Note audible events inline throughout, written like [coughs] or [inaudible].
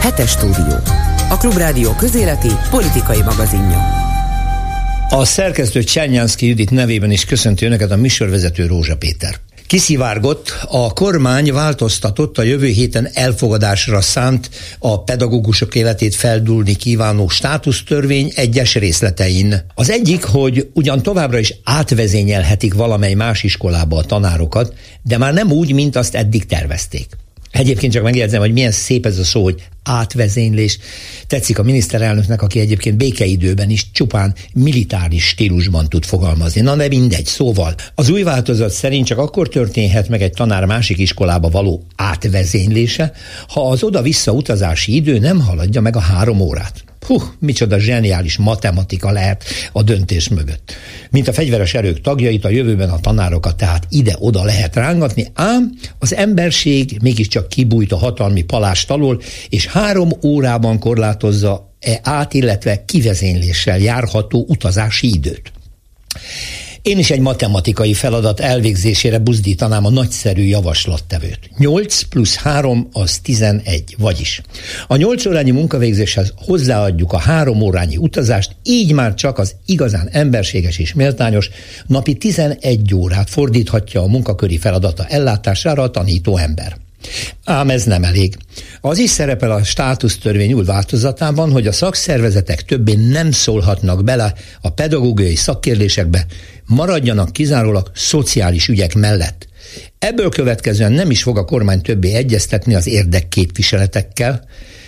Hetes stúdió. A Klubrádió közéleti politikai magazinja. A szerkesztő Csernyánszki Judit nevében is köszönti Önöket a műsorvezető Rózsa Péter. Kiszivárgott, a kormány változtatott a jövő héten elfogadásra szánt a pedagógusok életét feldulni kívánó státusztörvény egyes részletein. Az egyik, hogy ugyan továbbra is átvezényelhetik valamely más iskolába a tanárokat, de már nem úgy, mint azt eddig tervezték. Egyébként csak megjegyzem, hogy milyen szép ez a szó, hogy átvezénylés. Tetszik a miniszterelnöknek, aki egyébként békeidőben is csupán militáris stílusban tud fogalmazni. Na de mindegy, szóval az új változat szerint csak akkor történhet meg egy tanár másik iskolába való átvezénylése, ha az oda-vissza utazási idő nem haladja meg a három órát. Hú, micsoda zseniális matematika lehet a döntés mögött. Mint a fegyveres erők tagjait, a jövőben a tanárokat tehát ide-oda lehet rángatni, ám az emberség mégiscsak kibújt a hatalmi palást alól, és három órában korlátozza e át, illetve kivezényléssel járható utazási időt. Én is egy matematikai feladat elvégzésére buzdítanám a nagyszerű javaslattevőt. 8 plusz 3 az 11, vagyis. A 8 órányi munkavégzéshez hozzáadjuk a 3 órányi utazást, így már csak az igazán emberséges és méltányos napi 11 órát fordíthatja a munkaköri feladata ellátására a tanító ember. Ám ez nem elég. Az is szerepel a státusztörvény új változatában, hogy a szakszervezetek többé nem szólhatnak bele a pedagógiai szakkérdésekbe, maradjanak kizárólag szociális ügyek mellett. Ebből következően nem is fog a kormány többé egyeztetni az érdekképviseletekkel,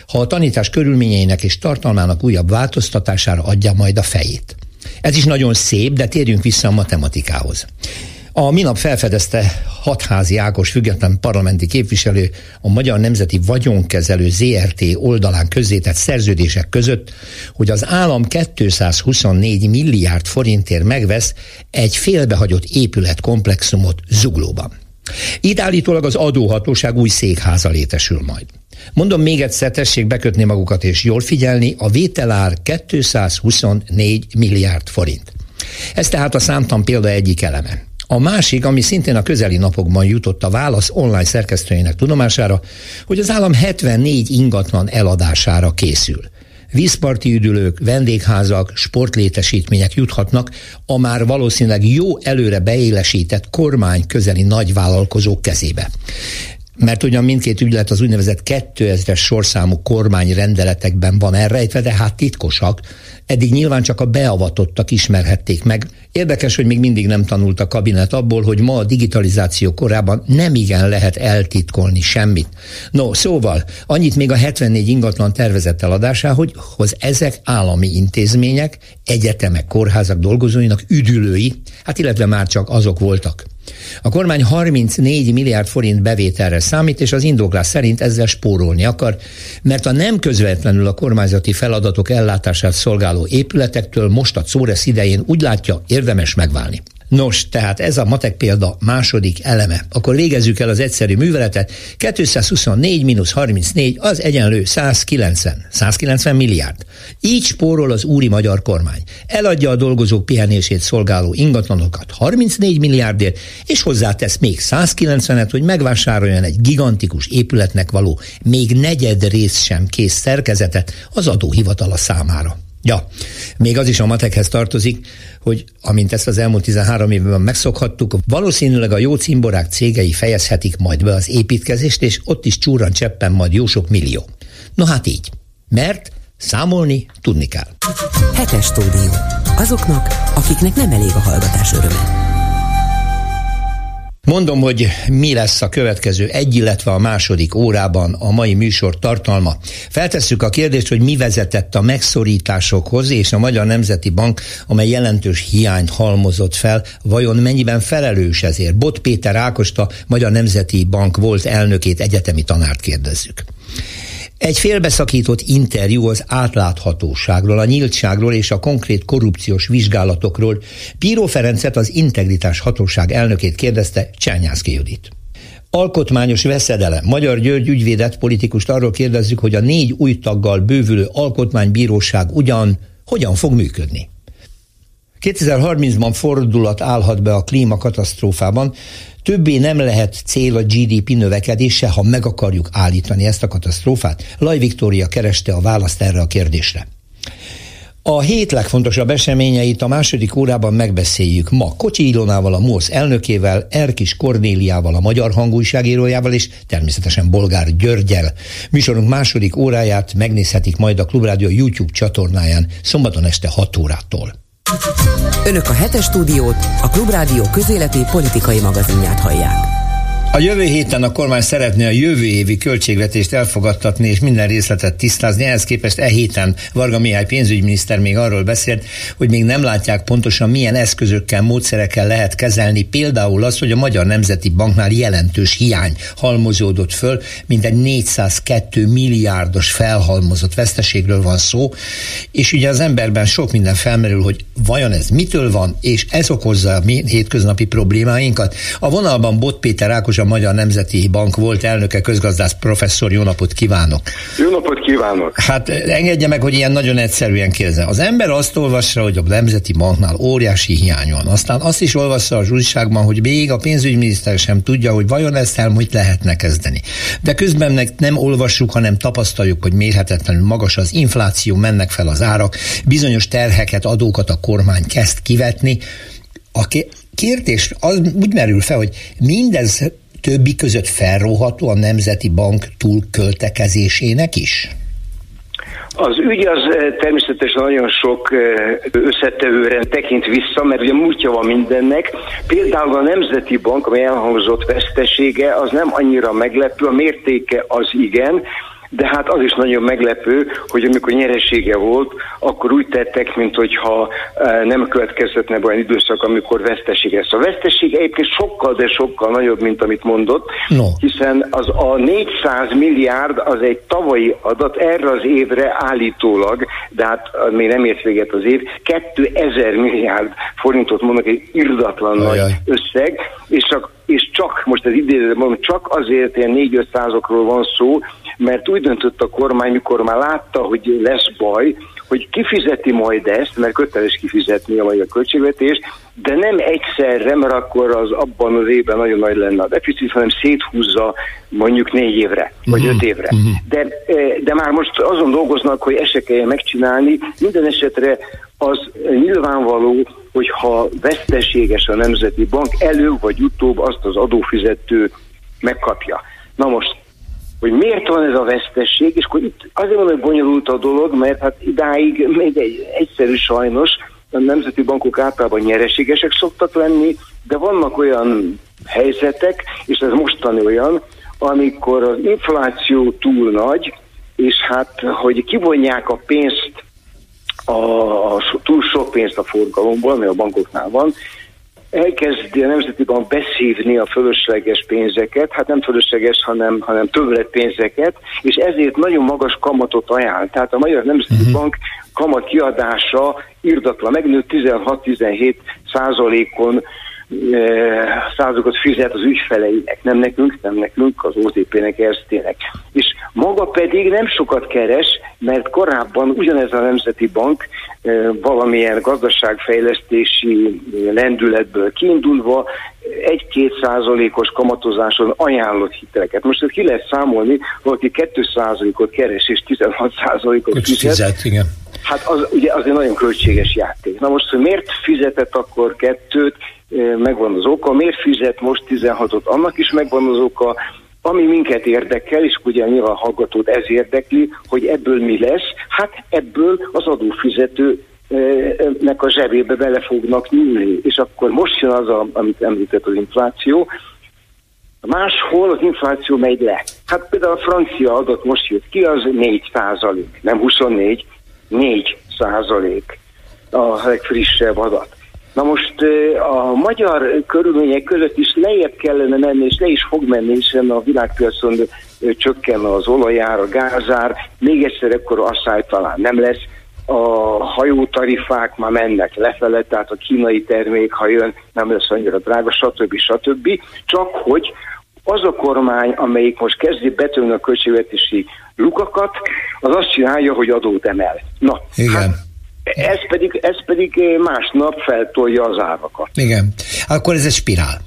ha a tanítás körülményeinek és tartalmának újabb változtatására adja majd a fejét. Ez is nagyon szép, de térjünk vissza a matematikához. A minap felfedezte hatházi Ákos független parlamenti képviselő a Magyar Nemzeti Vagyonkezelő ZRT oldalán közzétett szerződések között, hogy az állam 224 milliárd forintért megvesz egy félbehagyott épületkomplexumot Zuglóban. Itt állítólag az adóhatóság új székháza létesül majd. Mondom még egyszer, tessék bekötni magukat és jól figyelni, a vételár 224 milliárd forint. Ez tehát a számtan példa egyik eleme. A másik, ami szintén a közeli napokban jutott a válasz online szerkesztőjének tudomására, hogy az állam 74 ingatlan eladására készül. Vízparti üdülők, vendégházak, sportlétesítmények juthatnak a már valószínűleg jó előre beélesített kormány közeli nagyvállalkozók kezébe mert ugyan mindkét ügylet az úgynevezett 2000-es sorszámú kormányrendeletekben van elrejtve, de hát titkosak, eddig nyilván csak a beavatottak ismerhették meg. Érdekes, hogy még mindig nem tanult a kabinet abból, hogy ma a digitalizáció korában nem igen lehet eltitkolni semmit. No, szóval, annyit még a 74 ingatlan tervezett eladásához, hogy ezek állami intézmények, egyetemek, kórházak dolgozóinak üdülői, hát illetve már csak azok voltak. A kormány 34 milliárd forint bevételre számít, és az indoklás szerint ezzel spórolni akar, mert a nem közvetlenül a kormányzati feladatok ellátását szolgáló épületektől most a Czóresz idején úgy látja érdemes megválni. Nos, tehát ez a matek példa második eleme. Akkor végezzük el az egyszerű műveletet. 224 mínusz 34 az egyenlő 190. 190 milliárd. Így spórol az úri magyar kormány. Eladja a dolgozók pihenését szolgáló ingatlanokat 34 milliárdért, és hozzátesz még 190-et, hogy megvásároljon egy gigantikus épületnek való, még negyed rész sem kész szerkezetet az adóhivatala számára. Ja, még az is a matekhez tartozik, hogy amint ezt az elmúlt 13 évben megszokhattuk, valószínűleg a jó cimborák cégei fejezhetik majd be az építkezést, és ott is csúran cseppen majd jó sok millió. No hát így. Mert számolni tudni kell. Hetes stúdió. Azoknak, akiknek nem elég a hallgatás öröme. Mondom, hogy mi lesz a következő egy, illetve a második órában a mai műsor tartalma. Feltesszük a kérdést, hogy mi vezetett a megszorításokhoz, és a Magyar Nemzeti Bank, amely jelentős hiányt halmozott fel, vajon mennyiben felelős ezért? Bot Péter Ákosta, Magyar Nemzeti Bank volt elnökét, egyetemi tanárt kérdezzük. Egy félbeszakított interjú az átláthatóságról, a nyíltságról és a konkrét korrupciós vizsgálatokról Bíró Ferencet az Integritás Hatóság elnökét kérdezte Csányászki Judit. Alkotmányos veszedelem. Magyar György ügyvédet politikust arról kérdezzük, hogy a négy új taggal bővülő alkotmánybíróság ugyan hogyan fog működni. 2030-ban fordulat állhat be a klímakatasztrófában, Többé nem lehet cél a GDP növekedése, ha meg akarjuk állítani ezt a katasztrófát. Laj Viktória kereste a választ erre a kérdésre. A hét legfontosabb eseményeit a második órában megbeszéljük ma Kocsi Ilonával, a MOSZ elnökével, Erkis Kornéliával, a Magyar Hangújságírójával és természetesen Bolgár Györgyel. Műsorunk második óráját megnézhetik majd a Klubrádió YouTube csatornáján szombaton este 6 órától. Önök a hetes stúdiót, a Klubrádió közéleti politikai magazinját hallják. A jövő héten a kormány szeretné a jövő évi költségvetést elfogadtatni és minden részletet tisztázni. Ehhez képest e héten Varga Mihály pénzügyminiszter még arról beszélt, hogy még nem látják pontosan milyen eszközökkel, módszerekkel lehet kezelni. Például az, hogy a Magyar Nemzeti Banknál jelentős hiány halmozódott föl, mint egy 402 milliárdos felhalmozott veszteségről van szó, és ugye az emberben sok minden felmerül, hogy vajon ez mitől van, és ez okozza a mi hétköznapi problémáinkat. A vonalban Bot Péter Ákos, a Magyar Nemzeti Bank volt elnöke, közgazdász professzor, jó napot kívánok! Jó napot kívánok! Hát engedje meg, hogy ilyen nagyon egyszerűen kérdezem. Az ember azt olvassa, hogy a Nemzeti Banknál óriási hiány van. Aztán azt is olvassa az újságban, hogy még a pénzügyminiszter sem tudja, hogy vajon ezt el hogy lehetne kezdeni. De közben nem olvassuk, hanem tapasztaljuk, hogy mérhetetlenül magas az infláció, mennek fel az árak, bizonyos terheket, adókat a kormány kezd kivetni. A kérdés az úgy merül fel, hogy mindez többi között felróható a Nemzeti Bank túlköltekezésének is? Az ügy az eh, természetesen nagyon sok eh, összetevőre tekint vissza, mert ugye múltja van mindennek. Például a Nemzeti Bank, amely elhangzott vesztesége, az nem annyira meglepő, a mértéke az igen, de hát az is nagyon meglepő, hogy amikor nyeresége volt, akkor úgy tettek, mintha e, nem következhetne olyan időszak, amikor veszteség lesz. A veszteség egyébként sokkal, de sokkal nagyobb, mint amit mondott, no. hiszen az a 400 milliárd az egy tavalyi adat, erre az évre állítólag, de hát még nem ért véget az év, 2000 milliárd forintot mondok, egy irdatlan Ajaj. nagy összeg, és csak és csak, most az idézőben mondom, csak azért ilyen 4-5 százokról van szó, mert úgy döntött a kormány, mikor már látta, hogy lesz baj, hogy kifizeti majd ezt, mert köteles kifizetni a magyar költségvetést, de nem egyszerre, mert akkor az abban az évben nagyon nagy lenne a deficit, hanem széthúzza mondjuk négy évre, vagy uh-huh. öt évre. Uh-huh. De, eh, de már most azon dolgoznak, hogy ezt se kelljen megcsinálni. Minden esetre az nyilvánvaló, hogy ha veszteséges a Nemzeti Bank, elő vagy utóbb azt az adófizető megkapja. Na most hogy miért van ez a vesztesség, és akkor itt azért van, hogy bonyolult a dolog, mert hát idáig még egy, egyszerű sajnos, a nemzeti bankok általában nyereségesek szoktak lenni, de vannak olyan helyzetek, és ez mostani olyan, amikor az infláció túl nagy, és hát, hogy kivonják a pénzt, a, a túl sok pénzt a forgalomból, ami a bankoknál van, elkezdi a Nemzeti Bank beszívni a fölösleges pénzeket, hát nem fölösleges, hanem, hanem többlet pénzeket, és ezért nagyon magas kamatot ajánl. Tehát a Magyar Nemzeti uh-huh. Bank kamat kiadása irdatlan megnőtt 16-17 százalékon százalékot fizet az ügyfeleinek, nem nekünk, nem nekünk, az OTP-nek, Erztének. És maga pedig nem sokat keres, mert korábban ugyanez a Nemzeti Bank valamilyen gazdaságfejlesztési lendületből kiindulva egy-két százalékos kamatozáson ajánlott hiteleket. Most ezt ki lehet számolni, valaki 2 százalékot keres és 16 százalékot fizet. fizet igen. Hát az, ugye az egy nagyon költséges játék. Na most, hogy miért fizetett akkor kettőt, megvan az oka, miért fizet most 16-ot, annak is megvan az oka, ami minket érdekel, és ugye nyilván hallgatót ez érdekli, hogy ebből mi lesz, hát ebből az adófizető nek a zsebébe bele fognak nyúlni. És akkor most jön az, a, amit említett az infláció, Máshol az infláció megy le. Hát például a francia adat most jött ki, az 4 százalék, nem 24, 4 százalék a legfrissebb adat. Na most a magyar körülmények között is lejjebb kellene menni, és le is fog menni, hiszen a világpiacon csökken az olajár, a gázár, még egyszer ekkor asszály talán nem lesz, a hajótarifák már mennek lefele, tehát a kínai termék, ha jön, nem lesz annyira drága, stb. stb. Csak hogy az a kormány, amelyik most kezdi betölni a költségvetési lukakat, az azt csinálja, hogy adót emel. Na, Igen. Hát ez pedig, ez pedig másnap feltolja az árakat. Igen. Akkor ez egy spirál.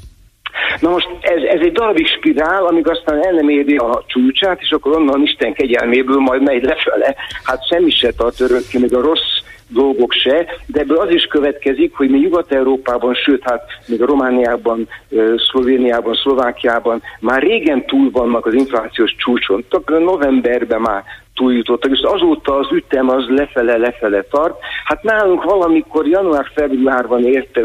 Na most ez, ez egy darabig spirál, amíg aztán el nem éri a csúcsát, és akkor onnan Isten kegyelméből majd megy lefele. Hát semmi se tart örökké, még a rossz dolgok se, de ebből az is következik, hogy mi Nyugat-Európában, sőt, hát még a Romániában, Szlovéniában, Szlovákiában már régen túl vannak az inflációs csúcson. Tehát novemberben már túljutottak, és azóta az ütem az lefele-lefele tart. Hát nálunk valamikor január-februárban érte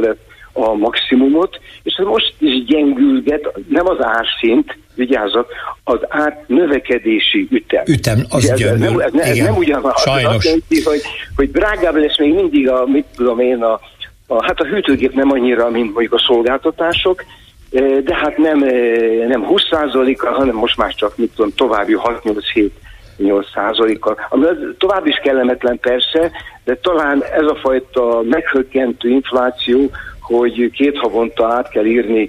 a maximumot, és ez most is gyengülget, nem az árszint, vigyázzat, az ár növekedési ütem. Ütem, az ez, ez, nem, ez, ez nem ugyanaz. Sajnos. Azt jelenti, hogy, hogy drágább lesz még mindig a, mit tudom én, a, a, hát a hűtőgép nem annyira, mint mondjuk a szolgáltatások, eh, de hát nem, eh, nem 20%-kal, hanem most már csak, mit tudom, további 6-8-7 8 százalékkal, ami az tovább is kellemetlen persze, de talán ez a fajta meghökkentő infláció, hogy két havonta át kell írni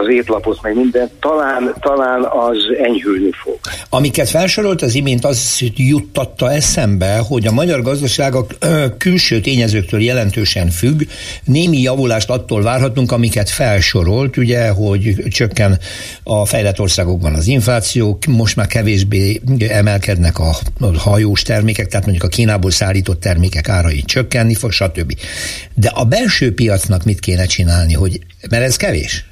az étlapot, meg minden, talán, talán az enyhülni fog. Amiket felsorolt az imént, az juttatta eszembe, hogy a magyar gazdaság a külső tényezőktől jelentősen függ. Némi javulást attól várhatunk, amiket felsorolt, ugye, hogy csökken a fejlett országokban az infláció, most már kevésbé emelkednek a hajós termékek, tehát mondjuk a Kínából szállított termékek árai csökkenni fog, stb. De a belső piacnak mit kéne csinálni, hogy mert ez kevés.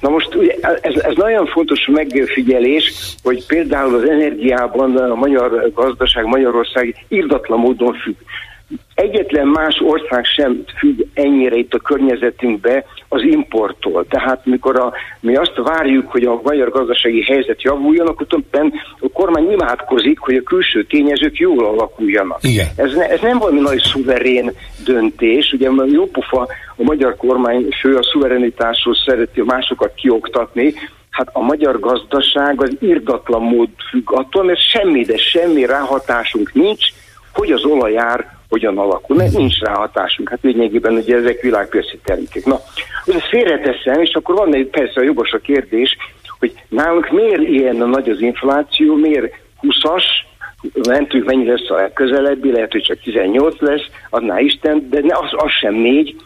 Na most ugye, ez, ez nagyon fontos megfigyelés, hogy például az energiában a magyar gazdaság, Magyarország irdatlan módon függ. Egyetlen más ország sem függ ennyire itt a környezetünkbe az importtól. Tehát mikor a, mi azt várjuk, hogy a magyar gazdasági helyzet javuljon, akkor tulajdonképpen a kormány imádkozik, hogy a külső tényezők jól alakuljanak. Igen. Ez, ne, ez nem valami nagy szuverén döntés. Ugye jó pufa a magyar kormány fő a szuverenitásról szereti másokat kioktatni, hát a magyar gazdaság az irdatlan mód függ attól, mert semmi, de semmi ráhatásunk nincs, hogy az olajár hogyan alakul, mert nincs rá hatásunk. Hát lényegében ugye ezek világpiaci termékek. Na, ezt félreteszem, és akkor van egy persze a jogos a kérdés, hogy nálunk miért ilyen nagy az infláció, miért 20-as, nem tudjuk mennyi lesz a közelebbi, lehet, hogy csak 18 lesz, adná Isten, de ne, az, az sem négy,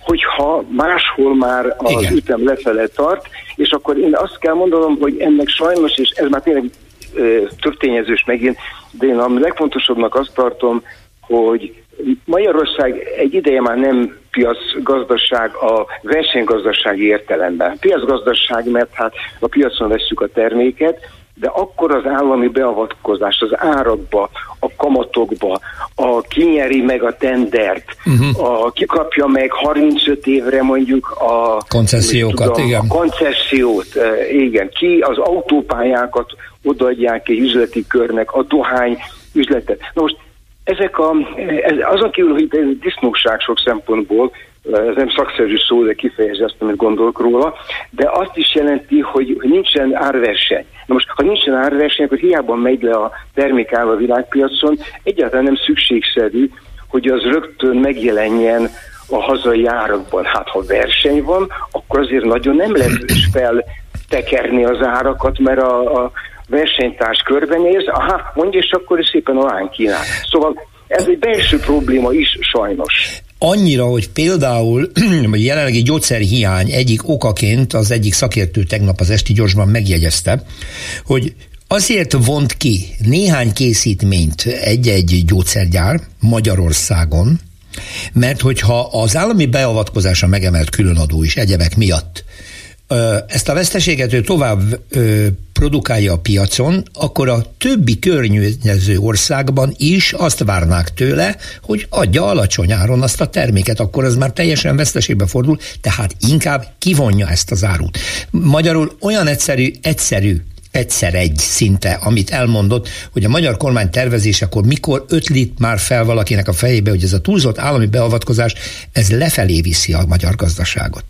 hogyha máshol már az Igen. ütem lefele tart, és akkor én azt kell mondanom, hogy ennek sajnos, és ez már tényleg történyezős megint, de én a legfontosabbnak azt tartom, hogy Magyarország egy ideje már nem piacgazdaság a versenygazdasági értelemben. Piacgazdaság, mert hát a piacon veszük a terméket, de akkor az állami beavatkozás az árakba, a kamatokba, a kinyeri meg a tendert, uh-huh. a kikapja meg 35 évre mondjuk a koncesziókat, tudom, igen. A koncesziót, igen, ki az autópályákat odaadják egy üzleti körnek, a dohány üzletet. Na most ezek a, azon kívül, hogy disznóság sok szempontból, ez nem szakszerű szó, de kifejezi azt, amit gondolok róla, de azt is jelenti, hogy, hogy nincsen árverseny. Na most, ha nincsen árverseny, akkor hiába megy le a termék a világpiacon, egyáltalán nem szükségszerű, hogy az rögtön megjelenjen a hazai árakban. Hát, ha verseny van, akkor azért nagyon nem lehet fel tekerni az árakat, mert a, a versenytárs körbenéz, aha, mondja, és akkor szépen alán kínál. Szóval ez egy belső probléma is sajnos. Annyira, hogy például [clears throat] a jelenlegi gyógyszerhiány egyik okaként az egyik szakértő tegnap az esti gyorsban megjegyezte, hogy azért vont ki néhány készítményt egy-egy gyógyszergyár Magyarországon, mert hogyha az állami beavatkozása megemelt különadó is egyebek miatt ezt a veszteséget ő tovább produkálja a piacon, akkor a többi környező országban is azt várnák tőle, hogy adja alacsony áron azt a terméket, akkor az már teljesen veszteségbe fordul, tehát inkább kivonja ezt az árut. Magyarul olyan egyszerű, egyszerű egyszer egy szinte, amit elmondott, hogy a magyar kormány tervezésekor mikor ötlit már fel valakinek a fejébe, hogy ez a túlzott állami beavatkozás, ez lefelé viszi a magyar gazdaságot.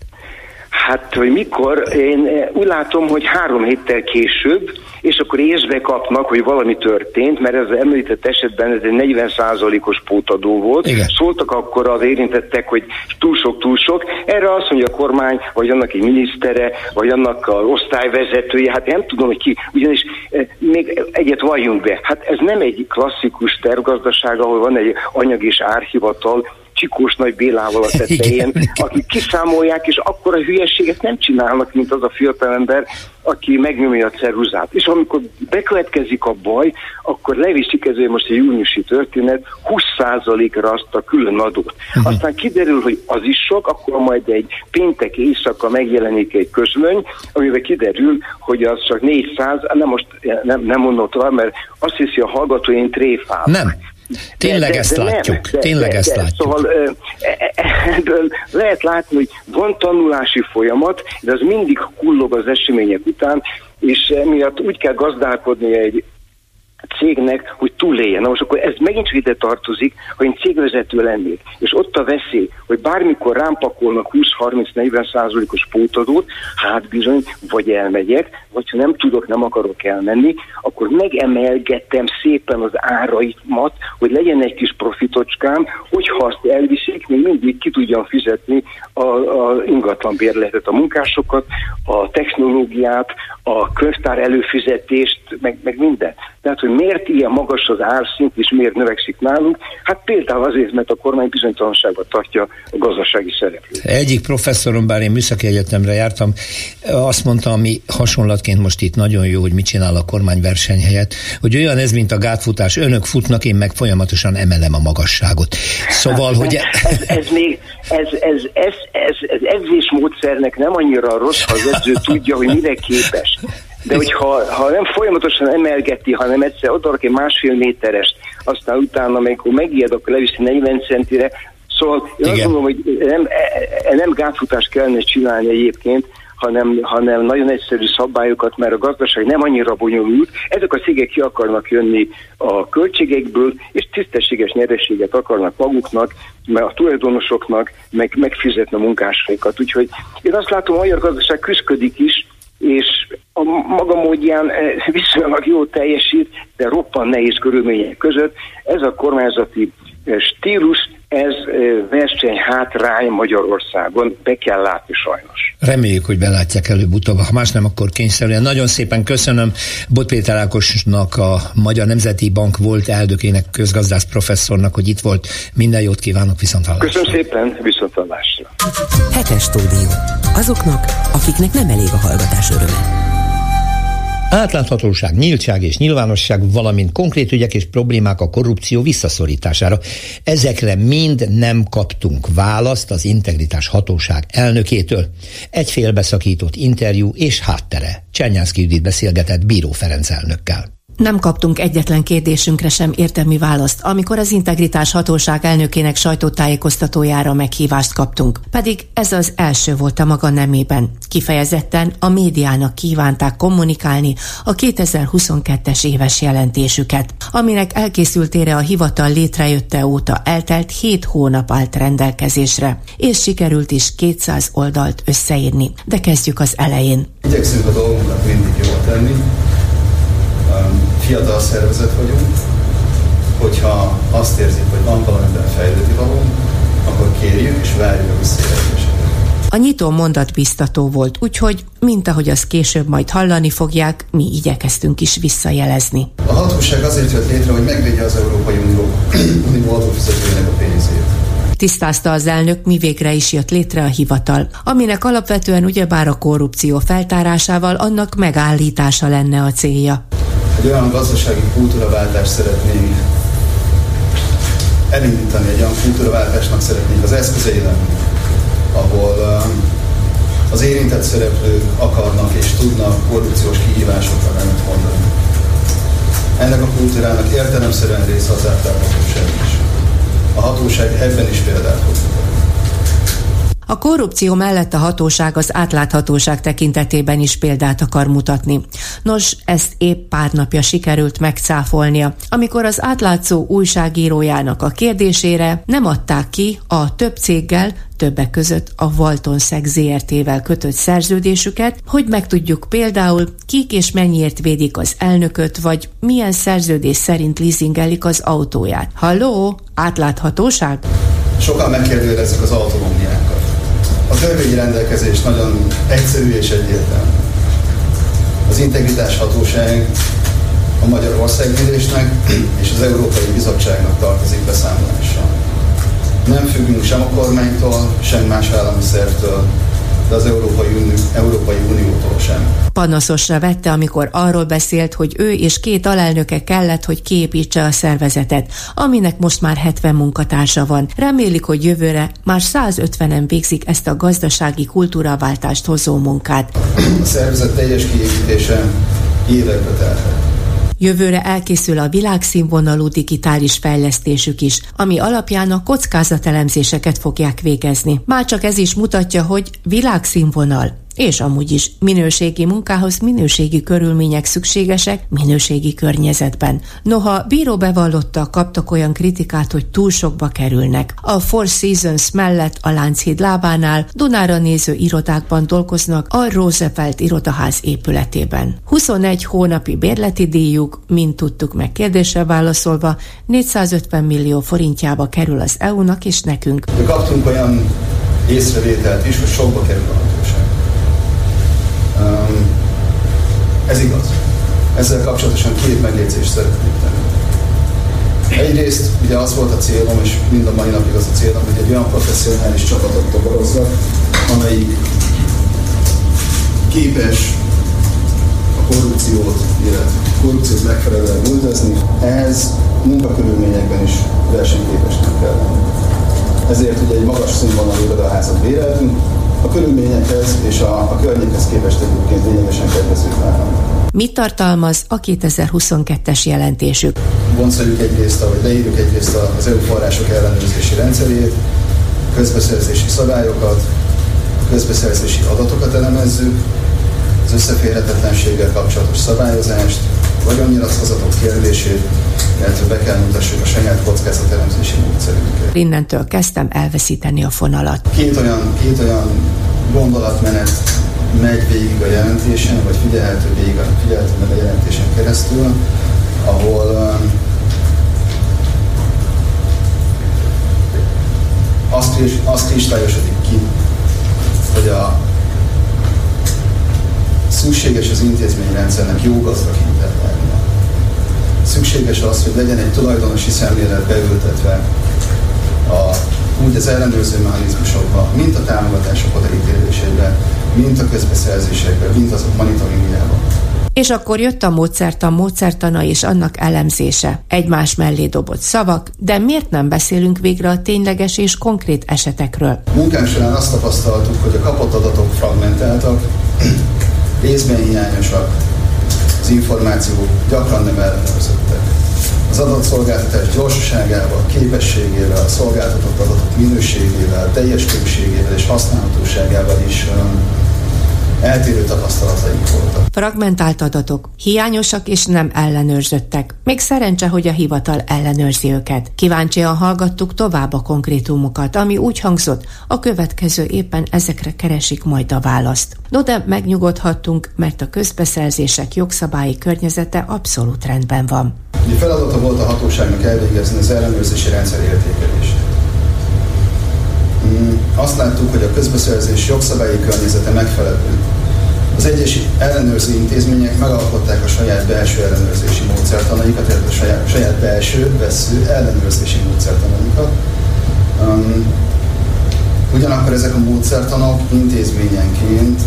Hát, hogy mikor, én úgy látom, hogy három héttel később, és akkor észbe kapnak, hogy valami történt, mert ez az említett esetben ez egy 40%-os pótadó volt. Igen. Szóltak akkor az érintettek, hogy túl sok, túl sok. Erre azt mondja a kormány, vagy annak egy minisztere, vagy annak az osztályvezetője, hát nem tudom, hogy ki, ugyanis eh, még egyet valljunk be. Hát ez nem egy klasszikus tervgazdaság, ahol van egy anyag és árhivatal, Csikós Nagy Bélával a tetején, akik kiszámolják, és akkor a hülyeséget nem csinálnak, mint az a fiatalember, aki megnyomja a ceruzát. És amikor bekövetkezik a baj, akkor leviszik, ez most egy júniusi történet, 20%-ra azt a külön adót. Uh-huh. Aztán kiderül, hogy az is sok, akkor majd egy péntek éjszaka megjelenik egy közlöny, amiben kiderül, hogy az csak 400, nem most nem, nem mondom tovább, mert azt hiszi a hallgató, én tréfál. Nem. Tényleg de, ezt de látjuk. Nem, de, Tényleg de, ezt de, látjuk. Szóval ebből lehet látni, hogy van tanulási folyamat, de az mindig kullog az események után, és emiatt úgy kell gazdálkodni egy cégnek, hogy túléljen. Na most akkor ez megint csak ide tartozik, ha én cégvezető lennék, és ott a veszély, hogy bármikor rám pakolnak 20-30-40 százalékos pótadót, hát bizony, vagy elmegyek, vagy ha nem tudok, nem akarok elmenni, akkor megemelgetem szépen az áraimat, hogy legyen egy kis profitocskám, hogyha azt elviszik, még mindig ki tudjam fizetni a, a ingatlan bérletet, a munkásokat, a technológiát, a könyvtár előfizetést, meg, meg minden. Tehát, hogy miért ilyen magas az árszint, és miért növekszik nálunk? Hát például azért, mert a kormány bizonytalanságban tartja a gazdasági szereplőt. Egyik professzorom, bár én műszaki egyetemre jártam, azt mondta, ami hasonlatként most itt nagyon jó, hogy mit csinál a kormány versenyhelyet, hogy olyan ez, mint a gátfutás, önök futnak, én meg folyamatosan emelem a magasságot. Szóval, hogy... ez, ez még, ez, ez, ez, ez, ez edzésmódszernek nem annyira rossz, ha az edző tudja, hogy mire képes. De hogyha ha nem folyamatosan emelgeti, hanem egyszer odarak egy másfél méterest, aztán utána, amikor megijed, akkor leviszi 40 centire, Szóval én azt mondom, hogy nem, e, e, nem gátfutást kellene csinálni egyébként, hanem, hanem nagyon egyszerű szabályokat, mert a gazdaság nem annyira bonyolult. Ezek a cégek ki akarnak jönni a költségekből, és tisztességes nyerességet akarnak maguknak, mert a tulajdonosoknak, meg megfizetni a munkásaikat. Úgyhogy én azt látom, hogy a magyar gazdaság küzdik is, és a maga módján eh, viszonylag jól teljesít, de roppan nehéz körülmények között. Ez a kormányzati eh, stílus, ez verseny hátrány Magyarországon, be kell látni sajnos. Reméljük, hogy belátják előbb-utóbb, ha más nem, akkor kényszerűen. Nagyon szépen köszönöm Bot Péter Ákosnak, a Magyar Nemzeti Bank volt eldökének, közgazdász professzornak, hogy itt volt. Minden jót kívánok, viszontlátásra. Köszönöm szépen, viszontlátásra. Hetes stúdió. Azoknak, akiknek nem elég a hallgatás öröme. Átláthatóság, nyíltság és nyilvánosság, valamint konkrét ügyek és problémák a korrupció visszaszorítására. Ezekre mind nem kaptunk választ az integritás hatóság elnökétől. Egy félbeszakított interjú és háttere. Csernyánszki Judit beszélgetett Bíró Ferenc elnökkel. Nem kaptunk egyetlen kérdésünkre sem értelmi választ, amikor az Integritás Hatóság elnökének sajtótájékoztatójára meghívást kaptunk. Pedig ez az első volt a maga nemében. Kifejezetten a médiának kívánták kommunikálni a 2022-es éves jelentésüket, aminek elkészültére a hivatal létrejötte óta eltelt 7 hónap állt rendelkezésre, és sikerült is 200 oldalt összeírni. De kezdjük az elején. Igyekszünk a dolgunkat mindig jól tenni, fiatal szervezet vagyunk, hogyha azt érzik, hogy van valamiben fejlődni való, akkor kérjük és várjuk a visszajelzéseket. A nyitó mondat biztató volt, úgyhogy, mint ahogy azt később majd hallani fogják, mi igyekeztünk is visszajelezni. A hatóság azért jött létre, hogy megvédje az Európai Unió, [clears throat] Unió adófizetőjének a pénzét. Tisztázta az elnök, mi végre is jött létre a hivatal, aminek alapvetően ugyebár a korrupció feltárásával annak megállítása lenne a célja egy olyan gazdasági kultúraváltást szeretnénk elindítani, egy olyan kultúraváltásnak szeretnénk az eszközei lenni, ahol um, az érintett szereplők akarnak és tudnak korrupciós kihívásokra nemet mondani. Ennek a kultúrának értelemszerűen része az átláthatóság is. A hatóság ebben is példát hoz a korrupció mellett a hatóság az átláthatóság tekintetében is példát akar mutatni. Nos, ezt épp pár napja sikerült megcáfolnia, amikor az átlátszó újságírójának a kérdésére nem adták ki a több céggel többek között a Valtonszeg ZRT-vel kötött szerződésüket, hogy megtudjuk például, kik és mennyiért védik az elnököt, vagy milyen szerződés szerint leasingelik az autóját. Halló, átláthatóság? Sokan megkérdőjelezik az autonómiákat. A törvényi rendelkezés nagyon egyszerű és egyértelmű. Az integritás hatóság a Magyar Országgyűlésnek és az Európai Bizottságnak tartozik beszámolással. Nem függünk sem a kormánytól, sem más állami szervtől, de az Európai, Unió, Európai Uniótól sem. Panaszosra vette, amikor arról beszélt, hogy ő és két alelnöke kellett, hogy kiépítse a szervezetet, aminek most már 70 munkatársa van. Remélik, hogy jövőre már 150-en végzik ezt a gazdasági kultúraváltást hozó munkát. A szervezet teljes kiépítése évekbe telhet. Jövőre elkészül a világszínvonalú digitális fejlesztésük is, ami alapján a kockázatelemzéseket fogják végezni. Már csak ez is mutatja, hogy világszínvonal és amúgy is minőségi munkához minőségi körülmények szükségesek minőségi környezetben. Noha bíró bevallotta, kaptak olyan kritikát, hogy túl sokba kerülnek. A Four Seasons mellett a Lánchíd lábánál Dunára néző irodákban dolgoznak a Roosevelt irodaház épületében. 21 hónapi bérleti díjuk, mint tudtuk meg kérdésre válaszolva, 450 millió forintjába kerül az EU-nak és nekünk. De kaptunk olyan észrevételt is, hogy sokba kerül a ez igaz. Ezzel kapcsolatosan két megjegyzést szeretnék tenni. Egyrészt ugye az volt a célom, és mind a mai napig az a célom, hogy egy olyan professzionális csapatot toborozzak, amelyik képes a korrupciót, illetve korrupciót megfelelően üldözni, ez munkakörülményekben is versenyképesnek kell lenni. Ezért ugye egy magas színvonalú irodaházat béreltünk, a körülményekhez és a, a környékhez képest egyébként lényegesen kedvező Mit tartalmaz a 2022-es jelentésük? Boncoljuk egyrészt, ahogy leírjuk egyrészt az EU források ellenőrzési rendszerét, közbeszerzési szabályokat, közbeszerzési adatokat elemezzük, az összeférhetetlenséggel kapcsolatos szabályozást, vagyonnyilatkozatok kérdését, illetve be kell mutassuk a saját kockázatelemzési módszerünket. Innentől kezdtem elveszíteni a fonalat. Két olyan, két olyan gondolatmenet megy végig a jelentésen, vagy figyelhető végig, figyelhető meg a jelentésen keresztül, ahol um, azt, azt kristályosodik ki, hogy a szükséges az intézményrendszernek jó gazdag hitelvárnia. Szükséges az, hogy legyen egy tulajdonosi szemlélet beültetve a, úgy az ellenőrző mechanizmusokba, mint a támogatások odaítélésében, mint a közbeszerzésekben, mint azok monitoringjában. És akkor jött a módszertan módszertana és annak elemzése. Egymás mellé dobott szavak, de miért nem beszélünk végre a tényleges és konkrét esetekről? Munkánk során azt tapasztaltuk, hogy a kapott adatok fragmentáltak, részben hiányosak, az információk gyakran nem ellenőrzöttek. Az adatszolgáltatás gyorsaságával, képességével, a szolgáltatott adatok minőségével, teljes és használhatóságával is eltérő tapasztalataink voltak. Fragmentált adatok, hiányosak és nem ellenőrzöttek. Még szerencse, hogy a hivatal ellenőrzi őket. Kíváncsian hallgattuk tovább a konkrétumokat, ami úgy hangzott, a következő éppen ezekre keresik majd a választ. No de megnyugodhattunk, mert a közbeszerzések jogszabályi környezete abszolút rendben van. A feladata volt a hatóságnak elvégezni az ellenőrzési rendszer értékelését. Azt láttuk, hogy a közbeszerzés jogszabályi környezete megfelelő. Az egyes ellenőrző intézmények megalkották a saját belső ellenőrzési módszertanaikat, tehát a saját, saját belső, vesző ellenőrzési módszertanaikat. Um, ugyanakkor ezek a módszertanok intézményenként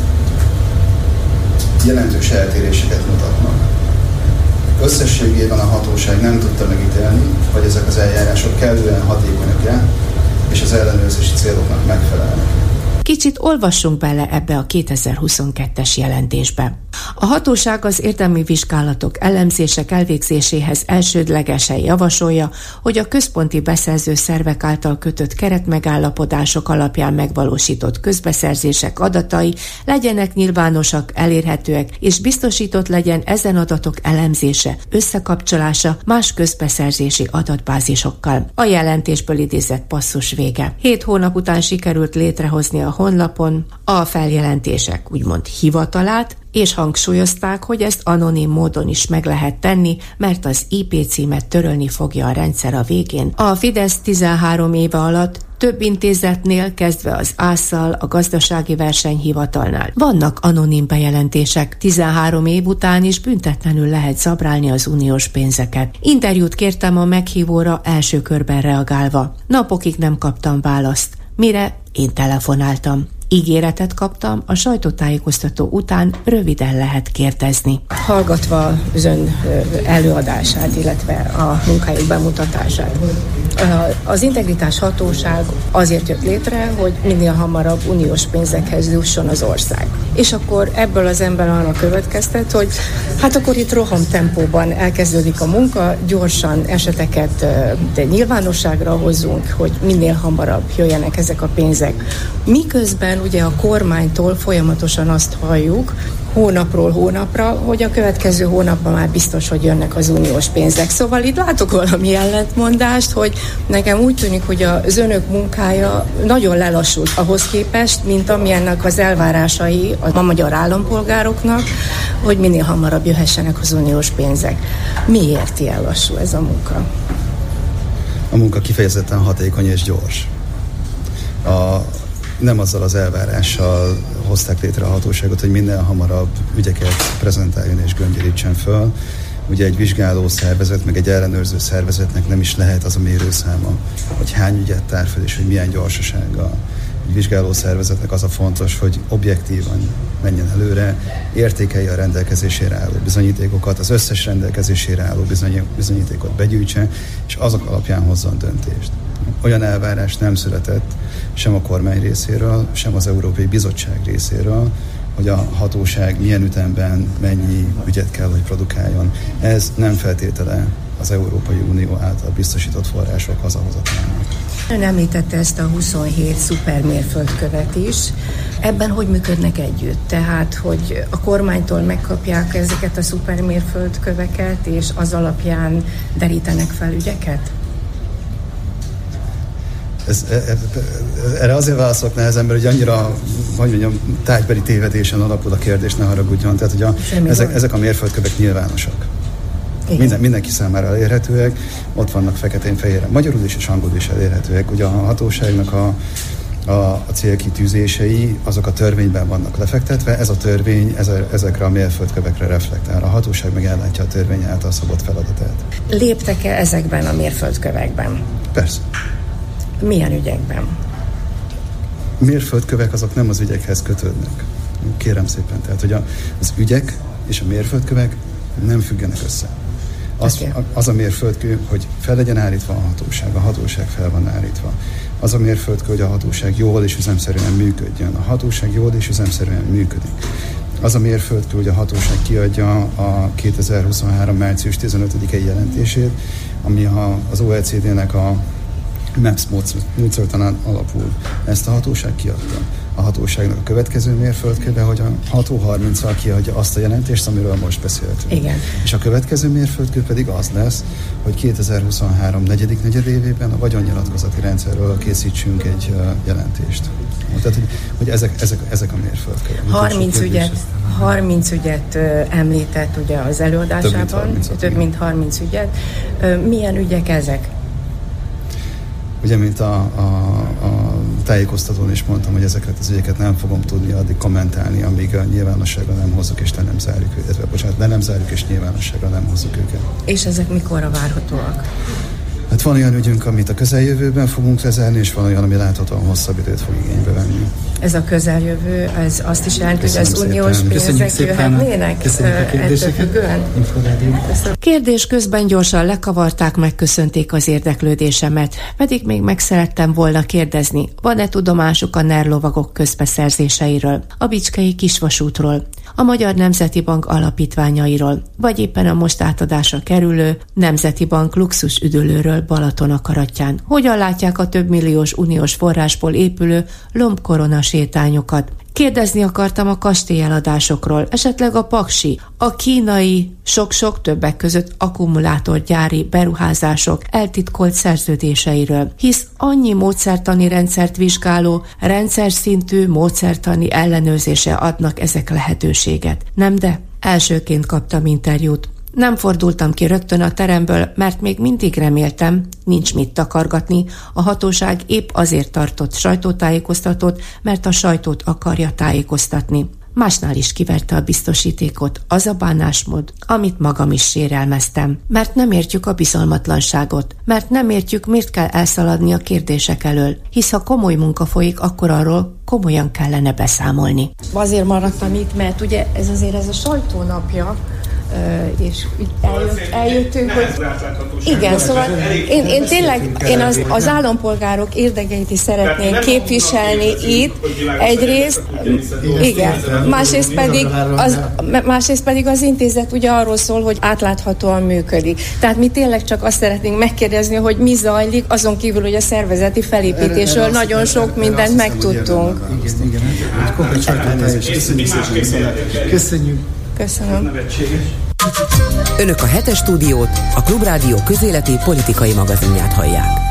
jelentős eltéréseket mutatnak. Összességében a hatóság nem tudta megítélni, hogy ezek az eljárások kellően hatékonyak-e, és az ellenőrzési céloknak megfelelnek. Kicsit olvassunk bele ebbe a 2022-es jelentésbe. A hatóság az érdemi vizsgálatok elemzések elvégzéséhez elsődlegesen javasolja, hogy a központi beszerző szervek által kötött keretmegállapodások alapján megvalósított közbeszerzések adatai legyenek nyilvánosak, elérhetőek, és biztosított legyen ezen adatok elemzése, összekapcsolása más közbeszerzési adatbázisokkal. A jelentésből idézett passzus vége. Hét hónap után sikerült létrehozni a honlapon a feljelentések úgymond hivatalát, és hangsúlyozták, hogy ezt anonim módon is meg lehet tenni, mert az IP címet törölni fogja a rendszer a végén. A Fidesz 13 éve alatt több intézetnél, kezdve az ászal, a gazdasági versenyhivatalnál. Vannak anonim bejelentések. 13 év után is büntetlenül lehet zabrálni az uniós pénzeket. Interjút kértem a meghívóra első körben reagálva. Napokig nem kaptam választ. Mire én telefonáltam. Ígéretet kaptam, a sajtótájékoztató után röviden lehet kérdezni. Hallgatva az ön előadását, illetve a munkájuk bemutatását, az integritás hatóság azért jött létre, hogy minél hamarabb uniós pénzekhez jusson az ország. És akkor ebből az ember arra következtet, hogy hát akkor itt roham tempóban elkezdődik a munka, gyorsan eseteket de nyilvánosságra hozzunk, hogy minél hamarabb jöjjenek ezek a pénzek. Miközben ugye a kormánytól folyamatosan azt halljuk, hónapról hónapra, hogy a következő hónapban már biztos, hogy jönnek az uniós pénzek. Szóval itt látok valami ellentmondást, hogy nekem úgy tűnik, hogy az önök munkája nagyon lelassult ahhoz képest, mint amilyennek az elvárásai a magyar állampolgároknak, hogy minél hamarabb jöhessenek az uniós pénzek. Miért ilyen lassú ez a munka? A munka kifejezetten hatékony és gyors. A, nem azzal az elvárással hozták létre a hatóságot, hogy minden hamarabb ügyeket prezentáljon és göngyörítsen föl. Ugye egy vizsgáló szervezet, meg egy ellenőrző szervezetnek nem is lehet az a mérőszáma, hogy hány ügyet tár fel, és hogy milyen gyorsasággal. Egy vizsgáló szervezetnek az a fontos, hogy objektívan menjen előre, értékelje a rendelkezésére álló bizonyítékokat, az összes rendelkezésére álló bizonyítékot begyűjtse, és azok alapján hozzon döntést. Olyan elvárás nem született, sem a kormány részéről, sem az Európai Bizottság részéről, hogy a hatóság milyen ütemben mennyi ügyet kell, hogy produkáljon. Ez nem feltétele az Európai Unió által biztosított források hazahozatának. Ön említette ezt a 27 szupermérföldkövet is. Ebben hogy működnek együtt? Tehát, hogy a kormánytól megkapják ezeket a szupermérföldköveket, és az alapján derítenek fel ügyeket? Ez, ez, e, e, erre azért válaszolok nehezemben, hogy annyira, hogy mondjam, tájbeli tévedésen alapul a kérdés, ne haragudjon. Tehát, hogy a, ezek, ezek a mérföldkövek nyilvánosak. Minden, mindenki számára elérhetőek, ott vannak feketén-fehéren, magyarul is és angolul is elérhetőek. Ugye a hatóságnak a, a, a célkitűzései, azok a törvényben vannak lefektetve, ez a törvény ezekre a mérföldkövekre reflektál. A hatóság meg ellátja a törvény által szabott feladatát. Léptek-e ezekben a mérföldkövekben? Persze. Milyen ügyekben? Mérföldkövek azok nem az ügyekhez kötődnek. Kérem szépen, tehát hogy az ügyek és a mérföldkövek nem függenek össze. Az, az a mérföldkő, hogy fel legyen állítva a hatóság, a hatóság fel van állítva. Az a mérföldkő, hogy a hatóság jól és üzemszerűen működjön. A hatóság jól és üzemszerűen működik. Az a mérföldkő, hogy a hatóság kiadja a 2023. március 15-i jelentését, ami a, az OECD-nek a MAPS módszertanán alapul. Ezt a hatóság kiadta. A hatóságnak a következő mérföldköve, hogy a 6-30-al kiadja azt a jelentést, amiről most beszéltünk. Igen. És a következő mérföldkő pedig az lesz, hogy 2023 negyedik negyedévében a vagyonnyilatkozati rendszerről készítsünk egy jelentést. Tehát, hogy, hogy ezek, ezek, ezek a mérföldkövek. 30 ügyet, 30 ügyet említett ugye az előadásában, több mint 30, több mint 30 ügyet. Milyen ügyek ezek? Ugye, mint a, a, a tájékoztatón is mondtam, hogy ezeket az ügyeket nem fogom tudni addig kommentálni, amíg a nyilvánosságra nem hozzuk és le nem zárjuk őket. Bocsánat, le nem zárjuk és nyilvánosságra nem hozzuk őket. És ezek mikorra várhatóak? Hát van olyan ügyünk, amit a közeljövőben fogunk lezárni, és van olyan, ami láthatóan hosszabb időt fog igénybe venni. Ez a közeljövő, ez azt is jelenti, hogy az uniós pénzek jöhetnének Kérdés közben gyorsan lekavarták, megköszönték az érdeklődésemet, pedig még meg szerettem volna kérdezni, van-e tudomásuk a NER lovagok közbeszerzéseiről, a Bicskei kisvasútról, a Magyar Nemzeti Bank alapítványairól, vagy éppen a most átadásra kerülő Nemzeti Bank luxus üdülőről Balaton akaratján. Hogyan látják a több milliós uniós forrásból épülő lombkorona sétányokat? Kérdezni akartam a kastélyeladásokról, esetleg a paksi, a kínai sok-sok többek között akkumulátorgyári beruházások eltitkolt szerződéseiről, hisz annyi módszertani rendszert vizsgáló, rendszer szintű módszertani ellenőrzése adnak ezek lehetőséget. Nem de? Elsőként kaptam interjút. Nem fordultam ki rögtön a teremből, mert még mindig reméltem, nincs mit takargatni, a hatóság épp azért tartott sajtótájékoztatót, mert a sajtót akarja tájékoztatni. Másnál is kiverte a biztosítékot, az a bánásmód, amit magam is sérelmeztem. Mert nem értjük a bizalmatlanságot, mert nem értjük, miért kell elszaladni a kérdések elől, hisz ha komoly munka folyik, akkor arról komolyan kellene beszámolni. Azért maradtam itt, mert ugye ez azért ez a sajtónapja, és eljött, eljöttünk, hogy igen, szóval én, én tényleg én az, az állampolgárok érdekeit is szeretném képviselni itt, egyrészt, igen, másrészt pedig, az, másrészt pedig az intézet ugye arról szól, hogy átláthatóan működik. Tehát mi tényleg csak azt szeretnénk megkérdezni, hogy mi zajlik, azon kívül, hogy a szervezeti felépítésről nagyon sok mindent megtudtunk. Igen, igen. Köszönjük. Köszönöm. Önök a hetes stúdiót, a Klubrádió közéleti politikai magazinját hallják.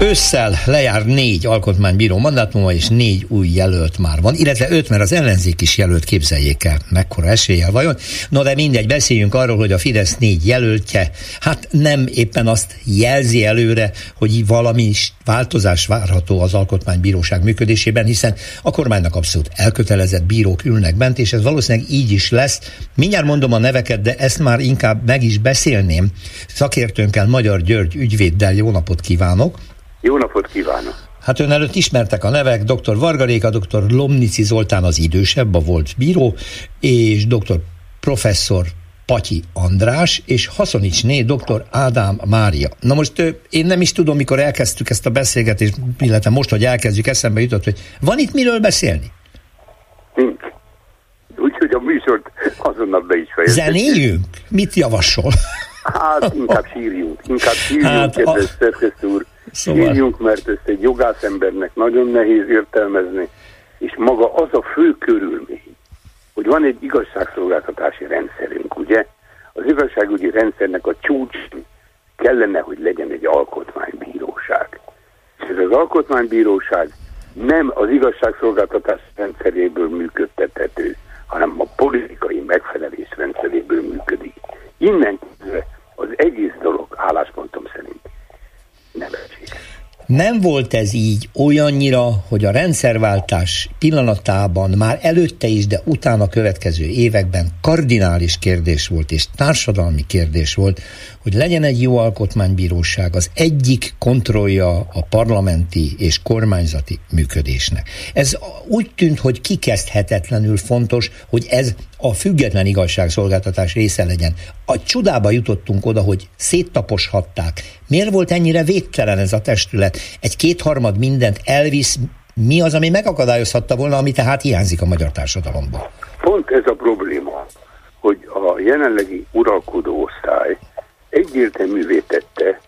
Ősszel lejár négy alkotmánybíró mandátuma, és négy új jelölt már van, illetve öt, mert az ellenzék is jelölt, képzeljék el, mekkora eséllyel vajon. No de mindegy, beszéljünk arról, hogy a Fidesz négy jelöltje, hát nem éppen azt jelzi előre, hogy valami változás várható az alkotmánybíróság működésében, hiszen a kormánynak abszolút elkötelezett bírók ülnek bent, és ez valószínűleg így is lesz. Mindjárt mondom a neveket, de ezt már inkább meg is beszélném. Szakértőnkkel Magyar György ügyvéddel jó napot kívánok! Jó napot kívánok! Hát ön előtt ismertek a nevek, dr. Vargaréka, dr. Lomnici Zoltán az idősebb, a volt bíró, és dr. professzor Patyi András, és Haszonicsné dr. Ádám Mária. Na most én nem is tudom, mikor elkezdtük ezt a beszélgetést, illetve most, hogy elkezdjük, eszembe jutott, hogy van itt miről beszélni? Nincs. Úgyhogy a műsort azonnal be is fejezzük. Zenéljünk? Mit javasol? Hát inkább sírjunk. Inkább sírjunk, hát, kedves a... szerkesztő úr. Szóval... Sírjunk, mert ezt egy jogászembernek nagyon nehéz értelmezni, és maga az a fő körülmény, hogy van egy igazságszolgáltatási rendszerünk, ugye? Az igazságügyi rendszernek a csúcs kellene, hogy legyen egy alkotmánybíróság. És ez az alkotmánybíróság nem az igazságszolgáltatás rendszeréből működtethető, hanem a politikai megfelelés rendszeréből működik. Innen az egész dolog álláspontom szerint Nem volt ez így olyannyira, hogy a rendszerváltás pillanatában már előtte is, de utána következő években kardinális kérdés volt, és társadalmi kérdés volt, hogy legyen egy jó alkotmánybíróság, az egyik kontrollja a parlamenti és kormányzati működésnek. Ez úgy tűnt, hogy kikezdhetetlenül fontos, hogy ez a független igazságszolgáltatás része legyen. A csodába jutottunk oda, hogy széttaposhatták. Miért volt ennyire végtelen ez a testület? Egy kétharmad mindent elvisz, mi az, ami megakadályozhatta volna, ami tehát hiányzik a magyar társadalomból? Pont ez a probléma, hogy a jelenlegi uralkodó osztály egyértelművé tette,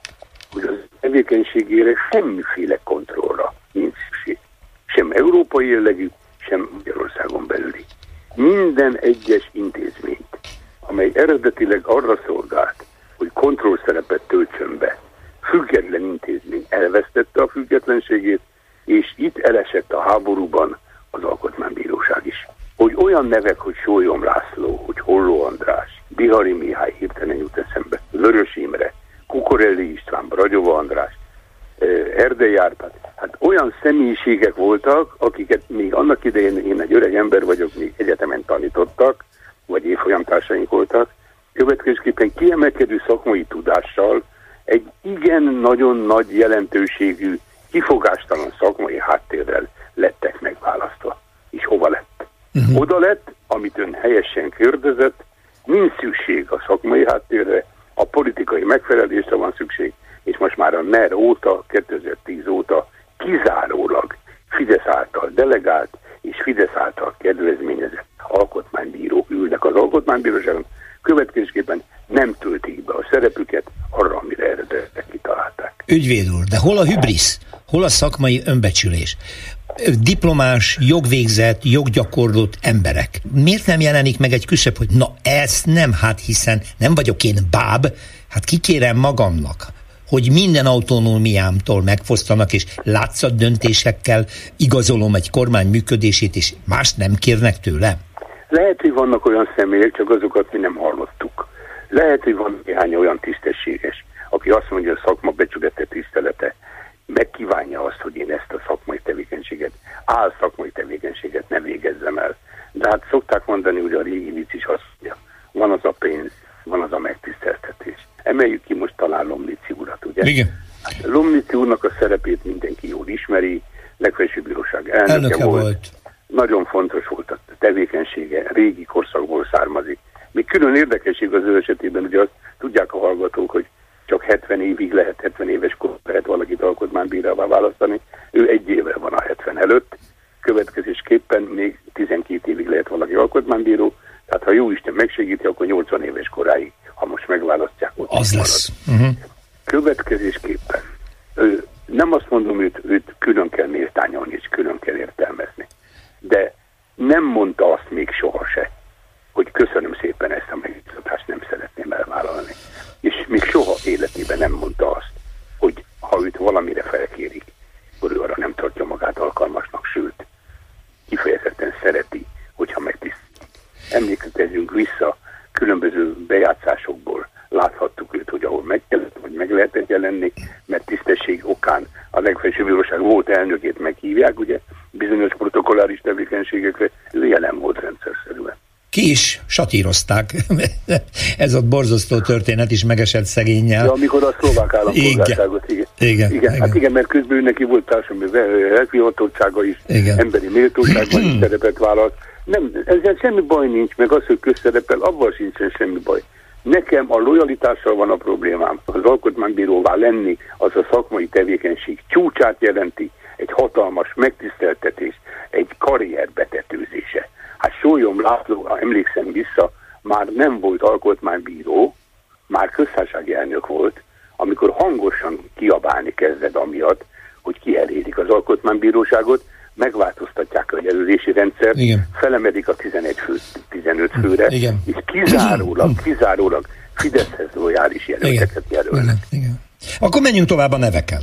hogy az tevékenységére semmiféle kontrollra nincs szükség. Sem európai jellegű, sem Magyarországon belüli. Minden egyes intézményt, amely eredetileg arra szolgált, hogy kontrollszerepet töltsön be, független intézmény elvesztette a függetlenségét, és itt elesett a háborúban az Alkotmánybíróság is. Hogy olyan nevek, hogy Sólyom László, hogy Holló András, Bihari Mihály hirtelen jut eszembe, Vörös Imre, Kukorelli István, Ragyova András, Erdei Árpád, hát olyan személyiségek voltak, akiket még annak idején én egy öreg ember vagyok, még egyetemen tanítottak, vagy évfolyamtársaink voltak, következőképpen kiemelkedő szakmai tudással, egy igen nagyon nagy jelentőségű, kifogástalan szakmai háttérrel lettek megválasztva. És hova lett? Uh-huh. Oda lett, amit ön helyesen kérdezett, nincs szükség a szakmai háttérre, a politikai megfelelésre van szükség, és most már a NER óta, 2010 óta kizárólag Fidesz által delegált és Fidesz által kedvezményezett alkotmánybírók ülnek az alkotmánybíróságon, következésképpen nem töltik be a szerepüket arra, amire eredetileg kitalálták. Ügyvéd úr, de hol a hübrisz? Hol a szakmai önbecsülés? Diplomás, jogvégzett, joggyakorlott emberek. Miért nem jelenik meg egy küszöb, hogy na ezt nem, hát hiszen nem vagyok én báb, hát kikérem magamnak, hogy minden autonómiámtól megfosztanak, és látszat döntésekkel igazolom egy kormány működését, és más nem kérnek tőle? Lehet, hogy vannak olyan személyek, csak azokat mi nem hallottuk. Lehet, hogy van néhány olyan tisztességes, aki azt mondja, a szakma becsülete, tisztelete megkívánja azt, hogy én ezt a szakmai tevékenységet, áll szakmai tevékenységet ne végezzem el. De hát szokták mondani, hogy a régi vicc is azt mondja, van az a pénz, van az a megtiszteltetés. Emeljük ki most talán Lomnici urat, ugye? Igen. Hát Lomnici úrnak a szerepét mindenki jól ismeri, legfelsőbb bíróság elnöke, elnöke volt. volt. Nagyon fontos volt a tevékenysége, régi korszakból származik. Még külön érdekesség az ő esetében, ugye azt tudják a hallgatók, hogy csak 70 évig lehet, 70 éves kor lehet valakit alkotmánybírává választani. Ő egy évvel van a 70 előtt, következésképpen még 12 évig lehet valaki alkotmánybíró, tehát ha jó Isten megsegíti, akkor 80 éves koráig, ha most megválasztják, ott Az lesz. Uh-huh. Következésképpen ő, nem azt mondom, őt, őt külön kell méltányolni és külön kell értelmezni, de nem mondta azt még soha se, hogy köszönöm szépen ezt a megbízatást, nem szeretném elvállalni. És még soha életében nem mondta azt, hogy ha őt valamire felkérik, akkor ő arra nem tartja magát alkalmasnak, sőt, kifejezetten szereti, hogyha megtiszt. Emlékezünk vissza különböző bejátszásokból, láthattuk őt, hogy ahol meg kellett, vagy meg lehetett jelenni, mert tisztesség okán a legfelsőbb bíróság volt elnökét meghívják, ugye bizonyos protokolláris tevékenységekre, ő jelen volt rendszerszerűen ki is satírozták. [laughs] Ez a borzasztó történet is megesett szegényel. Ja, amikor a szlovák állampolgárságot, igen. Igen, igen, igen. Hát igen, mert közben ő neki volt társadalmi elkivatottsága is, igen. emberi méltóságban is [clears throat] szerepet vállalt. Nem, ezzel semmi baj nincs, meg az, hogy közszerepel, abban sincsen semmi baj. Nekem a lojalitással van a problémám. Az alkotmánybíróvá lenni, az a szakmai tevékenység csúcsát jelenti, egy hatalmas megtiszteltetés, egy karrier betetőzése. Hát Sólyom László, emlékszem vissza, már nem volt alkotmánybíró, már köztársasági elnök volt, amikor hangosan kiabálni kezdett amiatt, hogy kielérik az alkotmánybíróságot, megváltoztatják a jelölési rendszer, Igen. felemedik a 11 fő, 15 főre, Igen. és kizárólag, kizárólag Fideszhez lojális jelölteket jelölnek. Igen. Igen. Akkor menjünk tovább a neveken.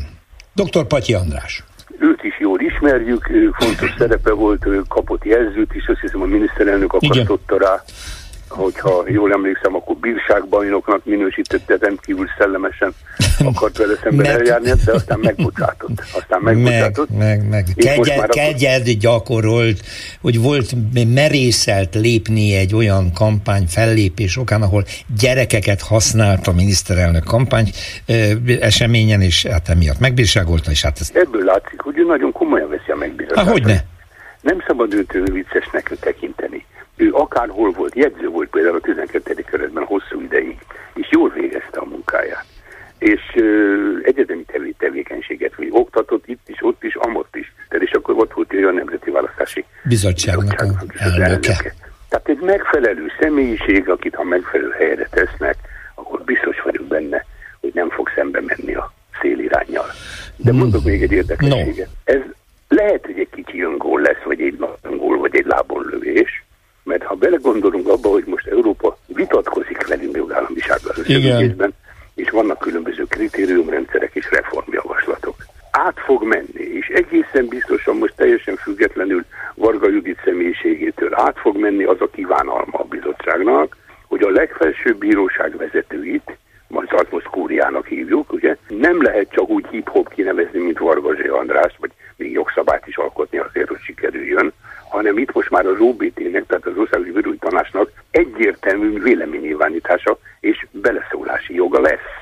Dr. Patyi András őt is jól ismerjük, ő fontos [laughs] szerepe volt, ő kapott jelzőt is, azt hiszem a miniszterelnök akasztotta rá, hogyha jól emlékszem, akkor bírságbajnoknak minősítette, rendkívül szellemesen akart vele szemben meg, eljárni, de aztán megbocsátott. Aztán megbocsátott. Meg, meg, meg. Kegyel, kegyed akkor... gyakorolt, hogy volt merészelt lépni egy olyan kampány fellépés okán, ahol gyerekeket használt a miniszterelnök kampány eseményen, és hát emiatt megbírságolta, és hát ez... Ebből látszik, hogy ő nagyon komolyan veszi a megbízatást. hogy ne? Nem szabad őt viccesnek tekinteni ő akárhol volt, jegyző volt például a 12. keretben hosszú ideig, és jól végezte a munkáját. És ö, egyetemi tevé, tevékenységet vagy oktatott itt is, ott is, amott is. Tehát és akkor ott volt a Nemzeti Választási Bizottságnak, Bizottságnak elnöke. elnöke. Tehát egy megfelelő személyiség, akit ha megfelelő helyre tesznek, akkor biztos vagyok benne, hogy nem fog szembe menni a szélirányjal. De hmm. mondok még egy érdekességet. No. Ez lehet, hogy egy kicsi öngól lesz, vagy egy nagy öngól, vagy egy lábonlövés, mert ha belegondolunk abba, hogy most Európa vitatkozik velünk jogállamisággal összefüggésben, és vannak különböző kritériumrendszerek és reformjavaslatok. Át fog menni, és egészen biztosan most teljesen függetlenül Varga Judit személyiségétől át fog menni az a kívánalma a bizottságnak, hogy a legfelsőbb bíróság vezetőit, majd most kúriának hívjuk, ugye, nem lehet csak úgy hip-hop kinevezni, mint Varga Zsé András, vagy még jogszabályt is alkotni azért, hogy sikerüljön, hanem itt most már az OBT-nek, tehát az Országos Bírói Tanácsnak egyértelmű véleménynyilvánítása és beleszólási joga lesz.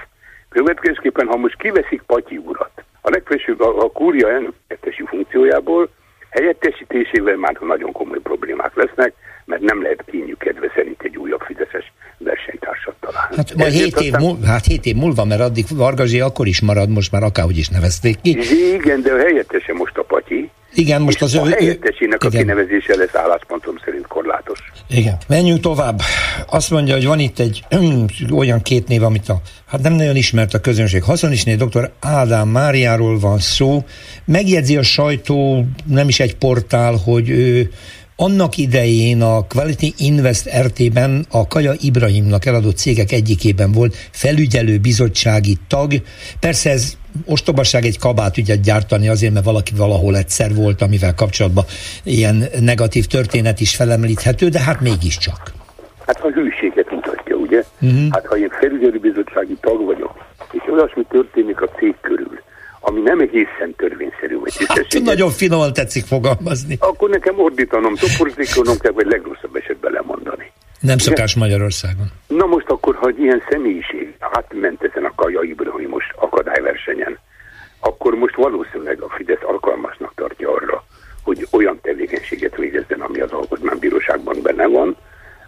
Következésképpen, ha most kiveszik Patyi urat, a legfelsőbb a, a kúria elnökettesi funkciójából, helyettesítésével már nagyon komoly problémák lesznek, mert nem lehet kényük kedve szerint egy újabb Fideszes versenytársat találni. Hát majd 7 év, múl, hát hét év múlva, mert addig Vargazsi akkor is marad, most már akárhogy is nevezték ki. Igen, de a helyettese most a Patyi. Igen, most az ő... A helyettesének ő, a kinevezése lesz álláspontom szerint korlátos. Igen. Menjünk tovább. Azt mondja, hogy van itt egy [clears throat] olyan két név, amit a, hát nem nagyon ismert a közönség. Haszonisné dr. Ádám Máriáról van szó. Megjegyzi a sajtó, nem is egy portál, hogy ő annak idején a Quality Invest RT-ben a Kaja Ibrahimnak eladott cégek egyikében volt felügyelő bizottsági tag. Persze ez ostobaság egy kabát ügyet gyártani azért, mert valaki valahol egyszer volt, amivel kapcsolatban ilyen negatív történet is felemlíthető, de hát mégiscsak. Hát a hűséget mutatja, ugye? Uh-huh. Hát ha én bizottsági tag vagyok, és olyasmi történik a cég körül, ami nem egészen törvényszerű, vagy hát, nagyon finoman tetszik fogalmazni. Akkor nekem ordítanom, toporzítanom kell, vagy legrosszabb esetben lemondani. Nem szokás De, Magyarországon. Na most akkor, ha egy ilyen személyiség átment ezen a Kaja most akadályversenyen, akkor most valószínűleg a Fidesz alkalmasnak tartja arra, hogy olyan tevékenységet végezzen, ami az alkotmánybíróságban benne van.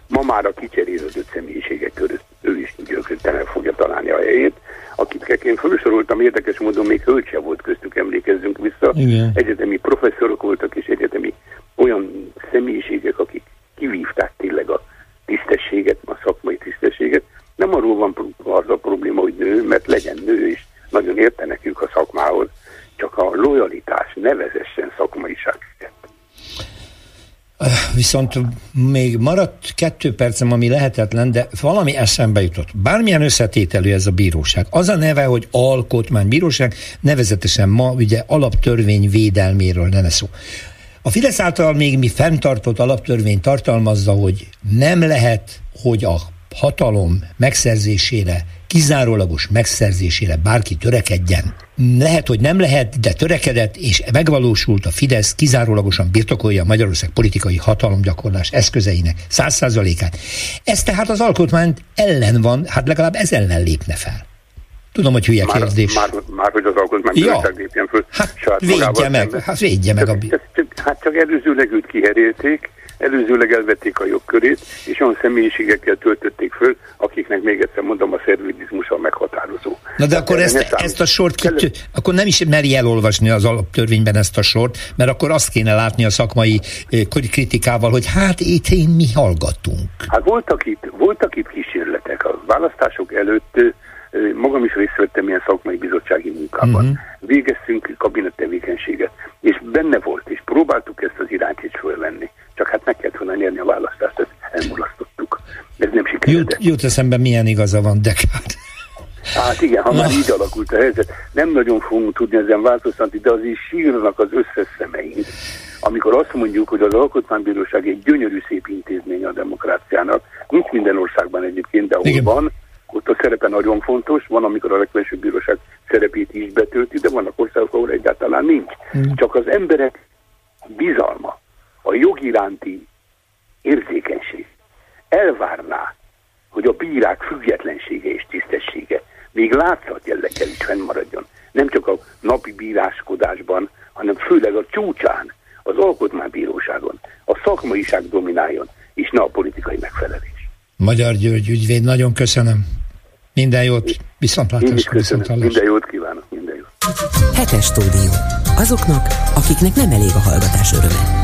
Ma már a kicserélődött személyiségek között ő is gyökröttelen fogja találni a helyét. Akit én felsoroltam, érdekes módon még hölgy volt köztük, emlékezzünk vissza. Igen. Egyetemi professzorok voltak és egyetemi olyan személyiségek, akik kivívták tényleg a tisztességet, a szakmai tisztességet. Nem arról van az a probléma, hogy nő, mert legyen nő, és nagyon értenek ők a szakmához, csak a lojalitás nevezessen szakmaiságet. Viszont még maradt kettő percem, ami lehetetlen, de valami eszembe jutott. Bármilyen összetételű ez a bíróság. Az a neve, hogy alkotmánybíróság, nevezetesen ma ugye alaptörvény védelméről lenne szó. A Fidesz által még mi fenntartott alaptörvény tartalmazza, hogy nem lehet, hogy a hatalom megszerzésére, kizárólagos megszerzésére bárki törekedjen. Lehet, hogy nem lehet, de törekedett, és megvalósult a Fidesz kizárólagosan birtokolja Magyarország politikai hatalomgyakorlás eszközeinek száz százalékát. Ez tehát az alkotmány ellen van, hát legalább ez ellen lépne fel. Tudom, hogy hülye már, kérdés. Már, már hogy az alkotmánybíróság ja. lépjen föl. Hát védje meg, hát védje meg. A... Hát csak előzőleg őt kiherélték, előzőleg elvették a jogkörét, és olyan személyiségekkel töltötték föl, akiknek még egyszer mondom, a szervidizmus a meghatározó. Na de akkor ezt, ezt a sort, ki, akkor nem is meri elolvasni az alaptörvényben ezt a sort, mert akkor azt kéne látni a szakmai kritikával, hogy hát itt én mi hallgatunk. Hát voltak itt, voltak itt kísérletek. A választások előtt magam is részt vettem ilyen szakmai bizottsági munkában. Uh-huh. Végeztünk kabinet tevékenységet, és benne volt, és próbáltuk ezt az irányt is fölvenni. Csak hát meg kellett volna nyerni a választást, ezt elmulasztottuk. Ez nem sikerült. Jut, jut eszembe, milyen igaza van Dekát. Hát igen, ha már így alakult a helyzet, nem nagyon fogunk tudni ezen változtatni, de azért sírnak az összes szemeink. Amikor azt mondjuk, hogy az Alkotmánybíróság egy gyönyörű szép intézmény a demokráciának, nincs minden országban egyébként, de ahol igen. van, ott a szerepe nagyon fontos, van, amikor a legfelsőbb bíróság szerepét is betölti, de vannak országok, ahol egyáltalán nincs. Mm. Csak az emberek bizalma, a jog iránti érzékenység elvárná, hogy a bírák függetlensége és tisztessége még látszat jelleggel is fennmaradjon. Nem csak a napi bíráskodásban, hanem főleg a csúcsán, az alkotmánybíróságon, a szakmaiság domináljon, és ne a politikai megfelelés. Magyar György ügyvéd, nagyon köszönöm. Minden jót, viszontlátásra, viszontlátásra. Minden jót kívánok, minden jót. Hetes stúdió. Azoknak, akiknek nem elég a hallgatás öröme.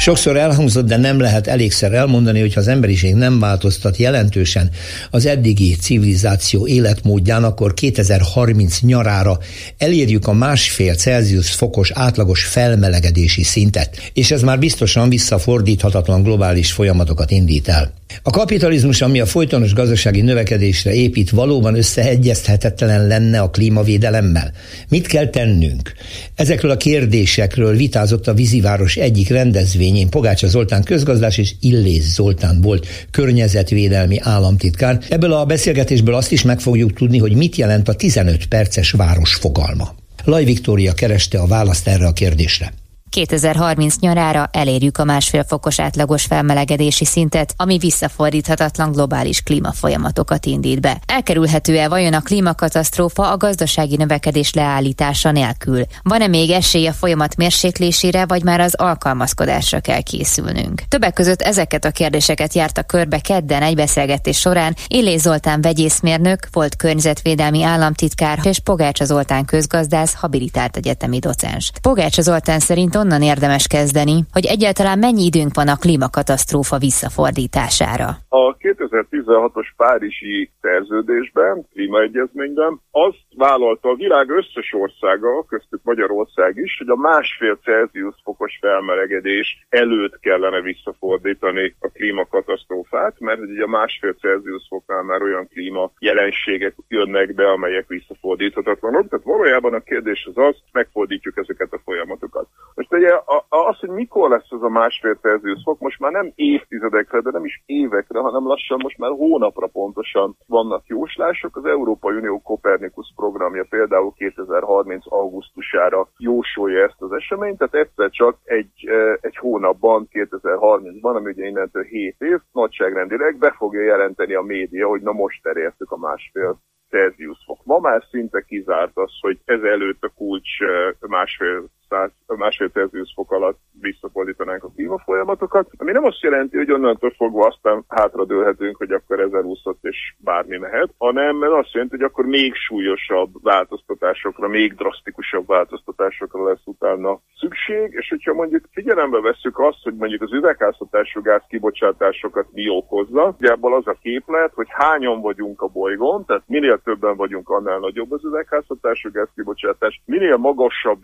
Sokszor elhangzott, de nem lehet elégszer elmondani, hogy ha az emberiség nem változtat jelentősen az eddigi civilizáció életmódján, akkor 2030 nyarára elérjük a másfél Celsius fokos átlagos felmelegedési szintet, és ez már biztosan visszafordíthatatlan globális folyamatokat indít el. A kapitalizmus, ami a folytonos gazdasági növekedésre épít, valóban összeegyezthetetlen lenne a klímavédelemmel. Mit kell tennünk? Ezekről a kérdésekről vitázott a víziváros egyik rendezvényén Pogácsa Zoltán közgazdás és Illész Zoltán volt környezetvédelmi államtitkár. Ebből a beszélgetésből azt is meg fogjuk tudni, hogy mit jelent a 15 perces város fogalma. Laj Viktória kereste a választ erre a kérdésre. 2030 nyarára elérjük a másfél fokos átlagos felmelegedési szintet, ami visszafordíthatatlan globális klímafolyamatokat indít be. Elkerülhető-e vajon a klímakatasztrófa a gazdasági növekedés leállítása nélkül? Van-e még esély a folyamat mérséklésére, vagy már az alkalmazkodásra kell készülnünk? Többek között ezeket a kérdéseket járta körbe kedden egy beszélgetés során Illé Zoltán vegyészmérnök, volt környezetvédelmi államtitkár és Pogácsa Zoltán közgazdász, habilitált egyetemi docens. Pogácsa Zoltán szerint onnan érdemes kezdeni, hogy egyáltalán mennyi időnk van a klímakatasztrófa visszafordítására. A 2016-os Párizsi szerződésben, klímaegyezményben azt vállalta a világ összes országa, köztük Magyarország is, hogy a másfél Celsius fokos felmelegedés előtt kellene visszafordítani a klímakatasztrófát, mert ugye a másfél Celsius foknál már olyan klíma jelenségek jönnek be, amelyek visszafordíthatatlanok. Tehát valójában a kérdés az az, megfordítjuk ezeket a folyamatokat. Most ugye az, hogy mikor lesz ez a másfél Celsius fok, most már nem évtizedekre, de nem is évekre, hanem lassan most már hónapra pontosan vannak jóslások. Az Európai Unió Kopernikus programja például 2030 augusztusára jósolja ezt az eseményt, tehát egyszer csak egy, egy hónapban, 2030-ban, ami ugye innentől 7 év, nagyságrendileg be fogja jelenteni a média, hogy na most elértük a másfél Celsius fok. Ma már szinte kizárt az, hogy ez előtt a kulcs másfél, száz, másfél Celsius fok alatt visszafordítanánk a klímafolyamatokat, ami nem azt jelenti, hogy onnantól fogva aztán hátradőlhetünk, hogy akkor ezer úszott és bármi mehet, hanem azt jelenti, hogy akkor még súlyosabb változtatásokra, még drasztikusabb változtatásokra lesz utána szükség, és hogyha mondjuk figyelembe vesszük azt, hogy mondjuk az üvegházhatású gáz kibocsátásokat mi okozza, ugye az a képlet, hogy hányan vagyunk a bolygón, tehát minél többen vagyunk, annál nagyobb az üvegházhatású gáz kibocsátás, minél magasabb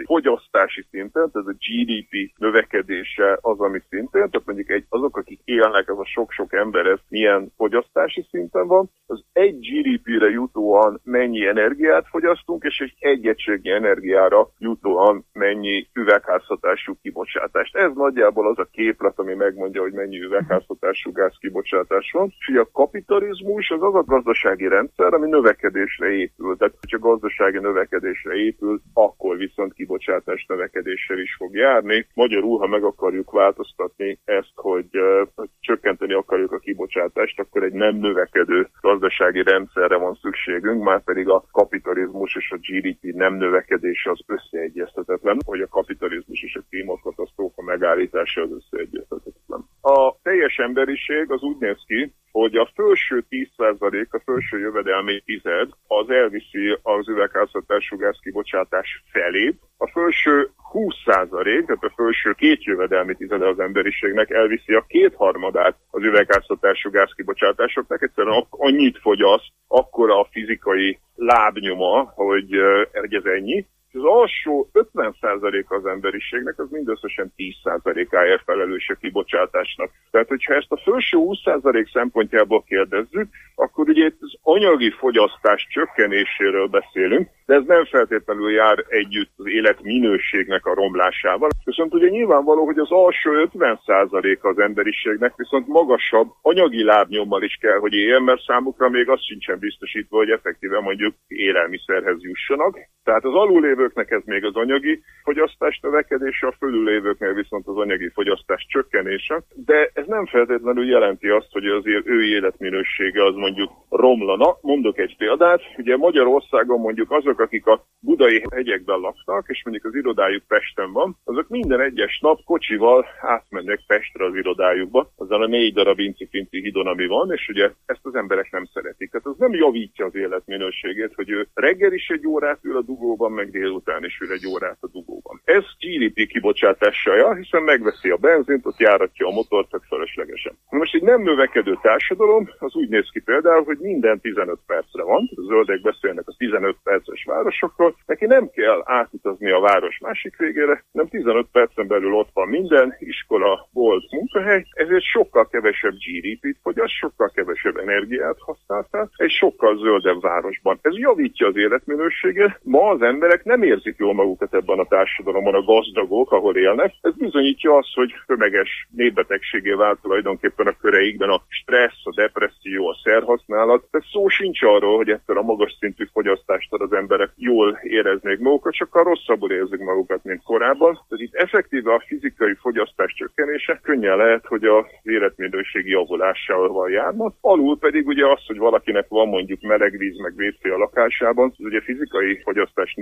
fogyasztási szinten, tehát a GDP növekedés növekedése az, ami szintén, tehát mondjuk egy, azok, akik élnek, az a sok-sok ember, ez milyen fogyasztási szinten van, az egy GDP-re jutóan mennyi energiát fogyasztunk, és egy egy egységnyi energiára jutóan mennyi üvegházhatású kibocsátást. Ez nagyjából az a képlet, ami megmondja, hogy mennyi üvegházhatású gáz kibocsátás van. És a kapitalizmus az az a gazdasági rendszer, ami növekedésre épül. Tehát, hogyha gazdasági növekedésre épül, akkor viszont kibocsátás növekedéssel is fog járni. Magyarul ha meg akarjuk változtatni ezt, hogy, hogy csökkenteni akarjuk a kibocsátást, akkor egy nem növekedő gazdasági rendszerre van szükségünk, már pedig a kapitalizmus és a GDP nem növekedése az összeegyeztetetlen, hogy a kapitalizmus és a klímakatasztrófa megállítása az összeegyeztetetlen. A teljes emberiség az úgy néz ki, hogy a felső 10% a felső jövedelmi tized az elviszi az üvegházhatású gázkibocsátás felé, a felső 20%, tehát a felső két jövedelmi tizede az emberiségnek elviszi a kétharmadát az üvegházhatású gázkibocsátásoknak, egyszerűen annyit fogyaszt, akkora a fizikai lábnyoma, hogy, hogy ez ennyi, az alsó 50% az emberiségnek az mindösszesen 10%-áért felelős a kibocsátásnak. Tehát, hogyha ezt a felső 20% szempontjából kérdezzük, akkor ugye itt az anyagi fogyasztás csökkenéséről beszélünk, de ez nem feltétlenül jár együtt az életminőségnek a romlásával. Viszont ugye nyilvánvaló, hogy az alsó 50% az emberiségnek viszont magasabb anyagi lábnyommal is kell, hogy éljen, mert számukra még az sincsen biztosítva, hogy effektíven mondjuk élelmiszerhez jussanak. Tehát az alulévőknek ez még az anyagi fogyasztás növekedése, a fölülévőknél viszont az anyagi fogyasztás csökkenése, de ez nem feltétlenül jelenti azt, hogy az ő életminősége az mondjuk romlana. Mondok egy példát, ugye Magyarországon mondjuk azok, akik a budai hegyekben laknak, és mondjuk az irodájuk Pesten van, azok minden egyes nap kocsival átmennek Pestre az irodájukba, azzal a négy darab inci hidon, ami van, és ugye ezt az emberek nem szeretik. Tehát az nem javítja az életminőségét, hogy ő reggel is egy órát ül a dugóban, meg délután is ül egy órát a dugóban. Ez GDP kibocsátással, hiszen megveszi a benzint, ott járatja a motort, csak fölöslegesen. Most egy nem növekedő társadalom, az úgy néz ki például, hogy minden 15 percre van, a zöldek beszélnek a 15 perces városokról, neki nem kell átutazni a város másik végére, nem 15 percen belül ott van minden, iskola, bolt, munkahely, ezért sokkal kevesebb GDP-t fogyaszt, sokkal kevesebb energiát használ fel, egy sokkal zöldebb városban. Ez javítja az életminőséget. Ma az emberek nem érzik jól magukat ebben a társadalomban, a gazdagok, ahol élnek. Ez bizonyítja azt, hogy tömeges népbetegségé vált tulajdonképpen a köreikben a stressz, a depresszió, a szerhasználat. Tehát szó sincs arról, hogy ettől a magas szintű fogyasztást az emberek jól éreznék magukat, sokkal rosszabbul érzik magukat, mint korábban. Tehát itt effektíve a fizikai fogyasztás csökkenése könnyen lehet, hogy az életminőségi javulásával járnak. Alul pedig ugye az, hogy valakinek van mondjuk meleg víz, meg WC a lakásában, az ugye fizikai fogyasztás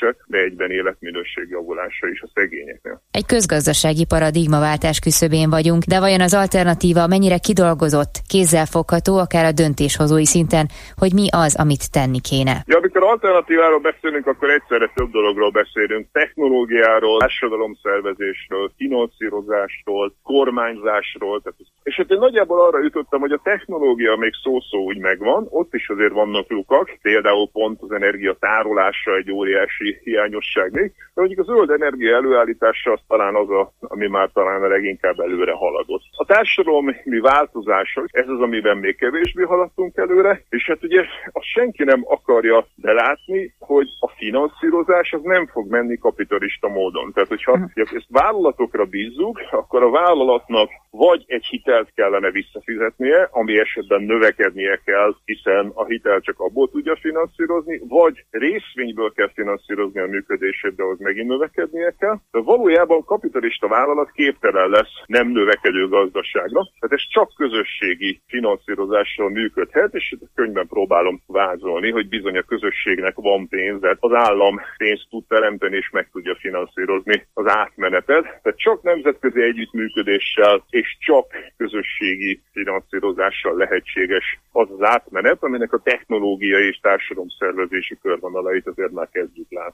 növelése, de egyben életminőség javulása is a szegényeknél. Egy közgazdasági paradigmaváltás küszöbén vagyunk, de vajon az alternatíva mennyire kidolgozott, kézzelfogható, akár a döntéshozói szinten, hogy mi az, amit tenni kéne? Ja, amikor alternatíváról beszélünk, akkor egyszerre több dologról beszélünk. Technológiáról, társadalomszervezésről, finanszírozásról, kormányzásról. Tehát, és hát én nagyjából arra jutottam, hogy a technológia még szó-szó úgy megvan, ott is azért vannak lukak, például pont az energia tárolása egy óriási hiányosság még, de mondjuk a zöld energia előállítása az talán az, a, ami már talán a leginkább előre haladott. A társadalmi változások, ez az, amiben még kevésbé haladtunk előre, és hát ugye azt senki nem akarja belátni, hogy a finanszírozás az nem fog menni kapitalista módon. Tehát, hogyha uh-huh. ezt vállalatokra bízzuk, akkor a vállalatnak vagy egy hitelt kellene visszafizetnie, ami esetben növekednie kell, hiszen a hitel csak abból tudja finanszírozni, vagy részvényből kell finanszírozni a működését, de az megint növekednie kell. De valójában kapitalista vállalat képtelen lesz nem növekedő gazdaságra, tehát ez csak közösségi finanszírozással működhet, és a könyvben próbálom vázolni, hogy bizony a közösségnek van pénze, az állam pénzt tud teremteni és meg tudja finanszírozni az átmenetet. Tehát csak nemzetközi együttműködéssel és csak közösségi finanszírozással lehetséges az az átmenet, aminek a technológiai és társadalomszervezési körvonalait azért már kezdjük látni.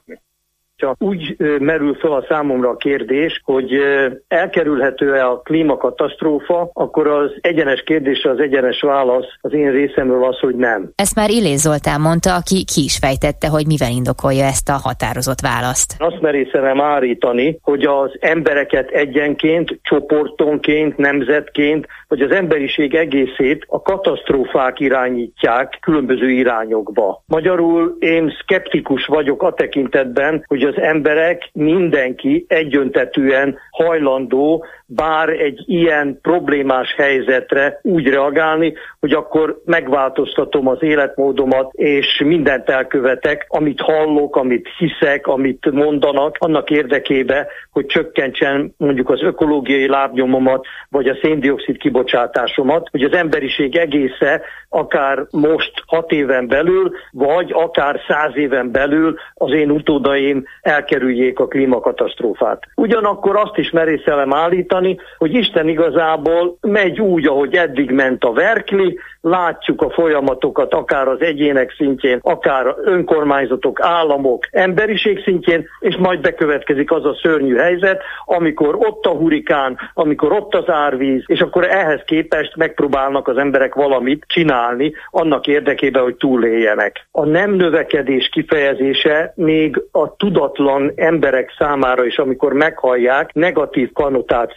Csak úgy merül fel a számomra a kérdés, hogy elkerülhető-e a klímakatasztrófa, akkor az egyenes kérdés, az egyenes válasz az én részemről az, hogy nem. Ezt már Ilé Zoltán mondta, aki ki is fejtette, hogy mivel indokolja ezt a határozott választ. Azt merészenem állítani, hogy az embereket egyenként, csoportonként, nemzetként, vagy az emberiség egészét a katasztrófák irányítják különböző irányokba. Magyarul én skeptikus vagyok a tekintetben, hogy az emberek, mindenki egyöntetűen hajlandó bár egy ilyen problémás helyzetre úgy reagálni, hogy akkor megváltoztatom az életmódomat, és mindent elkövetek, amit hallok, amit hiszek, amit mondanak, annak érdekébe, hogy csökkentsen mondjuk az ökológiai lábnyomomat, vagy a széndiokszid kibocsátásomat, hogy az emberiség egésze akár most hat éven belül, vagy akár száz éven belül az én utódaim elkerüljék a klímakatasztrófát. Ugyanakkor azt is merészelem állítani, hogy Isten igazából megy úgy, ahogy eddig ment a verkli, látjuk a folyamatokat akár az egyének szintjén, akár önkormányzatok, államok, emberiség szintjén, és majd bekövetkezik az a szörnyű helyzet, amikor ott a hurikán, amikor ott az árvíz, és akkor ehhez képest megpróbálnak az emberek valamit csinálni annak érdekében, hogy túléljenek. A nem növekedés kifejezése még a tudatlan emberek számára is, amikor meghallják, negatív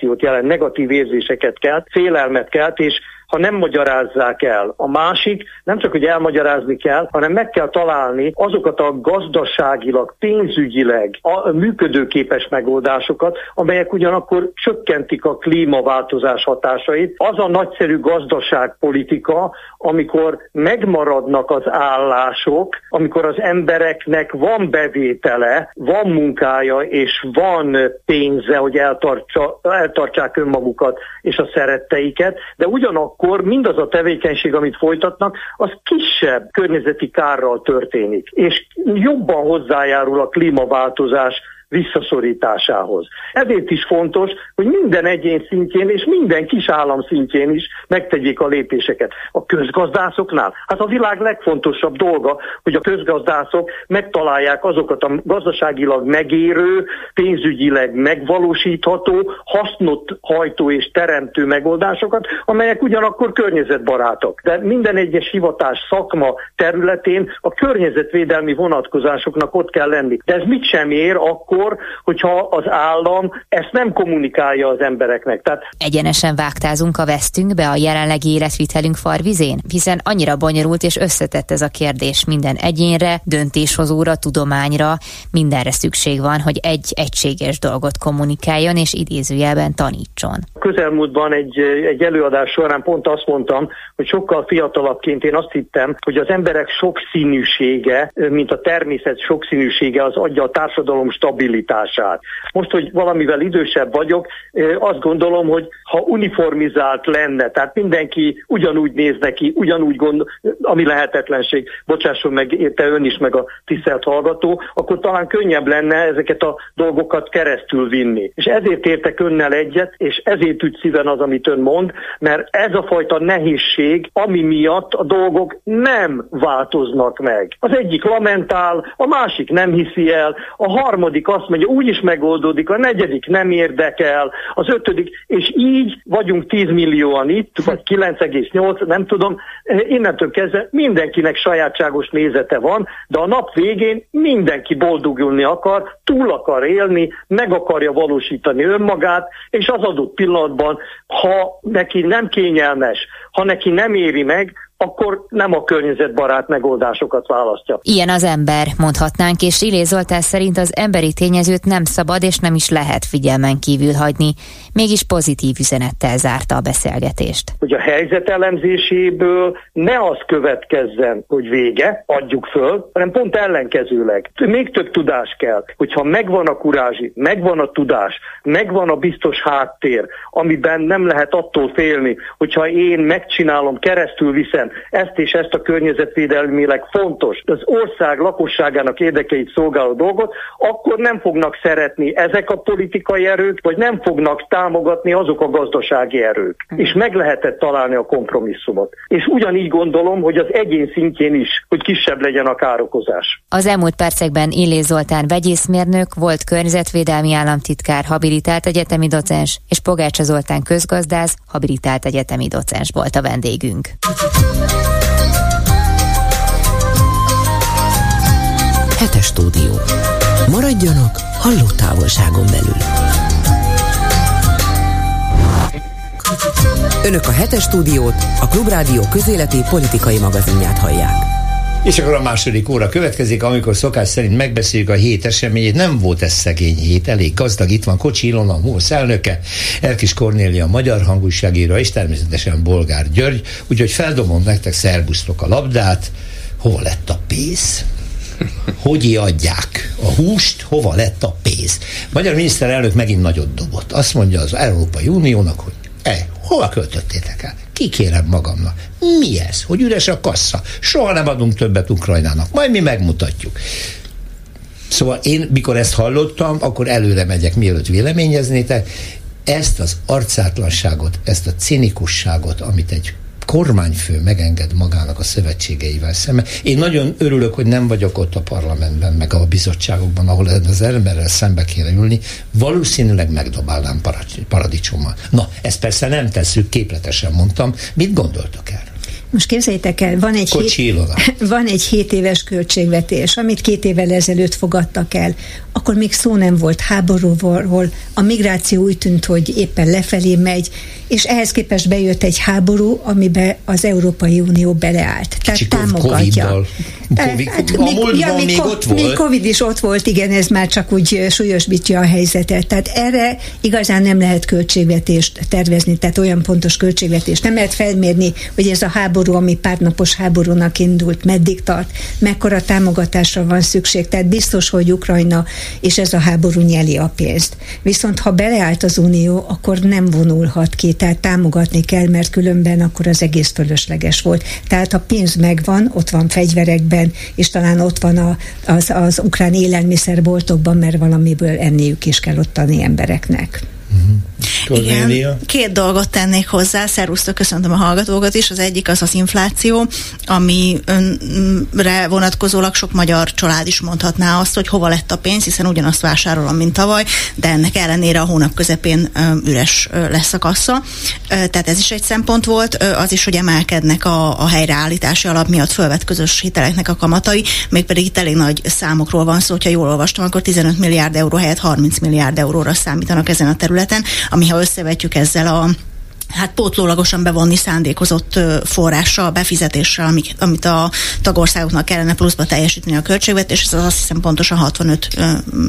konnotációt jelent, negatív érzéseket kelt, félelmet kelt, és ha nem magyarázzák el. A másik nem csak, hogy elmagyarázni kell, hanem meg kell találni azokat a gazdaságilag, pénzügyileg a működőképes megoldásokat, amelyek ugyanakkor csökkentik a klímaváltozás hatásait. Az a nagyszerű gazdaságpolitika, amikor megmaradnak az állások, amikor az embereknek van bevétele, van munkája és van pénze, hogy eltartsa, eltartsák önmagukat és a szeretteiket, de ugyanakkor akkor mindaz a tevékenység, amit folytatnak, az kisebb környezeti kárral történik, és jobban hozzájárul a klímaváltozás visszaszorításához. Ezért is fontos, hogy minden egyén szintjén és minden kis állam szintjén is megtegyék a lépéseket. A közgazdászoknál, hát a világ legfontosabb dolga, hogy a közgazdászok megtalálják azokat a gazdaságilag megérő, pénzügyileg megvalósítható, hasznot hajtó és teremtő megoldásokat, amelyek ugyanakkor környezetbarátok. De minden egyes hivatás szakma területén a környezetvédelmi vonatkozásoknak ott kell lenni. De ez mit sem ér akkor, akkor, hogyha az állam ezt nem kommunikálja az embereknek. Tehát... Egyenesen vágtázunk a vesztünkbe a jelenlegi életvitelünk farvizén, hiszen annyira bonyolult és összetett ez a kérdés minden egyénre, döntéshozóra, tudományra, mindenre szükség van, hogy egy egységes dolgot kommunikáljon és idézőjelben tanítson. Közelmúltban egy, egy előadás során pont azt mondtam, hogy sokkal fiatalabbként én azt hittem, hogy az emberek sokszínűsége, mint a természet sokszínűsége az adja a társadalom stabilitását. Most, hogy valamivel idősebb vagyok, azt gondolom, hogy ha uniformizált lenne, tehát mindenki ugyanúgy néz neki, ugyanúgy gondol, ami lehetetlenség, bocsásson meg érte ön is, meg a tisztelt hallgató, akkor talán könnyebb lenne ezeket a dolgokat keresztül vinni. És ezért értek önnel egyet, és ezért ügy szíven az, amit ön mond, mert ez a fajta nehézség, ami miatt a dolgok nem változnak meg. Az egyik lamentál, a másik nem hiszi el, a harmadik azt mondja, úgyis megoldódik, a negyedik nem érdekel, az ötödik, és így vagyunk 10 millióan itt, vagy 9,8, nem tudom, innentől kezdve mindenkinek sajátságos nézete van, de a nap végén mindenki boldogulni akar, túl akar élni, meg akarja valósítani önmagát, és az adott pillanatban, ha neki nem kényelmes, ha neki nem éri meg, akkor nem a környezetbarát megoldásokat választja. Ilyen az ember, mondhatnánk, és Ilé Zoltán szerint az emberi tényezőt nem szabad és nem is lehet figyelmen kívül hagyni. Mégis pozitív üzenettel zárta a beszélgetést. Hogy a helyzet elemzéséből ne az következzen, hogy vége, adjuk föl, hanem pont ellenkezőleg. Még több tudás kell, hogyha megvan a kurázsi, megvan a tudás, megvan a biztos háttér, amiben nem lehet attól félni, hogyha én megcsinálom, keresztül viszem, ezt és ezt a környezetvédelmileg fontos, az ország lakosságának érdekeit szolgáló dolgot, akkor nem fognak szeretni ezek a politikai erők, vagy nem fognak támogatni azok a gazdasági erők. Mm. És meg lehetett találni a kompromisszumot. És ugyanígy gondolom, hogy az egyén szintjén is, hogy kisebb legyen a károkozás. Az elmúlt percekben Illé Zoltán vegyészmérnök, volt környezetvédelmi államtitkár, habilitált egyetemi docens, és Pogácsa Zoltán közgazdász, habilitált egyetemi docens volt a vendégünk. Hetes stúdió. Maradjanak hallótávolságon belül. Önök a hetes stúdiót, a Klubrádió közéleti politikai magazinját hallják. És akkor a második óra következik, amikor szokás szerint megbeszéljük a hét eseményét. Nem volt ez szegény hét, elég gazdag. Itt van Kocsi Ilona, a MOSZ elnöke, Erkis Kornélia, a magyar hangúságíró, és természetesen Bolgár György. Úgyhogy feldobom nektek, szerbusztok a labdát. Hova lett a pénz? hogy adják a húst, hova lett a pénz. Magyar miniszterelnök megint nagyot dobott. Azt mondja az Európai Uniónak, hogy e, hova költöttétek el? Kikérem magamnak. Mi ez? Hogy üres a kassa? Soha nem adunk többet Ukrajnának. Majd mi megmutatjuk. Szóval én, mikor ezt hallottam, akkor előre megyek, mielőtt véleményeznétek. Ezt az arcátlanságot, ezt a cinikusságot, amit egy kormányfő megenged magának a szövetségeivel szemben. Én nagyon örülök, hogy nem vagyok ott a parlamentben, meg a bizottságokban, ahol az emberrel szembe kéne ülni, valószínűleg megdobálnám paradicsommal. Na, ezt persze nem tesszük, képletesen mondtam. Mit gondoltok el? Most képzeljétek el, van egy, hét, [laughs] van egy 7 éves költségvetés, amit két évvel ezelőtt fogadtak el. Akkor még szó nem volt háborúról, a migráció úgy tűnt, hogy éppen lefelé megy, és ehhez képest bejött egy háború, amiben az Európai Unió beleállt. Tehát Kicsi támogatja. COVID, hát, a még, ja, még, még ott volt. Még Covid is ott volt, igen, ez már csak úgy súlyosbítja a helyzetet. Tehát erre igazán nem lehet költségvetést tervezni, tehát olyan pontos költségvetést nem lehet felmérni, hogy ez a háború, ami párnapos háborúnak indult, meddig tart, mekkora támogatásra van szükség. Tehát biztos, hogy Ukrajna és ez a háború nyeli a pénzt. Viszont ha beleállt az Unió, akkor nem vonulhat ki tehát támogatni kell, mert különben akkor az egész fölösleges volt. Tehát a pénz megvan, ott van fegyverekben, és talán ott van a, az, az ukrán élelmiszerboltokban, mert valamiből enniük is kell ottani embereknek. Uh-huh. Igen, két dolgot tennék hozzá, szervusztok, köszöntöm a hallgatókat is. Az egyik az az infláció, amire vonatkozólag sok magyar család is mondhatná azt, hogy hova lett a pénz, hiszen ugyanazt vásárolom, mint tavaly, de ennek ellenére a hónap közepén üres lesz a kassa. Tehát ez is egy szempont volt. Az is, hogy emelkednek a, a helyreállítási alap miatt fölvett közös hiteleknek a kamatai, mégpedig itt elég nagy számokról van szó, hogyha jól olvastam, akkor 15 milliárd euró helyett 30 milliárd euróra számítanak ezen a területen, ami ha összevetjük ezzel a hát pótlólagosan bevonni szándékozott forrással, befizetéssel, amit, amit a tagországoknak kellene pluszba teljesíteni a költségvetés, ez az azt hiszem pontosan 65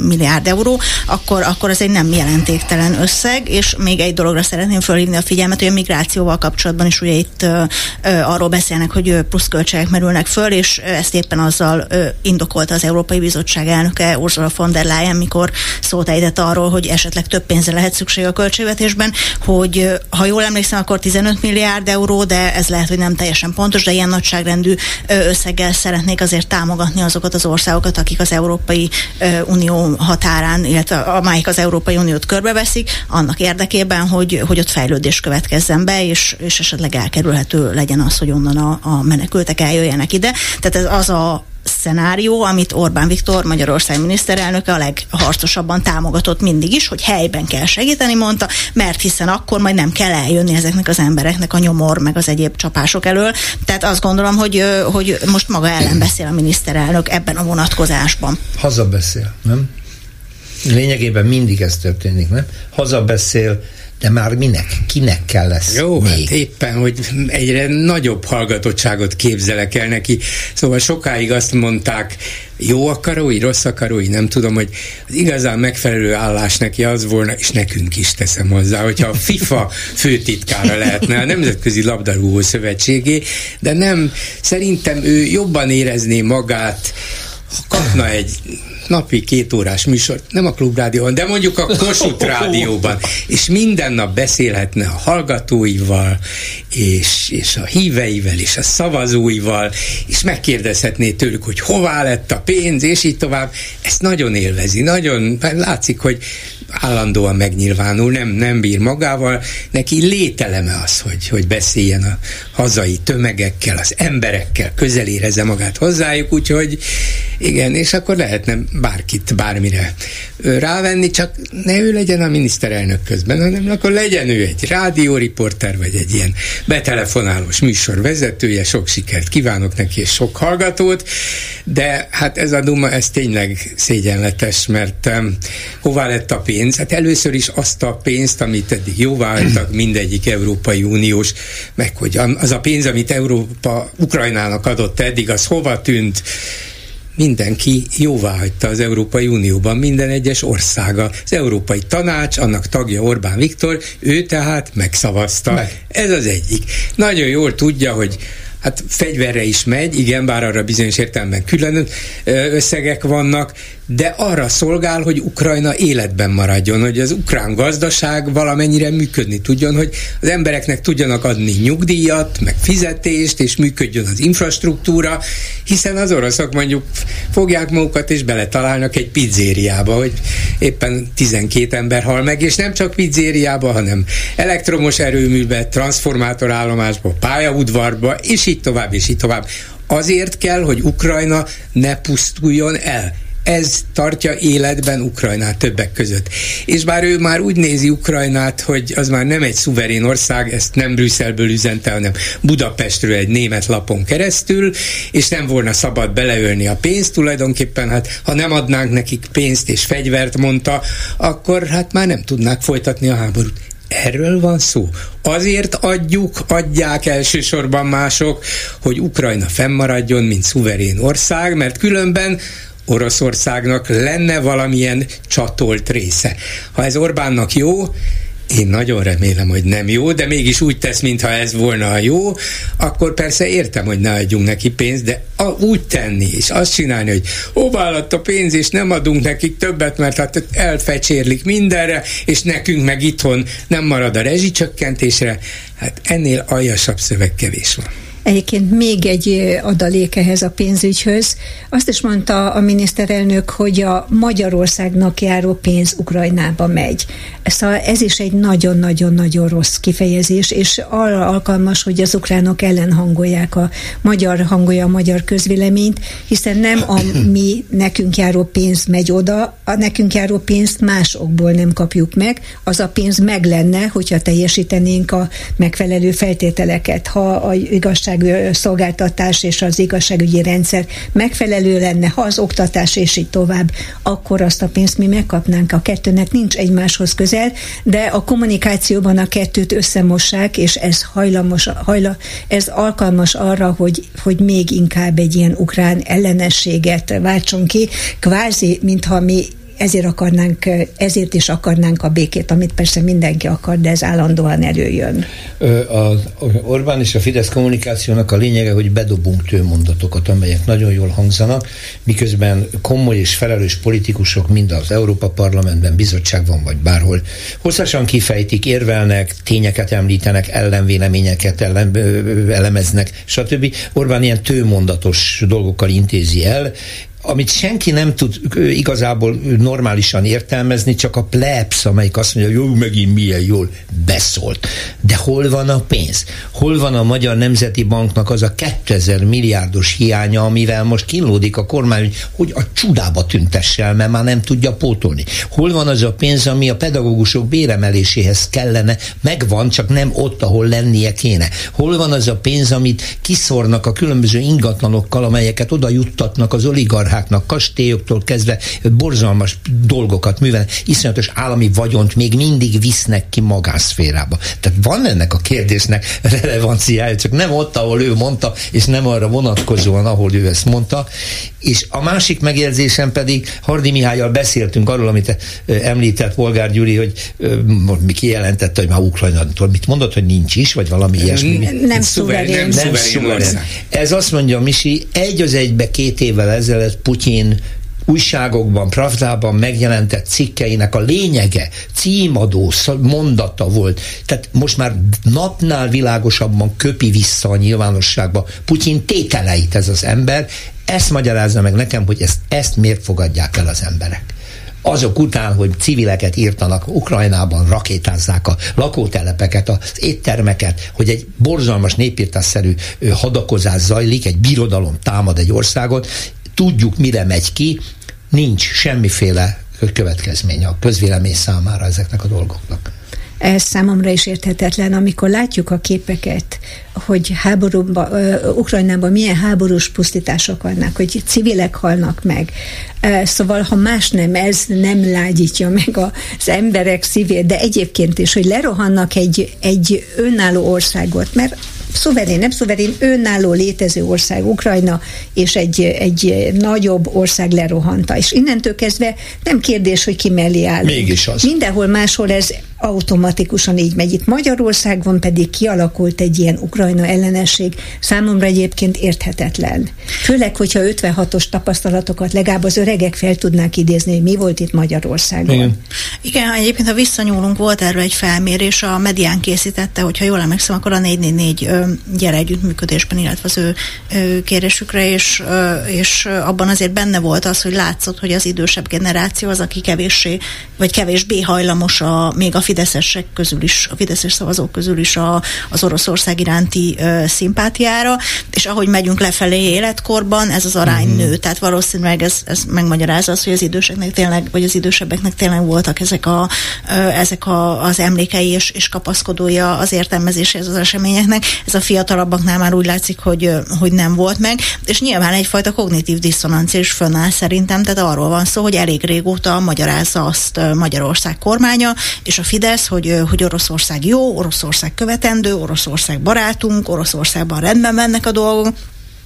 milliárd euró, akkor, akkor ez egy nem jelentéktelen összeg, és még egy dologra szeretném fölhívni a figyelmet, hogy a migrációval kapcsolatban is ugye itt ö, arról beszélnek, hogy pluszköltségek merülnek föl, és ezt éppen azzal ö, indokolta az Európai Bizottság elnöke Ursula von der Leyen, mikor szót ejtett arról, hogy esetleg több pénzre lehet szükség a költségvetésben, hogy ha jól emlékszem, akkor 15 milliárd euró, de ez lehet, hogy nem teljesen pontos, de ilyen nagyságrendű összeggel szeretnék azért támogatni azokat az országokat, akik az Európai Unió határán, illetve amelyik az Európai Uniót körbeveszik, annak érdekében, hogy, hogy ott fejlődés következzen be, és, és esetleg elkerülhető legyen az, hogy onnan a, a menekültek eljöjjenek ide. Tehát ez az a szenárió, amit Orbán Viktor, Magyarország miniszterelnöke a legharcosabban támogatott mindig is, hogy helyben kell segíteni, mondta, mert hiszen akkor majd nem kell eljönni ezeknek az embereknek a nyomor, meg az egyéb csapások elől. Tehát azt gondolom, hogy, hogy most maga ellen beszél a miniszterelnök ebben a vonatkozásban. Hazabeszél, nem? Lényegében mindig ez történik, nem? Hazabeszél, de már minek, kinek kell lesz Jó, még? hát éppen, hogy egyre nagyobb hallgatottságot képzelek el neki. Szóval sokáig azt mondták, jó akarói, rossz akarói, nem tudom, hogy az igazán megfelelő állás neki az volna, és nekünk is teszem hozzá, hogyha a FIFA főtitkára lehetne a Nemzetközi Labdarúgó Szövetségé, de nem, szerintem ő jobban érezné magát, ha kapna egy napi két órás műsor, nem a klubrádióban, de mondjuk a Kossuth [laughs] rádióban, és minden nap beszélhetne a hallgatóival, és, és a híveivel, és a szavazóival, és megkérdezhetné tőlük, hogy hová lett a pénz, és így tovább. Ezt nagyon élvezi, nagyon, látszik, hogy állandóan megnyilvánul, nem, nem bír magával, neki lételeme az, hogy, hogy beszéljen a hazai tömegekkel, az emberekkel, közel érezze magát hozzájuk, úgyhogy igen, és akkor lehetne bárkit bármire rávenni, csak ne ő legyen a miniszterelnök közben, hanem akkor legyen ő egy rádióriporter, vagy egy ilyen betelefonálós műsor vezetője, sok sikert kívánok neki, és sok hallgatót, de hát ez a Duma, ez tényleg szégyenletes, mert um, hová lett a pénz? Hát először is azt a pénzt, amit eddig jóvá hagytak mindegyik Európai Uniós, meg hogy az a pénz, amit Európa Ukrajnának adott eddig, az hova tűnt? Mindenki jóvá hagyta az Európai Unióban, minden egyes országa. Az Európai Tanács, annak tagja Orbán Viktor, ő tehát megszavazta. Meg. Ez az egyik. Nagyon jól tudja, hogy hát fegyverre is megy, igen, bár arra bizonyos értelemben külön összegek vannak, de arra szolgál, hogy Ukrajna életben maradjon, hogy az ukrán gazdaság valamennyire működni tudjon, hogy az embereknek tudjanak adni nyugdíjat, meg fizetést, és működjön az infrastruktúra, hiszen az oroszok mondjuk fogják magukat, és beletalálnak egy pizzériába, hogy éppen 12 ember hal meg, és nem csak pizzériába, hanem elektromos erőműbe, transformátorállomásba, pályaudvarba, és így tovább, és így tovább. Azért kell, hogy Ukrajna ne pusztuljon el ez tartja életben Ukrajnát többek között. És bár ő már úgy nézi Ukrajnát, hogy az már nem egy szuverén ország, ezt nem Brüsszelből üzente, hanem Budapestről egy német lapon keresztül, és nem volna szabad beleölni a pénzt tulajdonképpen, hát ha nem adnánk nekik pénzt és fegyvert, mondta, akkor hát már nem tudnák folytatni a háborút. Erről van szó. Azért adjuk, adják elsősorban mások, hogy Ukrajna fennmaradjon, mint szuverén ország, mert különben Oroszországnak lenne valamilyen csatolt része. Ha ez Orbánnak jó, én nagyon remélem, hogy nem jó, de mégis úgy tesz, mintha ez volna a jó, akkor persze értem, hogy ne adjunk neki pénzt, de a, úgy tenni, és azt csinálni, hogy hová lett a pénz, és nem adunk nekik többet, mert hát elfecsérlik mindenre, és nekünk meg itthon nem marad a rezsicsökkentésre, hát ennél aljasabb szöveg kevés van. Egyébként még egy adalék ehhez a pénzügyhöz. Azt is mondta a miniszterelnök, hogy a Magyarországnak járó pénz Ukrajnába megy. Szóval ez is egy nagyon-nagyon-nagyon rossz kifejezés, és arra alkalmas, hogy az ukránok ellen hangolják a magyar hangolja a magyar közvéleményt, hiszen nem a [coughs] mi nekünk járó pénz megy oda, a nekünk járó pénzt másokból nem kapjuk meg, az a pénz meg lenne, hogyha teljesítenénk a megfelelő feltételeket. Ha a igazságszolgáltatás és az igazságügyi rendszer megfelelő lenne, ha az oktatás és így tovább, akkor azt a pénzt mi megkapnánk. A kettőnek nincs egymáshoz közel, de a kommunikációban a kettőt összemossák, és ez hajlamos, hajla, ez alkalmas arra, hogy, hogy még inkább egy ilyen ukrán ellenességet váltson ki, kvázi, mintha mi ezért akarnánk, ezért is akarnánk a békét, amit persze mindenki akar, de ez állandóan előjön. Az Orbán és a Fidesz kommunikációnak a lényege, hogy bedobunk tőmondatokat, amelyek nagyon jól hangzanak, miközben komoly és felelős politikusok mind az Európa Parlamentben, bizottságban vagy bárhol hosszasan kifejtik, érvelnek, tényeket említenek, ellenvéleményeket ellen, elemeznek, stb. Orbán ilyen tőmondatos dolgokkal intézi el, amit senki nem tud igazából normálisan értelmezni, csak a plebs, amelyik azt mondja, jó, megint milyen jól beszólt. De hol van a pénz? Hol van a Magyar Nemzeti Banknak az a 2000 milliárdos hiánya, amivel most kínlódik a kormány, hogy a csudába tüntesse el, mert már nem tudja pótolni. Hol van az a pénz, ami a pedagógusok béremeléséhez kellene, megvan, csak nem ott, ahol lennie kéne. Hol van az a pénz, amit kiszornak a különböző ingatlanokkal, amelyeket oda juttatnak az oligarchák monarcháknak, kastélyoktól kezdve borzalmas dolgokat művel, iszonyatos állami vagyont még mindig visznek ki magánszférába. Tehát van ennek a kérdésnek relevanciája, csak nem ott, ahol ő mondta, és nem arra vonatkozóan, ahol ő ezt mondta. És a másik megjegyzésem pedig, Hardi Mihályal beszéltünk arról, amit említett Polgár Gyuri, hogy mi kijelentette, hogy már Ukrajna, mit mondott, hogy nincs is, vagy valami ilyesmi. Nem, nem szuverén. Nem, nem szuverén. Ez azt mondja Misi, egy az egybe két évvel ezelőtt Putyin újságokban, Pravdában megjelentett cikkeinek a lényege, címadó mondata volt. Tehát most már napnál világosabban köpi vissza a nyilvánosságba Putyin tételeit ez az ember. Ezt magyarázza meg nekem, hogy ezt, ezt miért fogadják el az emberek azok után, hogy civileket írtanak Ukrajnában, rakétázzák a lakótelepeket, az éttermeket, hogy egy borzalmas népírtásszerű hadakozás zajlik, egy birodalom támad egy országot, tudjuk, mire megy ki, nincs semmiféle következménye a közvélemény számára ezeknek a dolgoknak. Ez számomra is érthetetlen, amikor látjuk a képeket, hogy háborúban, Ukrajnában milyen háborús pusztítások vannak, hogy civilek halnak meg. Szóval, ha más nem, ez nem lágyítja meg az emberek szívét, de egyébként is, hogy lerohannak egy, egy önálló országot, mert szuverén, nem szuverén, önálló létező ország Ukrajna, és egy, egy nagyobb ország lerohanta. És innentől kezdve nem kérdés, hogy ki mellé áll. Mégis az. Mindenhol máshol ez automatikusan így megy. Itt Magyarországon pedig kialakult egy ilyen Ukrajna ellenesség, számomra egyébként érthetetlen. Főleg, hogyha 56-os tapasztalatokat legalább az öregek fel tudnák idézni, hogy mi volt itt Magyarországon. Igen. Igen, egyébként ha visszanyúlunk, volt erről egy felmérés, a medián készítette, hogyha jól emlékszem, akkor a 444 gyere együttműködésben, illetve az ő, ő kérésükre, és, és abban azért benne volt az, hogy látszott, hogy az idősebb generáció az, aki kevéssé, vagy kevésbé hajlamos a, még a fideszesek közül is, a fideszes szavazók közül is a, az Oroszország iránti ö, szimpátiára, és ahogy megyünk lefelé életkorban, ez az arány mm-hmm. nő. Tehát valószínűleg ez, ez megmagyarázza azt, hogy az időseknek tényleg, vagy az idősebbeknek tényleg voltak ezek, a, ö, ezek a, az emlékei és, és kapaszkodója az értelmezéséhez az eseményeknek. Ez a fiatalabbaknál már úgy látszik, hogy, hogy nem volt meg, és nyilván egyfajta kognitív diszonancia is fönnáll szerintem, tehát arról van szó, hogy elég régóta magyarázza azt Magyarország kormánya, és a Fidesz, hogy, hogy Oroszország jó, Oroszország követendő, Oroszország barátunk, Oroszországban rendben mennek a dolgok,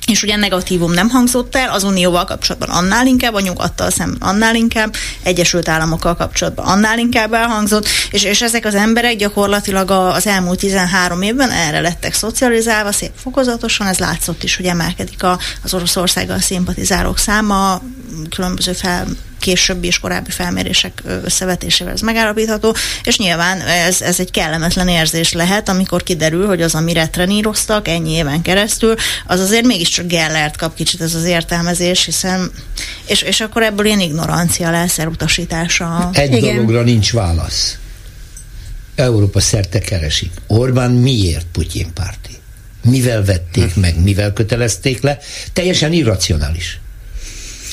és ugye negatívum nem hangzott el, az Unióval kapcsolatban annál inkább, a nyugattal szemben annál inkább, Egyesült Államokkal kapcsolatban annál inkább elhangzott, és, és ezek az emberek gyakorlatilag az elmúlt 13 évben erre lettek szocializálva, szép fokozatosan, ez látszott is, hogy emelkedik a, az Oroszországgal szimpatizálók száma, különböző fel későbbi és korábbi felmérések összevetésével ez megállapítható, és nyilván ez, ez egy kellemetlen érzés lehet, amikor kiderül, hogy az, amire treníroztak ennyi éven keresztül, az azért mégiscsak Gellert kap kicsit ez az értelmezés, hiszen és, és akkor ebből ilyen ignorancia lesz, elutasítása. Egy Igen. dologra nincs válasz. Európa szerte keresik. Orbán miért Putyin párti? Mivel vették meg, mivel kötelezték le? Teljesen irracionális.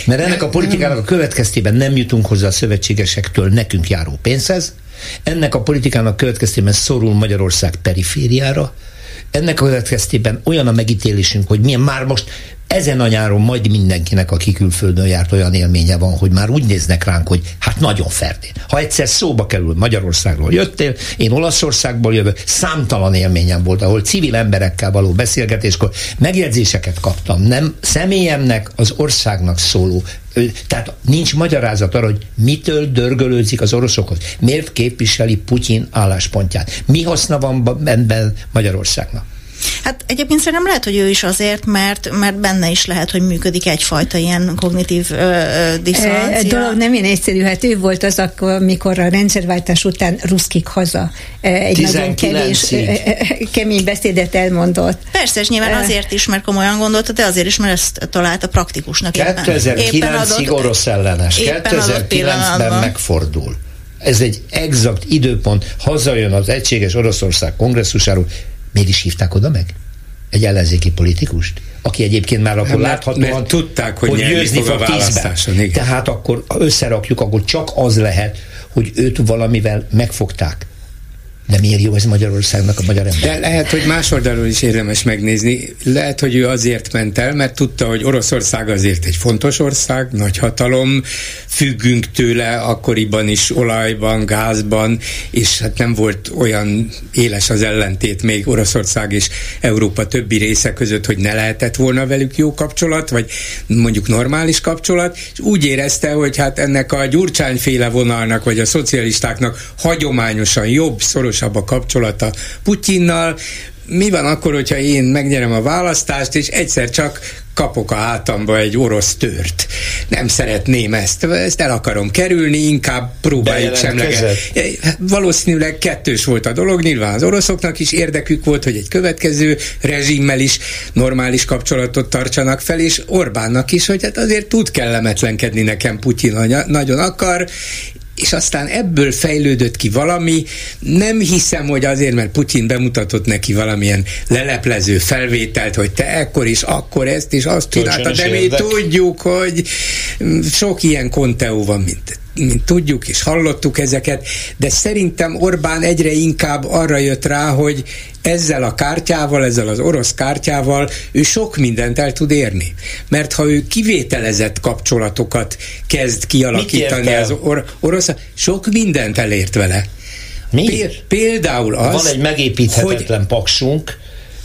Mert ennek a politikának a következtében nem jutunk hozzá a szövetségesektől nekünk járó pénzhez, ennek a politikának következtében szorul Magyarország perifériára, ennek a következtében olyan a megítélésünk, hogy milyen már most ezen a nyáron majd mindenkinek, aki külföldön járt, olyan élménye van, hogy már úgy néznek ránk, hogy hát nagyon ferdén. Ha egyszer szóba kerül, Magyarországról jöttél, én Olaszországból jövök, számtalan élményem volt, ahol civil emberekkel való beszélgetéskor megjegyzéseket kaptam, nem személyemnek, az országnak szóló tehát nincs magyarázat arra, hogy mitől dörgölőzik az oroszokhoz. Miért képviseli Putyin álláspontját? Mi haszna van ebben Magyarországnak? Hát egyébként szerintem lehet, hogy ő is azért, mert, mert benne is lehet, hogy működik egyfajta ilyen kognitív ö, diszonancia. dolog nem ilyen egyszerű, hát ő volt az, akkor, amikor a rendszerváltás után ruszkik haza egy nagyon kevés, kemény beszédet elmondott. Persze, és nyilván azért is, mert komolyan gondolta, de azért is, mert ezt találta praktikusnak. 2009-ig orosz ellenes, 2009-ben megfordul. Ez egy exakt időpont, hazajön az Egységes Oroszország kongresszusáról, Miért is hívták oda meg? Egy ellenzéki politikust? Aki egyébként már akkor hát, láthatóan, mert tudták, hogy, hogy győzni fog a választáson. Tehát akkor összerakjuk, akkor csak az lehet, hogy őt valamivel megfogták. De miért jó ez Magyarországnak a magyar ember? De lehet, hogy más oldalról is érdemes megnézni. Lehet, hogy ő azért ment el, mert tudta, hogy Oroszország azért egy fontos ország, nagy hatalom, függünk tőle akkoriban is olajban, gázban, és hát nem volt olyan éles az ellentét még Oroszország és Európa többi része között, hogy ne lehetett volna velük jó kapcsolat, vagy mondjuk normális kapcsolat, és úgy érezte, hogy hát ennek a gyurcsányféle vonalnak, vagy a szocialistáknak hagyományosan jobb, szoros szorosabb a kapcsolata Putyinnal, mi van akkor, hogyha én megnyerem a választást, és egyszer csak kapok a hátamba egy orosz tört. Nem szeretném ezt, ezt el akarom kerülni, inkább próbáljuk semleget. Valószínűleg kettős volt a dolog, nyilván az oroszoknak is érdekük volt, hogy egy következő rezsimmel is normális kapcsolatot tartsanak fel, és Orbánnak is, hogy hát azért tud kellemetlenkedni nekem Putyin nagyon akar, és aztán ebből fejlődött ki valami, nem hiszem, hogy azért, mert Putyin bemutatott neki valamilyen leleplező felvételt, hogy te ekkor is, akkor ezt is azt csinálta, de mi tudjuk, hogy sok ilyen konteó van, mint mint tudjuk és hallottuk ezeket, de szerintem Orbán egyre inkább arra jött rá, hogy ezzel a kártyával, ezzel az orosz kártyával ő sok mindent el tud érni. Mert ha ő kivételezett kapcsolatokat kezd kialakítani az or- orosz, sok mindent elért vele. Mi? Például az, Van egy megépíthetetlen hogy, paksunk,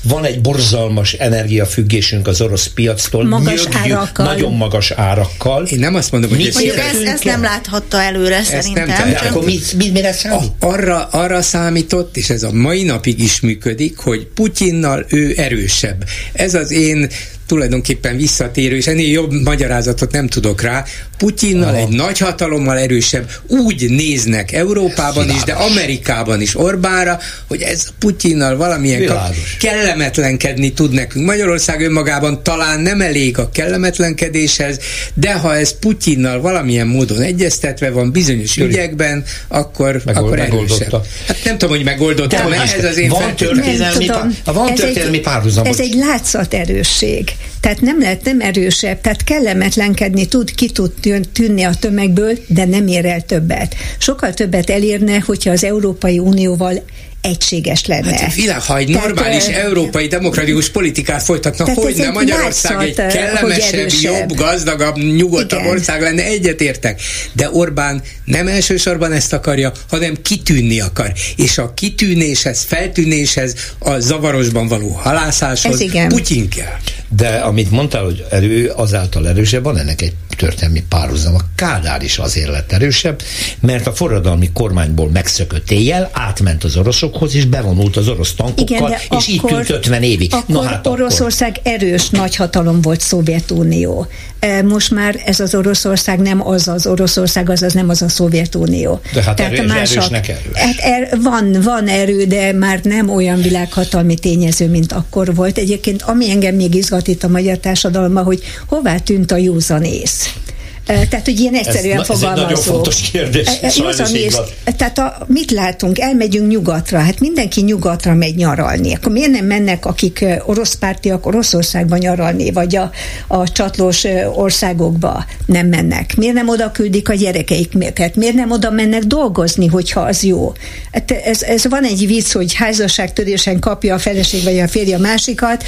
van egy borzalmas energiafüggésünk az orosz piactól, magas árakkal. nagyon magas árakkal. Én nem azt mondom, hogy ez ezt, ezt nem láthatta előre ezt szerintem. Nem de akkor mit, mit, mire számít? A, arra, arra számított, és ez a mai napig is működik, hogy Putyinnal ő erősebb. Ez az én tulajdonképpen visszatérő, és ennél jobb magyarázatot nem tudok rá. Putyinnal Aha. egy nagy hatalommal erősebb úgy néznek Európában is, de Amerikában is Orbánra, hogy ez Putyinnal valamilyen kap, kellemetlenkedni tud nekünk. Magyarország önmagában talán nem elég a kellemetlenkedéshez, de ha ez Putyinnal valamilyen módon egyeztetve van bizonyos Jö. ügyekben, akkor, Megold, akkor erősebb. Hát nem tudom, hogy megoldotta, mert ez az én van történelmi, van történelmi párhuzam. Ez egy látszat erősség. Tehát nem lehet nem erősebb, tehát kellemetlenkedni tud, ki tud tűnni a tömegből, de nem ér el többet. Sokkal többet elérne, hogyha az Európai Unióval egységes lenne. Hát világ, ha egy tehát, normális uh, európai demokratikus politikát folytatnak, hogy nem Magyarország egy kellemesebb, jobb, gazdagabb, nyugodtabb Igen. ország lenne, egyetértek. De Orbán nem elsősorban ezt akarja, hanem kitűnni akar. És a kitűnéshez, feltűnéshez, a zavarosban való halászáshoz Putyin kell. De amit mondtál, hogy erő azáltal erősebb, van ennek egy történelmi párhuzam. A Kádár is azért lett erősebb, mert a forradalmi kormányból megszökött éjjel, átment az oroszokhoz, és bevonult az orosz tankokkal, Igen, és akkor, így küld 50 évig. Akkor Na hát Oroszország akkor. erős nagyhatalom volt Szovjetunió. E, most már ez az Oroszország nem az az Oroszország, az az nem az a Szovjetunió. De hát Tehát erős, mások, erősnek erős. Hát er, van, van erő, de már nem olyan világhatalmi tényező, mint akkor volt. Egyébként ami engem még izgat itt a magyar társadalomban, hogy hová tűnt a józanész. Thanks. Tehát, hogy ilyen egyszerűen ez, fogalmazó. Ez egy nagyon fontos kérdés. Józanész, tehát a, mit látunk? Elmegyünk nyugatra. Hát mindenki nyugatra megy nyaralni. Akkor miért nem mennek, akik orosz pártiak Oroszországban nyaralni, vagy a, a csatlós országokba nem mennek? Miért nem oda küldik a gyerekeikket? Miért nem oda mennek dolgozni, hogyha az jó? Hát ez, ez van egy vicc, hogy házasságtörésen kapja a feleség vagy a férje a másikat,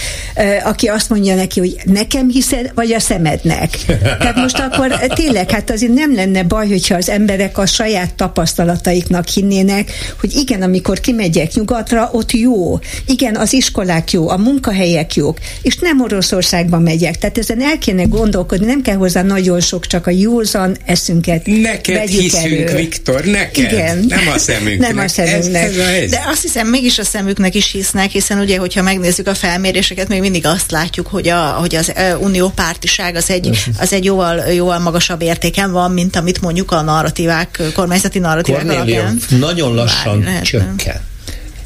aki azt mondja neki, hogy nekem hiszed, vagy a szemednek. Tehát most akkor tényleg, hát azért nem lenne baj, hogyha az emberek a saját tapasztalataiknak hinnének, hogy igen, amikor kimegyek nyugatra, ott jó. Igen, az iskolák jó, a munkahelyek jók, és nem Oroszországba megyek. Tehát ezen el kéne gondolkodni, nem kell hozzá nagyon sok, csak a józan eszünket Neked hiszünk, elő. Viktor, neked. Igen. Nem a szemünknek. Nem a szemünknek. Ez, ez a De azt hiszem, mégis a szemüknek is hisznek, hiszen ugye, hogyha megnézzük a felméréseket, még mindig azt látjuk, hogy, a, hogy az unió pártiság az egy, az egy jóval, jóval maga magasabb értéken van, mint amit mondjuk a narratívák, kormányzati narratívák alapján. nagyon lassan csökken.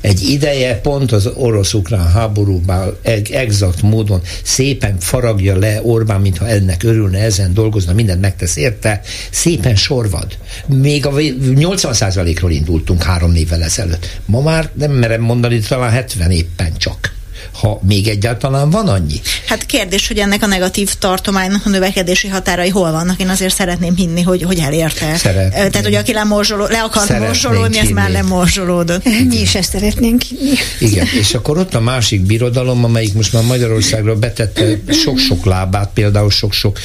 Egy ideje pont az orosz-ukrán háborúban exakt módon szépen faragja le Orbán, mintha ennek örülne, ezen dolgozna, mindent megtesz érte, szépen sorvad. Még a 80%-ról indultunk három évvel ezelőtt. Ma már nem merem mondani, talán 70 éppen csak ha még egyáltalán van annyi. Hát kérdés, hogy ennek a negatív tartománynak a növekedési határai hol vannak. Én azért szeretném hinni, hogy, hogy elérte. Szeretném. Tehát, hogy aki lemorzsoló, le akar morzsolódni, ez már lemorzsolódott. Mi is ezt szeretnénk hinni. Igen, és akkor ott a másik birodalom, amelyik most már Magyarországra betette sok-sok lábát, például sok-sok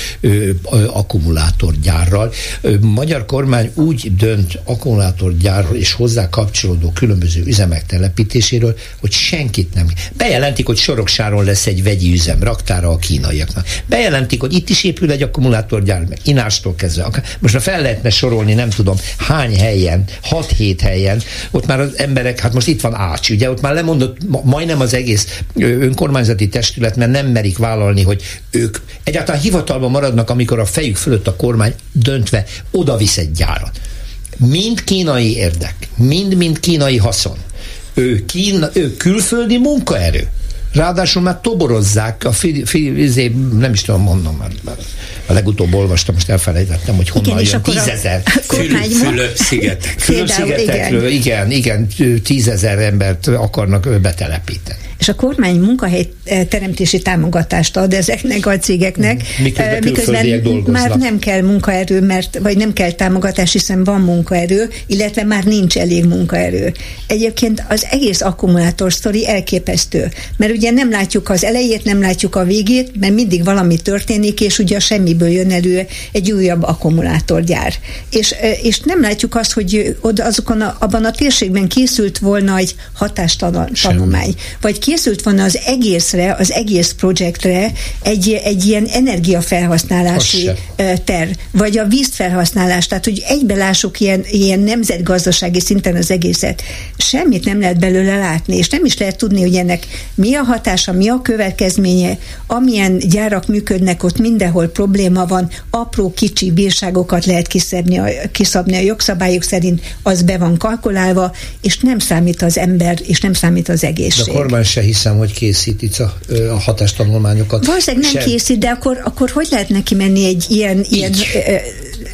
akkumulátorgyárral. Ö, magyar kormány úgy dönt akkumulátorgyárról és hozzá kapcsolódó különböző üzemek telepítéséről, hogy senkit nem. Bejelentik bejelentik, hogy Soroksáron lesz egy vegyi üzem raktára a kínaiaknak. Bejelentik, hogy itt is épül egy akkumulátorgyár, meg Inástól kezdve. Most már fel lehetne sorolni, nem tudom, hány helyen, 6-7 helyen, ott már az emberek, hát most itt van Ács, ugye ott már lemondott majdnem az egész önkormányzati testület, mert nem merik vállalni, hogy ők egyáltalán hivatalban maradnak, amikor a fejük fölött a kormány döntve oda visz egy gyárat. Mind kínai érdek, mind-mind kínai haszon. Ő, kín, ő külföldi munkaerő. Ráadásul már toborozzák a fi, fi, izé, nem is tudom mondom, mert, mert a legutóbb olvastam, most elfelejtettem, hogy honnan igen, jön, tízezer. Fülöp-szigetek. Fülöp-szigetekről, igen, igen, tízezer embert akarnak betelepíteni és a kormány munkahely eh, teremtési támogatást ad ezeknek a cégeknek, miközben, eh, miközben már nem kell munkaerő, mert, vagy nem kell támogatás, hiszen van munkaerő, illetve már nincs elég munkaerő. Egyébként az egész akkumulátor sztori elképesztő, mert ugye nem látjuk az elejét, nem látjuk a végét, mert mindig valami történik, és ugye a semmiből jön elő egy újabb akkumulátorgyár. És, eh, és nem látjuk azt, hogy oda azokon a, abban a térségben készült volna egy hatástanulmány, vagy készült volna az egészre, az egész projektre egy, egy ilyen energiafelhasználási terv, vagy a vízfelhasználás, tehát hogy egybe lássuk ilyen, ilyen nemzetgazdasági szinten az egészet. Semmit nem lehet belőle látni, és nem is lehet tudni, hogy ennek mi a hatása, mi a következménye, amilyen gyárak működnek, ott mindenhol probléma van, apró kicsi bírságokat lehet kiszabni a, kiszabni a jogszabályok szerint, az be van kalkulálva, és nem számít az ember, és nem számít az egészség. De a kormány se hiszem, hogy készít itt a, a hatástanulmányokat. Valószínűleg nem sem. készít, de akkor, akkor hogy lehet neki menni egy ilyen, Így. ilyen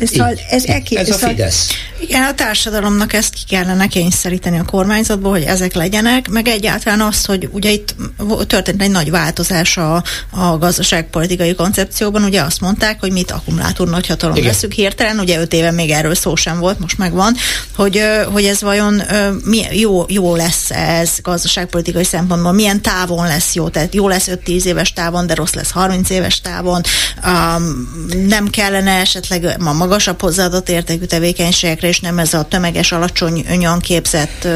Szóval ez, ez a szóval- Fidesz. Igen, a társadalomnak ezt ki kellene kényszeríteni a kormányzatból, hogy ezek legyenek, meg egyáltalán az, hogy ugye itt történt egy nagy változás a, a gazdaságpolitikai koncepcióban, ugye azt mondták, hogy mit akkumulátor nagyhatalom Igen. leszünk hirtelen, ugye öt éve még erről szó sem volt, most megvan, hogy, hogy ez vajon mi, jó, jó lesz ez gazdaságpolitikai szempontból, milyen távon lesz jó, tehát jó lesz 5-10 éves távon, de rossz lesz 30 éves távon, um, nem kellene esetleg ma magasabb hozzáadott értékű tevékenységekre és nem ez a tömeges, alacsonyan képzett,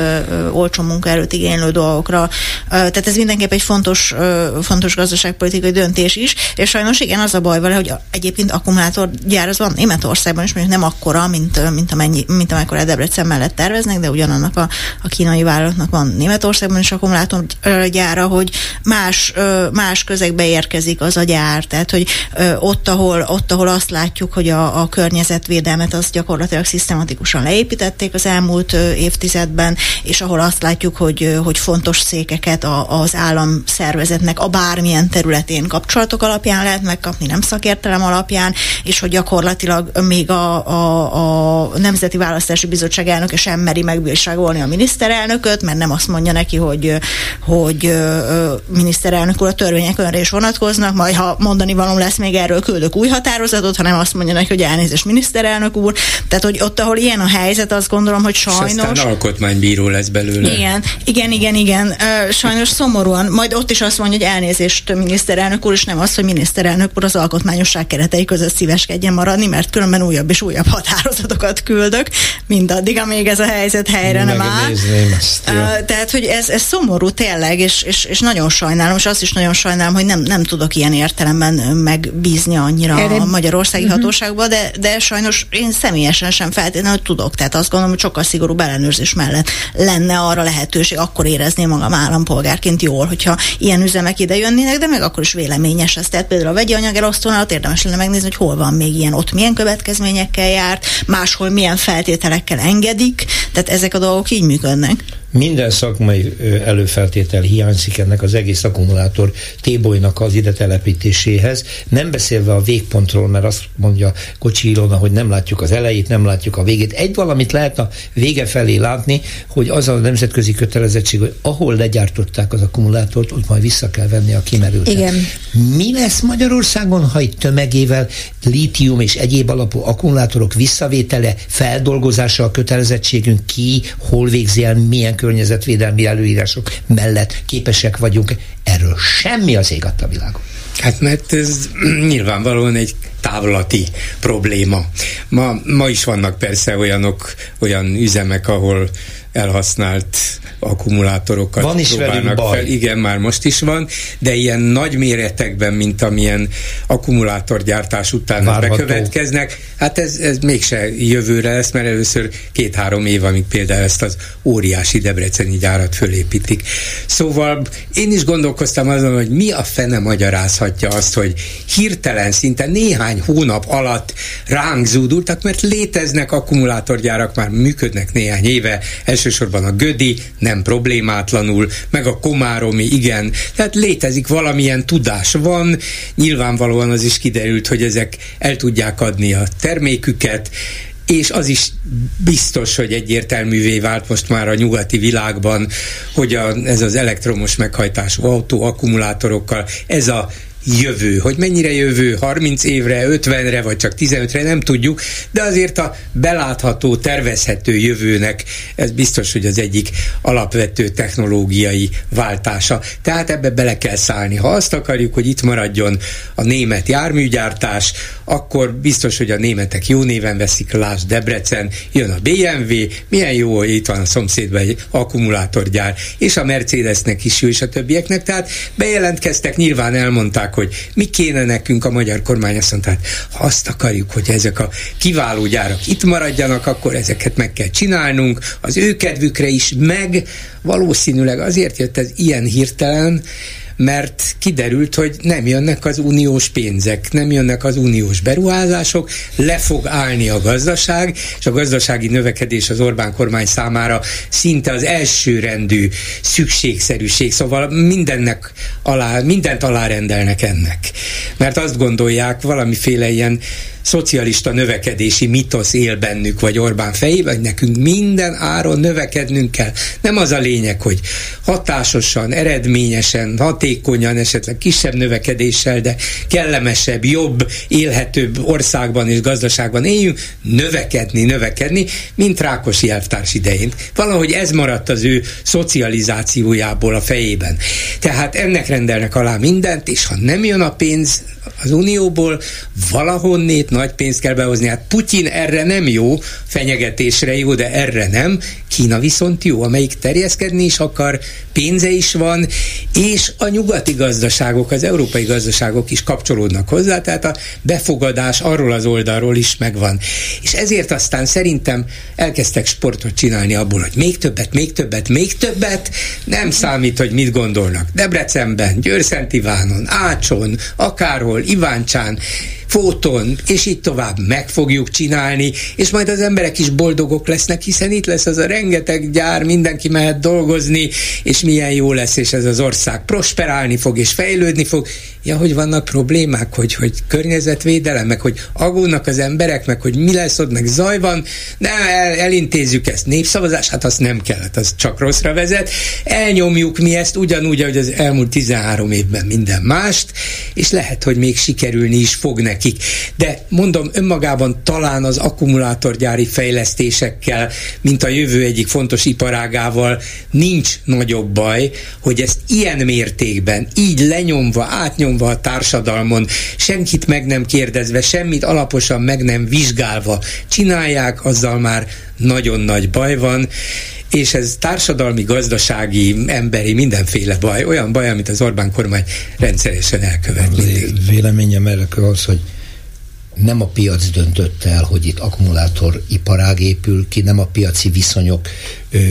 olcsó munkaerőt igénylő dolgokra. Tehát ez mindenképp egy fontos, fontos gazdaságpolitikai döntés is, és sajnos igen, az a baj vele, hogy egyébként akkumulátorgyár az van Németországban is, mondjuk nem akkora, mint, mint, amennyi, mint amekkora Debrecen mellett terveznek, de ugyanannak a, a kínai vállalatnak van Németországban is akkumulátorgyára, hogy más, más közegbe érkezik az a gyár, tehát hogy ott, ahol, ott, ahol azt látjuk, hogy a, a környezetvédelmet az gyakorlatilag szisztematikusan leépítették az elmúlt évtizedben, és ahol azt látjuk, hogy, hogy fontos székeket a, az állam szervezetnek a bármilyen területén kapcsolatok alapján lehet megkapni, nem szakértelem alapján, és hogy gyakorlatilag még a, a, a Nemzeti Választási Bizottság elnöke sem meri megbírságolni a miniszterelnököt, mert nem azt mondja neki, hogy, hogy miniszterelnök úr a törvények önre is vonatkoznak, majd ha mondani való lesz még erről küldök új határozatot, hanem azt mondja neki, hogy elnézést miniszterelnök úr. Tehát, hogy ott, ahol ilyen a helyzet, azt gondolom, hogy sajnos. És aztán alkotmánybíró lesz belőle. Igen, igen, igen, igen. Sajnos szomorúan. Majd ott is azt mondja, hogy elnézést miniszterelnök úr, és nem az, hogy miniszterelnök úr az alkotmányosság keretei között szíveskedjen maradni, mert különben újabb és újabb határozatokat küldök, mindaddig, amíg ez a helyzet helyre nem áll. Ezt, uh, tehát, hogy ez, ez szomorú tényleg, és, és, és nagyon sajnálom, és azt is nagyon sajnálom, hogy nem, nem tudok ilyen értelemben megbízni annyira Erre... a magyarországi uh-huh. hatóságba, de, de sajnos én személyesen sem feltétlenül tudok. Tehát azt gondolom, hogy sokkal szigorúbb ellenőrzés mellett lenne arra lehetőség, akkor érezném magam állampolgárként jól, hogyha ilyen üzemek ide jönnének, de meg akkor is véleményes ez. Tehát például a vegyi anyag elosztónál érdemes lenne megnézni, hogy hol van még ilyen, ott milyen következményekkel járt, máshol milyen feltételekkel engedik, tehát ezek a dolgok így működnek. Minden szakmai előfeltétel hiányzik ennek az egész akkumulátor tébolynak az ide telepítéséhez. Nem beszélve a végpontról, mert azt mondja Kocsi Ilona, hogy nem látjuk az elejét, nem látjuk a végét. Egy valamit lehet a vége felé látni, hogy az a nemzetközi kötelezettség, hogy ahol legyártották az akkumulátort, ott majd vissza kell venni a kimerültet. Igen. Mi lesz Magyarországon, ha itt tömegével lítium és egyéb alapú akkumulátorok visszavétele, feldolgozása a kötelezettségünk ki, hol végzi el, milyen környezetvédelmi előírások mellett képesek vagyunk. Erről semmi az ég a világon. Hát mert ez [clears throat] nyilvánvalóan egy távlati probléma. Ma, ma is vannak persze olyanok, olyan üzemek, ahol elhasznált akkumulátorokat van is próbálnak baj. fel. Igen, már most is van, de ilyen nagy méretekben, mint amilyen akkumulátorgyártás után Várható. bekövetkeznek, hát ez, ez mégse jövőre lesz, mert először két-három év, amíg például ezt az óriási debreceni gyárat fölépítik. Szóval én is gondolkoztam azon, hogy mi a fene magyarázhatja azt, hogy hirtelen, szinte néhány hónap alatt ránk zúdultak, mert léteznek akkumulátorgyárak, már működnek néhány éve, elsősorban a Gödi, nem problémátlanul, meg a Komáromi, igen. Tehát létezik valamilyen tudás van, nyilvánvalóan az is kiderült, hogy ezek el tudják adni a terméküket, és az is biztos, hogy egyértelművé vált most már a nyugati világban, hogy a, ez az elektromos meghajtású autó akkumulátorokkal, ez a jövő. Hogy mennyire jövő, 30 évre, 50-re, vagy csak 15-re, nem tudjuk, de azért a belátható, tervezhető jövőnek ez biztos, hogy az egyik alapvető technológiai váltása. Tehát ebbe bele kell szállni. Ha azt akarjuk, hogy itt maradjon a német járműgyártás, akkor biztos, hogy a németek jó néven veszik, lásd Debrecen, jön a BMW, milyen jó, hogy itt van a szomszédban egy akkumulátorgyár, és a Mercedesnek is jó, és a többieknek, tehát bejelentkeztek, nyilván elmondták, hogy mi kéne nekünk a magyar kormány. Azt mondta, hát, ha azt akarjuk, hogy ezek a kiváló gyárak itt maradjanak, akkor ezeket meg kell csinálnunk, az ő kedvükre is, meg. Valószínűleg azért jött ez ilyen hirtelen, mert kiderült, hogy nem jönnek az uniós pénzek, nem jönnek az uniós beruházások, le fog állni a gazdaság, és a gazdasági növekedés az Orbán kormány számára szinte az elsőrendű szükségszerűség, szóval mindennek alá, mindent alárendelnek ennek. Mert azt gondolják, valamiféle ilyen szocialista növekedési mitosz él bennük, vagy Orbán fejében, hogy nekünk minden áron növekednünk kell. Nem az a lényeg, hogy hatásosan, eredményesen, hatékonyan, esetleg kisebb növekedéssel, de kellemesebb, jobb, élhetőbb országban és gazdaságban éljünk, növekedni, növekedni, mint Rákosi elvtárs idején. Valahogy ez maradt az ő szocializációjából a fejében. Tehát ennek rendelnek alá mindent, és ha nem jön a pénz az Unióból, valahonnét nagy pénzt kell behozni. Hát Putyin erre nem jó, fenyegetésre jó, de erre nem. Kína viszont jó, amelyik terjeszkedni is akar, pénze is van, és a nyugati gazdaságok, az európai gazdaságok is kapcsolódnak hozzá, tehát a befogadás arról az oldalról is megvan. És ezért aztán szerintem elkezdtek sportot csinálni abból, hogy még többet, még többet, még többet, nem számít, hogy mit gondolnak. Debrecenben, Győrszent Ivánon, Ácson, akárhol, Iváncsán, fóton, és így tovább meg fogjuk csinálni, és majd az emberek is boldogok lesznek, hiszen itt lesz az a rengeteg gyár, mindenki mehet dolgozni, és milyen jó lesz, és ez az ország prosperálni fog, és fejlődni fog. Ja, hogy vannak problémák, hogy, hogy környezetvédelem, meg hogy agódnak az emberek, meg hogy mi lesz ott, meg zaj van, de el, elintézzük ezt. Népszavazás, hát azt nem kellett, az csak rosszra vezet. Elnyomjuk mi ezt ugyanúgy, ahogy az elmúlt 13 évben minden mást, és lehet, hogy még sikerülni is fog neki nekik. De mondom, önmagában talán az akkumulátorgyári fejlesztésekkel, mint a jövő egyik fontos iparágával nincs nagyobb baj, hogy ezt ilyen mértékben, így lenyomva, átnyomva a társadalmon, senkit meg nem kérdezve, semmit alaposan meg nem vizsgálva csinálják, azzal már nagyon nagy baj van, és ez társadalmi, gazdasági, emberi, mindenféle baj, olyan baj, amit az Orbán kormány rendszeresen elkövet. Véleményem erre az, hogy nem a piac döntött el, hogy itt akkumulátoriparág épül ki, nem a piaci viszonyok ö,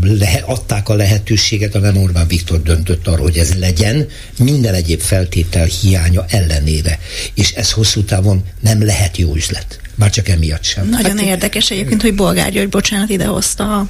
le, adták a lehetőséget, hanem Orbán Viktor döntött arról, hogy ez legyen, minden egyéb feltétel hiánya ellenére. És ez hosszú távon nem lehet jó üzlet. Már csak emiatt sem. Nagyon hát, érdekes egyébként, hogy Bolgár György, bocsánat, idehozta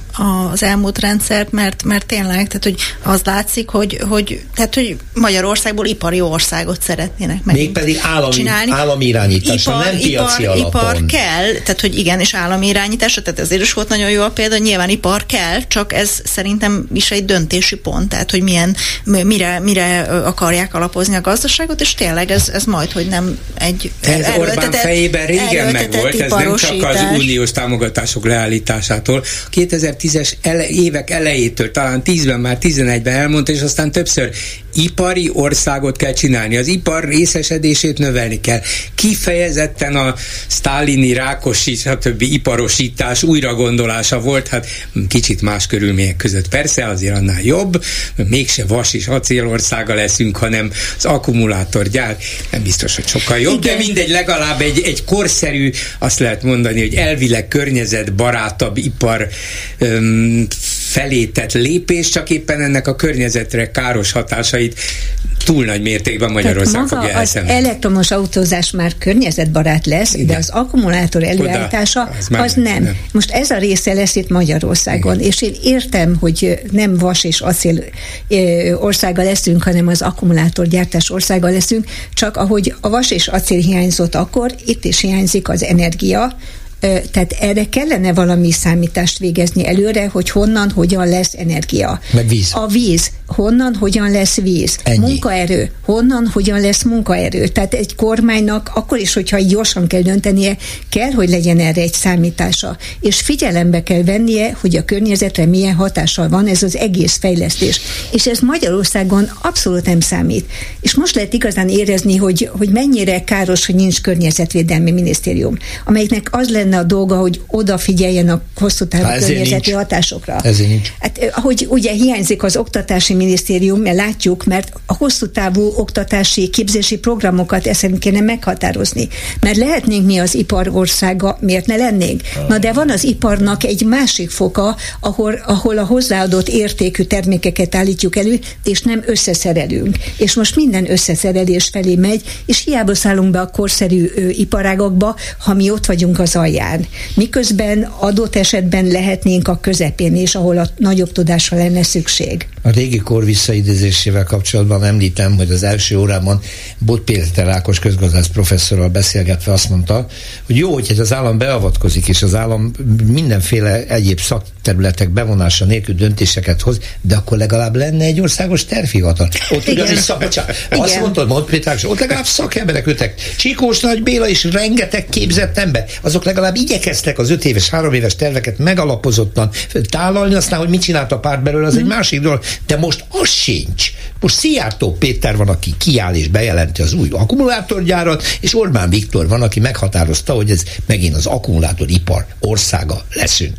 az elmúlt rendszert, mert, mert tényleg, tehát hogy az látszik, hogy, hogy, tehát, hogy Magyarországból ipari országot szeretnének meg Mégpedig állami, csinálni. állami irányításra, ipar, nem piaci ipar, alapon. Ipar kell, tehát hogy igen, és állami irányításra, tehát ezért is volt nagyon jó a példa, nyilván ipar kell, csak ez szerintem is egy döntési pont, tehát hogy milyen, mire, mire akarják alapozni a gazdaságot, és tényleg ez, ez majd, hogy nem egy ez Orbán fejében régen meg volt, ez nem csak az uniós támogatások leállításától. 2010-es ele, évek elejétől, talán 10-ben, már 11-ben elmondta, és aztán többször ipari országot kell csinálni. Az ipar részesedését növelni kell. Kifejezetten a sztálini, rákosi, stb. iparosítás újragondolása volt, hát kicsit más körülmények között. Persze azért annál jobb, mégse vas és acélországa leszünk, hanem az akkumulátorgyár nem biztos, hogy sokkal jobb, Igen. de mindegy, legalább egy, egy korszerű, azt lehet mondani, hogy elvileg környezetbarátabb ipar öm, felé tett lépés, csak éppen ennek a környezetre káros hatásait túl nagy mértékben Magyarország maga fogja az elektromos autózás már környezetbarát lesz, Igen. de az akkumulátor előállítása Oda, az, az nem. nem. Most ez a része lesz itt Magyarországon, Igen. és én értem, hogy nem vas és acél országa leszünk, hanem az akkumulátorgyártás országa leszünk, csak ahogy a vas és acél hiányzott akkor, itt is hiányzik az energia, tehát erre kellene valami számítást végezni előre, hogy honnan, hogyan lesz energia. Meg víz. A víz, honnan, hogyan lesz víz. Ennyi. Munkaerő, honnan, hogyan lesz munkaerő. Tehát egy kormánynak akkor is, hogyha gyorsan kell döntenie, kell, hogy legyen erre egy számítása. És figyelembe kell vennie, hogy a környezetre milyen hatással van ez az egész fejlesztés. És ez Magyarországon abszolút nem számít. És most lehet igazán érezni, hogy, hogy mennyire káros, hogy nincs környezetvédelmi minisztérium, amelyiknek az lenne lenne a dolga, hogy odafigyeljen a hosszú távú környezeti nincs. hatásokra. Ezért nincs. Hát, ahogy ugye hiányzik az oktatási minisztérium, mert látjuk, mert a hosszú távú oktatási képzési programokat ezt kéne meghatározni. Mert lehetnénk mi az iparországa, miért ne lennénk? Na de van az iparnak egy másik foka, ahol, ahol a hozzáadott értékű termékeket állítjuk elő, és nem összeszerelünk. És most minden összeszerelés felé megy, és hiába szállunk be a korszerű ö, iparágakba, ha mi ott vagyunk az alján alján. Miközben adott esetben lehetnénk a közepén is, ahol a nagyobb tudásra lenne szükség. A régi kor visszaidézésével kapcsolatban említem, hogy az első órában Bot Péter Ákos közgazdász professzorral beszélgetve azt mondta, hogy jó, hogy az állam beavatkozik, és az állam mindenféle egyéb szakterületek bevonása nélkül döntéseket hoz, de akkor legalább lenne egy országos tervhivatal. Ott ugyanis szak, bocsánat, azt mondtad, Bot Péter ott legalább szakemberek ültek. Csikós Nagy Béla is rengeteg képzett ember. Azok legalább igyekeztek az öt éves, három éves terveket megalapozottan tálalni, aztán, hogy mit csinált a párt belőle, az mm. egy másik dolog De most az sincs. Most Szijjártó Péter van, aki kiáll és bejelenti az új akkumulátorgyárat, és Orbán Viktor van, aki meghatározta, hogy ez megint az akkumulátoripar országa leszünk.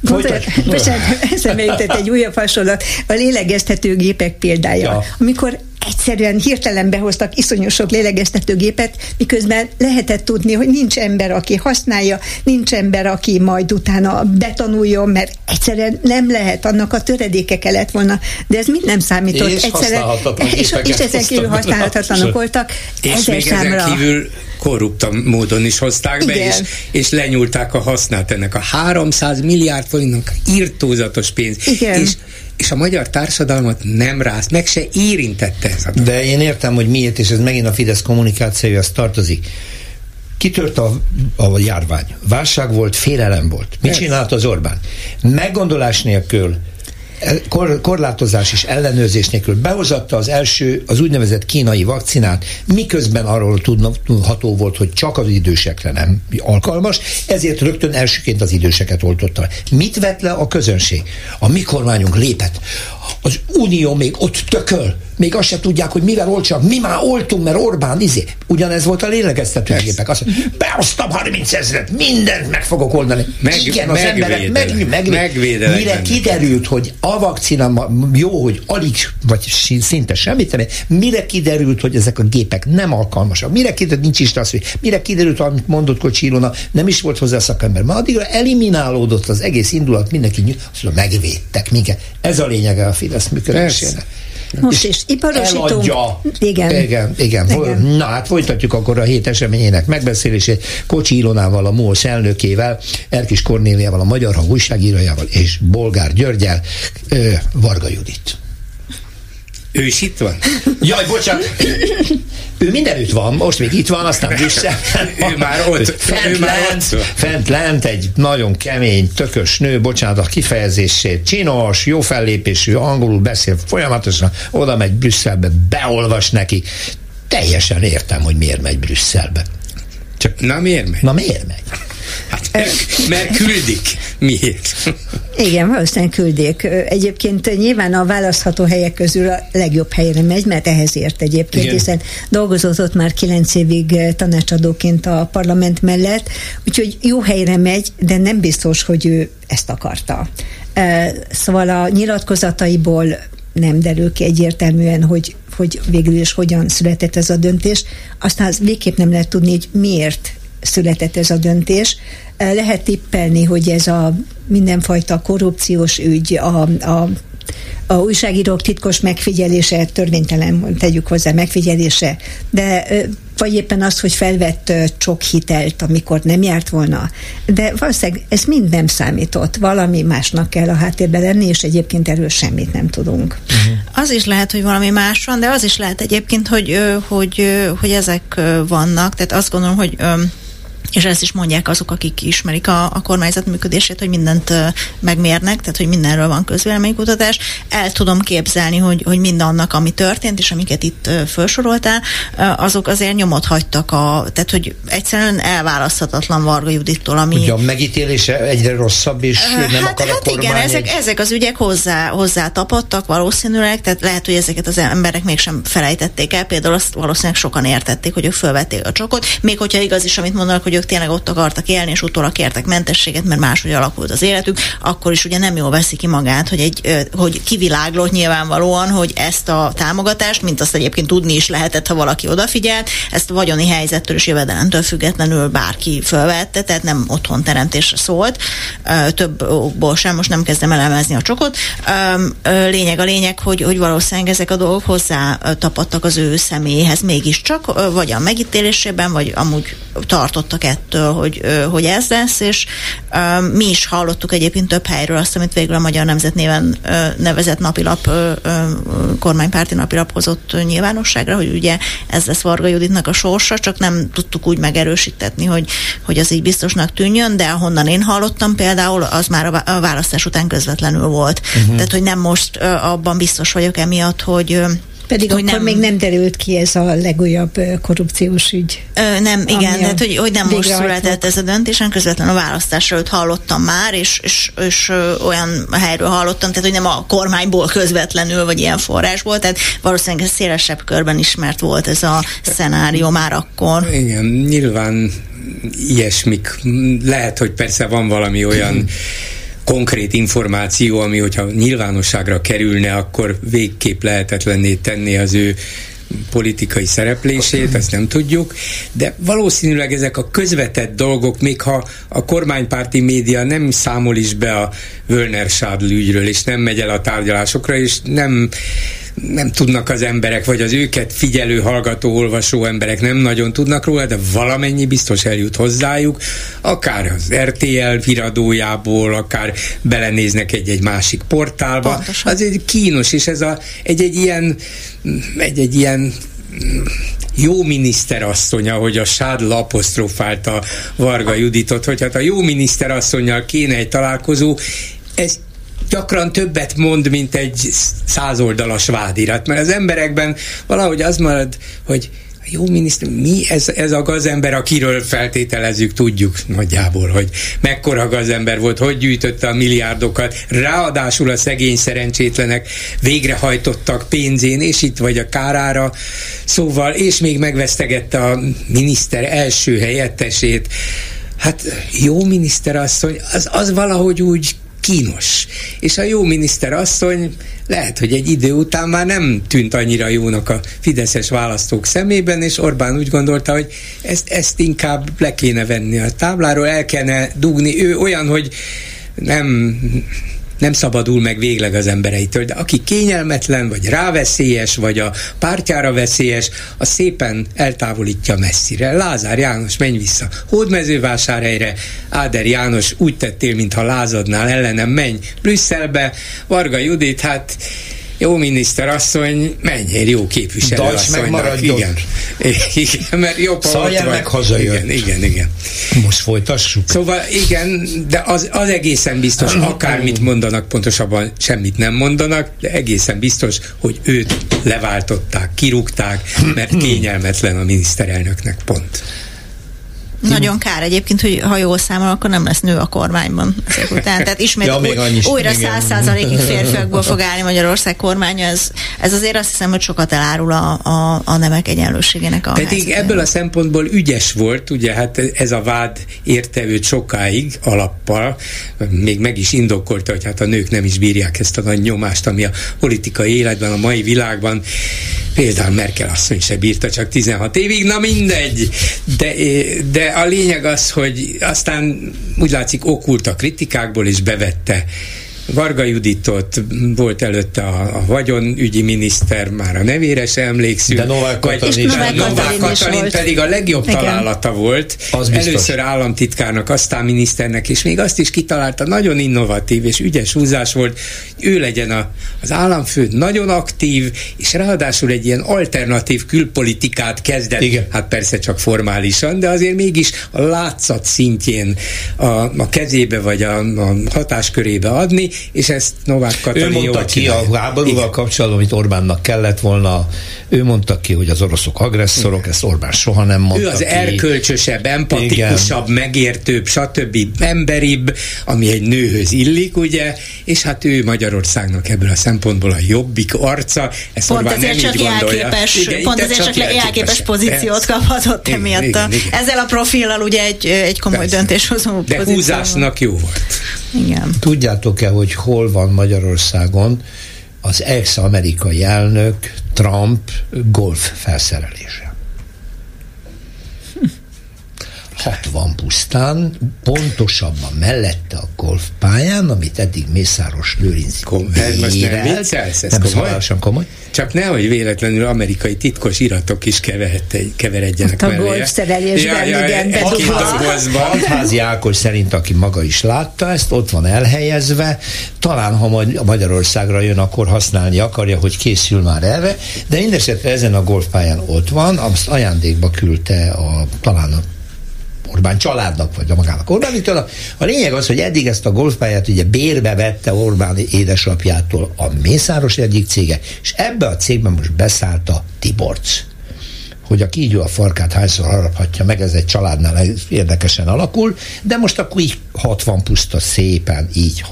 Bocsánat, eszembe jutott egy újabb hasonlat, a lélegeztető gépek példája. Ja. Amikor egyszerűen hirtelen behoztak iszonyú sok lélegeztetőgépet, miközben lehetett tudni, hogy nincs ember, aki használja, nincs ember, aki majd utána betanuljon, mert egyszerűen nem lehet, annak a töredéke kellett volna, de ez mind nem számított. És egyszerűen, és, és ezen kívül használhatatlanok voltak. És még számra. ezen kívül korrupt módon is hozták be, és, és lenyúlták a hasznát ennek a 300 milliárd forintnak írtózatos pénz. Igen. És és a magyar társadalmat nem rász, meg se érintette ez a dolog. De én értem, hogy miért, és ez megint a Fidesz kommunikációja tartozik. Kitört a, a járvány. Válság volt, félelem volt. Mit csinált az Orbán? Meggondolás nélkül kor, korlátozás és ellenőrzés nélkül behozatta az első, az úgynevezett kínai vakcinát, miközben arról tudható volt, hogy csak az idősekre nem alkalmas, ezért rögtön elsőként az időseket oltotta. Mit vett le a közönség? A mi kormányunk lépett. Az Unió még ott tököl, még azt se tudják, hogy mivel oltsak. Mi már oltunk, mert Orbán izé. Ugyanez volt a lélegeztetőgépek. Azt mondja, behoztam 30 ezeret, mindent meg fogok oldani. Meg, Igen, az emberek meg, meg, meg, Mire kiderült, hogy a vakcina jó, hogy alig, vagy szinte semmit, mire kiderült, hogy ezek a gépek nem alkalmasak, mire kiderült, nincs is az, hogy mire kiderült, amit mondott Kocsilona, nem is volt hozzá szakember. Ma addigra eliminálódott az egész indulat, mindenki azt mondja, megvédtek minket. Ez a lényege a Fidesz működésének. Most is iparosítunk. Eladja. Igen. Igen, igen. igen. Na hát folytatjuk akkor a hét eseményének megbeszélését Kocsi Ilonával, a MOLSZ elnökével, Erkis Kornéliával, a Magyar Hang újságírójával és Bolgár Györgyel, Varga Judit. Ő is itt van? Jaj, bocsánat. Ő mindenütt van, most még itt van, aztán Brüsszel. ő már ott. Fent, ő már lent, ott. fent lent egy nagyon kemény, tökös nő, bocsánat a kifejezését, csinos, jó fellépésű, angolul beszél folyamatosan, oda megy Brüsszelbe, beolvas neki. Teljesen értem, hogy miért megy Brüsszelbe. Csak na miért megy? Na miért megy? Hát, mert küldik. Miért? Igen, valószínűleg küldik. Egyébként nyilván a választható helyek közül a legjobb helyre megy, mert ehhez ért egyébként, Igen. hiszen dolgozott ott már kilenc évig tanácsadóként a parlament mellett, úgyhogy jó helyre megy, de nem biztos, hogy ő ezt akarta. Szóval a nyilatkozataiból nem derül ki egyértelműen, hogy, hogy végül is hogyan született ez a döntés. Aztán az végképp nem lehet tudni, hogy miért született ez a döntés. Lehet tippelni, hogy ez a mindenfajta korrupciós ügy, a, a a újságírók titkos megfigyelése, törvénytelen tegyük hozzá megfigyelése, de vagy éppen az, hogy felvett sok hitelt, amikor nem járt volna. De valószínűleg ez mind nem számított. Valami másnak kell a háttérben lenni, és egyébként erről semmit nem tudunk. Uh-huh. Az is lehet, hogy valami más van, de az is lehet egyébként, hogy, hogy, hogy ezek vannak. Tehát azt gondolom, hogy és ezt is mondják azok, akik ismerik a, a kormányzat működését, hogy mindent megmérnek, tehát hogy mindenről van közvéleménykutatás. El tudom képzelni, hogy, hogy mindannak, ami történt, és amiket itt felsoroltál, azok azért nyomot hagytak, a, tehát hogy egyszerűen elválaszthatatlan Varga Judittól, ami... Ugye a megítélése egyre rosszabb, és uh, nem hát, akar hát igen, ezek, ezek az ügyek hozzá, hozzá tapadtak valószínűleg, tehát lehet, hogy ezeket az emberek mégsem felejtették el, például azt valószínűleg sokan értették, hogy ők fölvették a csokot, még hogyha igaz is, amit mondanak, hogy ők tényleg ott akartak élni, és utólag kértek mentességet, mert máshogy alakult az életük, akkor is ugye nem jól veszi ki magát, hogy, egy, hogy kiviláglott nyilvánvalóan, hogy ezt a támogatást, mint azt egyébként tudni is lehetett, ha valaki odafigyelt, ezt a vagyoni helyzettől és jövedelemtől függetlenül bárki fölvette, tehát nem otthon teremtésre szólt, több okból sem, most nem kezdem elemezni a csokot. Lényeg a lényeg, hogy, hogy valószínűleg ezek a dolgok hozzá tapadtak az ő személyéhez mégiscsak, vagy a megítélésében, vagy amúgy tartottak ettől, hogy, hogy ez lesz, és mi is hallottuk egyébként több helyről azt, amit végül a Magyar Nemzet néven nevezett napilap, kormánypárti napilap hozott nyilvánosságra, hogy ugye ez lesz Varga Juditnak a sorsa, csak nem tudtuk úgy megerősítetni, hogy, hogy az így biztosnak tűnjön, de ahonnan én hallottam például, az már a választás után közvetlenül volt. Uh-huh. Tehát, hogy nem most abban biztos vagyok emiatt, hogy Pedig hogy akkor nem, még nem derült ki ez a legújabb korrupciós ügy. Ö, nem, igen, tehát hogy, hogy nem most született ez a döntés, hanem közvetlenül a választásra őt hallottam már, és, és, és olyan helyről hallottam, tehát hogy nem a kormányból közvetlenül, vagy ilyen forrásból, tehát valószínűleg szélesebb körben ismert volt ez a szenárió már akkor. Igen, nyilván ilyesmik. Lehet, hogy persze van valami olyan konkrét információ, ami hogyha nyilvánosságra kerülne, akkor végképp lehetetlenné tenni az ő politikai szereplését, ezt nem tudjuk, de valószínűleg ezek a közvetett dolgok, még ha a kormánypárti média nem számol is be a Wölner Schadl ügyről, és nem megy el a tárgyalásokra, és nem nem tudnak az emberek, vagy az őket figyelő, hallgató, olvasó emberek nem nagyon tudnak róla, de valamennyi biztos eljut hozzájuk, akár az RTL viradójából, akár belenéznek egy-egy másik portálba. Pontosan. Az egy kínos, és ez a, egy-egy ilyen, egy-egy ilyen jó miniszterasszony, ahogy a Sádl apostrofálta Varga Juditot, hogy hát a jó miniszterasszonyjal kéne egy találkozó, ez gyakran többet mond, mint egy százoldalas vádirat, mert az emberekben valahogy az marad, hogy jó miniszter, mi ez, ez a gazember, akiről feltételezzük, tudjuk nagyjából, hogy mekkora gazember volt, hogy gyűjtötte a milliárdokat, ráadásul a szegény szerencsétlenek végrehajtottak pénzén, és itt vagy a kárára, szóval, és még megvesztegette a miniszter első helyettesét. Hát jó miniszterasszony, az, az valahogy úgy kínos. És a jó miniszter asszony lehet, hogy egy idő után már nem tűnt annyira jónak a fideszes választók szemében, és Orbán úgy gondolta, hogy ezt, ezt inkább le kéne venni a tábláról, el kellene dugni. Ő olyan, hogy nem nem szabadul meg végleg az embereitől, de aki kényelmetlen, vagy ráveszélyes, vagy a pártjára veszélyes, az szépen eltávolítja messzire. Lázár János, menj vissza. Hódmezővásárhelyre, Áder János, úgy tettél, mintha lázadnál ellenem, menj Brüsszelbe, Varga Judit, hát jó miniszter asszony, menjél jó képviselő Dajcs asszonynak. Igen. [laughs] igen, mert jobb, Szaljen meg hazajött. Igen, igen, igen. Most folytassuk. Szóval igen, de az, az egészen biztos, akármit mondanak, pontosabban semmit nem mondanak, de egészen biztos, hogy őt leváltották, kirúgták, mert [clears throat] kényelmetlen a miniszterelnöknek, pont. Nagyon kár egyébként, hogy ha jól számol, akkor nem lesz nő a kormányban ezek után. Tehát ismét ja, új, újra száz százalékig férfiakból fog állni Magyarország kormánya. Ez, ez azért azt hiszem, hogy sokat elárul a, a, a nemek egyenlőségének a Pedig ebből a szempontból ügyes volt, ugye hát ez a vád érte őt sokáig alappal, még meg is indokolta, hogy hát a nők nem is bírják ezt a nagy nyomást, ami a politikai életben, a mai világban például Merkel asszony se bírta csak 16 évig, na mindegy. De, de a lényeg az, hogy aztán úgy látszik okult a kritikákból, és bevette Varga Juditot, volt előtte a, a vagyonügyi miniszter, már a nevére sem emlékszünk. De Novák Katalin, vagy, Novák Katalin, Novák Katalin pedig a legjobb Igen. találata volt. Az Először államtitkárnak, aztán miniszternek, és még azt is kitalálta, nagyon innovatív és ügyes húzás volt, ő legyen a, az államfő, nagyon aktív, és ráadásul egy ilyen alternatív külpolitikát kezdett. Igen. Hát persze csak formálisan, de azért mégis a látszat szintjén a, a kezébe vagy a, a hatáskörébe adni, és ezt Novák Katalin Ő mondta ki csinálja. a háborúval kapcsolatban, amit Orbánnak kellett volna, ő mondta ki, hogy az oroszok agresszorok, Igen. ezt Orbán soha nem mondta Ő az ki. erkölcsösebb, empatikusabb, Igen. megértőbb, stb. emberibb, ami egy nőhöz illik, ugye, és hát ő Magyarországnak ebből a szempontból a jobbik arca, ezt pont Orbán ezért nem csak így gondolja. Igen, pont ezért csak, jelképes pozíciót kaphatott emiatt. Ezzel a profillal ugye egy, egy komoly Persze. döntéshozó De húzásnak jó volt. Igen. Tudjátok-e, hogy hol van Magyarországon az ex-amerikai elnök Trump golf felszerelése? 60 pusztán, pontosabban mellette a golfpályán, amit eddig Mészáros Lőrinc Ez most nem viccelsz, ez nem, komoly? Komoly? Csak nehogy véletlenül amerikai titkos iratok is keveredjenek Ott a golfszerelésben, ja, ja, igen, Hatházi Ákos szerint, aki maga is látta ezt, ott van elhelyezve, talán ha majd Magyarországra jön, akkor használni akarja, hogy készül már erre, de mindesetre ezen a golfpályán ott van, azt ajándékba küldte a, talán a Orbán családnak, vagy a magának Orbániktól. A lényeg az, hogy eddig ezt a golfpályát ugye bérbe vette Orbán édesapjától a Mészáros egyik cége, és ebbe a cégben most beszállt a Tiborc hogy a kígyó a farkát hányszor haraphatja meg, ez egy családnál érdekesen alakul, de most akkor így 60 puszta szépen így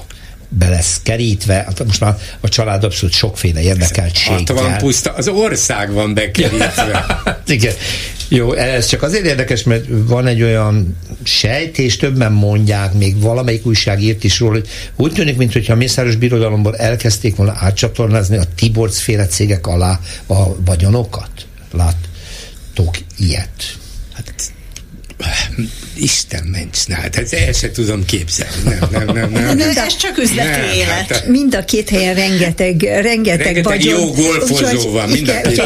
be lesz kerítve, hát most már a család abszolút sokféle érdekeltséggel. van puszta, az ország van bekerítve. [laughs] Igen. Jó, ez csak azért érdekes, mert van egy olyan sejtés, többen mondják, még valamelyik újság írt is róla, hogy úgy tűnik, mintha a Mészáros Birodalomból elkezdték volna átcsatornázni a Tiborc féle cégek alá a vagyonokat. Láttok ilyet? Hát Isten ments, na, hát el sem tudom képzelni. Nem, nem, nem, nem. nem ez csak üzleti nem, élet. Hát, mind a két helyen rengeteg, rengeteg, rengeteg vagyon. jó golfozó van, mind a két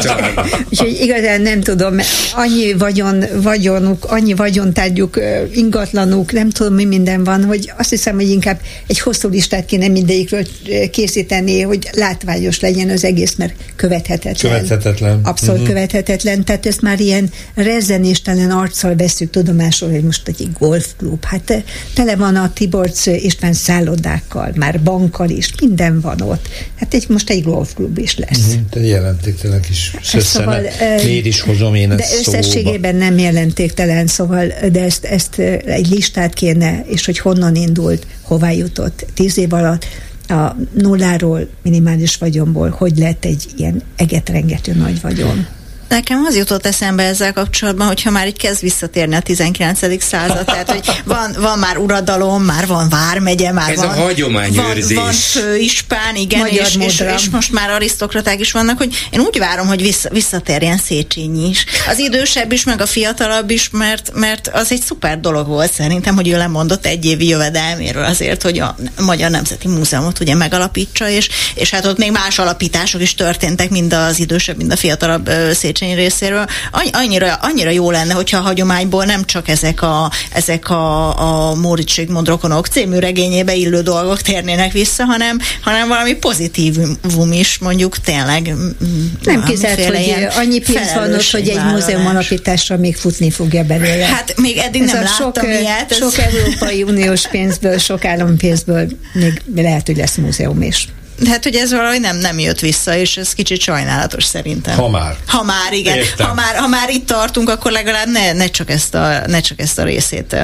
Úgyhogy igazán nem tudom, annyi vagyon, vagyonuk, annyi vagyontárgyuk, ingatlanuk, nem tudom mi minden van, hogy azt hiszem, hogy inkább egy hosszú listát kéne mindegyikről készíteni, hogy látványos legyen az egész, mert követhetetlen. Követhetetlen. Abszolút uh-huh. követhetetlen. Tehát ezt már ilyen rezenéstelen arccal veszük tudomásul, hogy most egy golfklub, hát tele van a Tiborcs István szállodákkal, már bankkal is, minden van ott. Hát egy, most egy golfklub is lesz. Uh-huh, te jelentéktelen kis szösszenet. Szóval, Miért is hozom én De összességében szóba. nem jelentéktelen, szóval de ezt, ezt egy listát kéne, és hogy honnan indult, hová jutott tíz év alatt, a nulláról, minimális vagyonból, hogy lett egy ilyen egetrengető nagy vagyon. Nekem az jutott eszembe ezzel kapcsolatban, hogyha már így kezd visszatérni a 19. század, tehát hogy van, van már uradalom, már van vármegye, már Ez van, a hagyományőrzés. Van, van főispán, igen, és, és, és, most már arisztokraták is vannak, hogy én úgy várom, hogy vissza, visszatérjen Széchenyi is. Az idősebb is, meg a fiatalabb is, mert, mert az egy szuper dolog volt szerintem, hogy ő lemondott egy évi jövedelméről azért, hogy a Magyar Nemzeti Múzeumot ugye megalapítsa, és, és hát ott még más alapítások is történtek, mind az idősebb, mind a fiatalabb Széchenyi Széchenyi részéről, annyira, annyira jó lenne, hogyha a hagyományból nem csak ezek a, ezek a, a Móricz rokonok című regényébe illő dolgok térnének vissza, hanem, hanem valami pozitívum is, mondjuk tényleg. Nem kizárt, hogy annyi pénz van ott, hogy egy múzeum alapításra még futni fogja belőle. Hát még eddig Ez nem láttam sok, ilyet. Sok Európai Uniós pénzből, sok állampénzből még lehet, hogy lesz múzeum is. Hát, hogy ez valahogy nem, nem jött vissza, és ez kicsit sajnálatos szerintem. Ha már. Ha már, igen. Ha már, ha már itt tartunk, akkor legalább ne, ne, csak, ezt a, ne csak ezt a részét.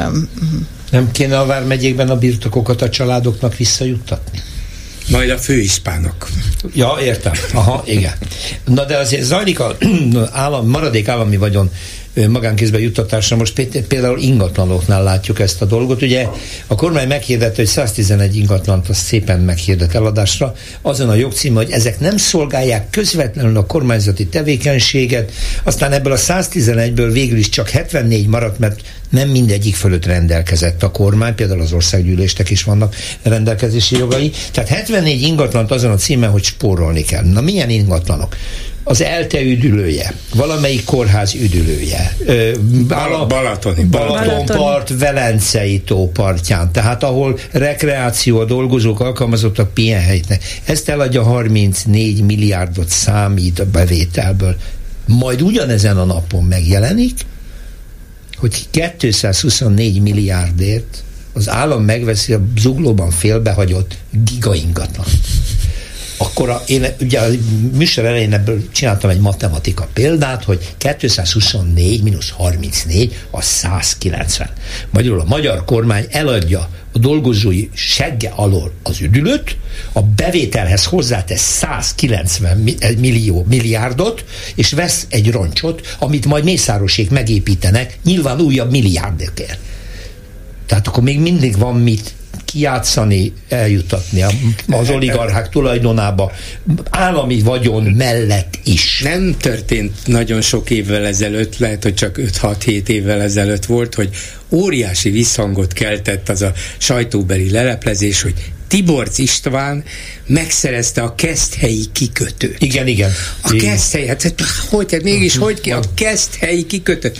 Nem kéne a vármegyékben a birtokokat a családoknak visszajuttatni? Majd a főispánok. Ja, értem. Aha, igen. Na de azért zajlik a [clears throat] állam, maradék állami vagyon magánkézbe juttatásra. Most például ingatlanoknál látjuk ezt a dolgot. Ugye a kormány meghirdette, hogy 111 ingatlant az szépen meghirdet eladásra. Azon a jogcím, hogy ezek nem szolgálják közvetlenül a kormányzati tevékenységet, aztán ebből a 111-ből végül is csak 74 maradt, mert nem mindegyik fölött rendelkezett a kormány, például az országgyűléstek is vannak rendelkezési jogai. Tehát 74 ingatlant azon a címen, hogy spórolni kell. Na milyen ingatlanok? az ELTE üdülője, valamelyik kórház üdülője, Bal- Balatoni, Balatonpart, Velencei tó partján, tehát ahol rekreáció a dolgozók alkalmazottak pihenhelynek. Ezt eladja 34 milliárdot számít a bevételből. Majd ugyanezen a napon megjelenik, hogy 224 milliárdért az állam megveszi a zuglóban félbehagyott gigaingatlan akkor a, én ugye a műsor elején ebből csináltam egy matematika példát, hogy 224 mínusz 34 a 190. Magyarul a magyar kormány eladja a dolgozói segge alól az üdülőt, a bevételhez hozzátesz 190 millió milliárdot, és vesz egy roncsot, amit majd Mészárosék megépítenek, nyilván újabb milliárdokért. Tehát akkor még mindig van mit kijátszani, eljutatni az oligarchák tulajdonába, állami vagyon mellett is. Nem történt nagyon sok évvel ezelőtt, lehet, hogy csak 5-6-7 évvel ezelőtt volt, hogy óriási visszhangot keltett az a sajtóbeli leleplezés, hogy Tiborc István megszerezte a keszthelyi kikötőt. Igen, igen. A keszthelyi, hát hogy, hát mégis uh-huh. hogy ki, a keszthelyi kikötőt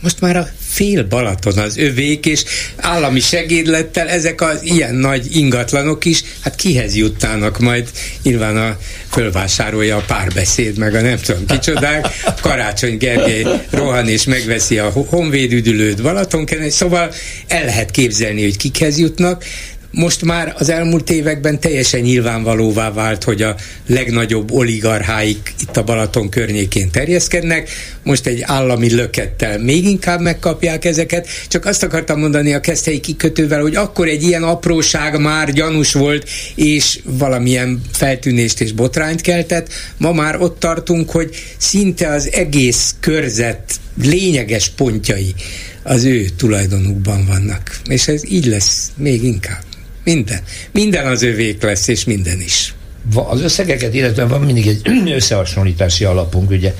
most már a fél Balaton az övék, és állami segédlettel ezek az ilyen nagy ingatlanok is, hát kihez juttának majd? Nyilván a fölvásárolja a párbeszéd, meg a nem tudom kicsodák, Karácsony Gergely rohan és megveszi a honvéd üdülőt Balatonken, szóval el lehet képzelni, hogy kikhez jutnak, most már az elmúlt években teljesen nyilvánvalóvá vált, hogy a legnagyobb oligarcháik itt a Balaton környékén terjeszkednek, most egy állami lökettel még inkább megkapják ezeket, csak azt akartam mondani a keszthelyi kikötővel, hogy akkor egy ilyen apróság már gyanús volt, és valamilyen feltűnést és botrányt keltett, ma már ott tartunk, hogy szinte az egész körzet lényeges pontjai az ő tulajdonukban vannak. És ez így lesz még inkább. Minden. Minden az övék lesz, és minden is. Az összegeket, illetve van mindig egy [clears throat] összehasonlítási alapunk, ugye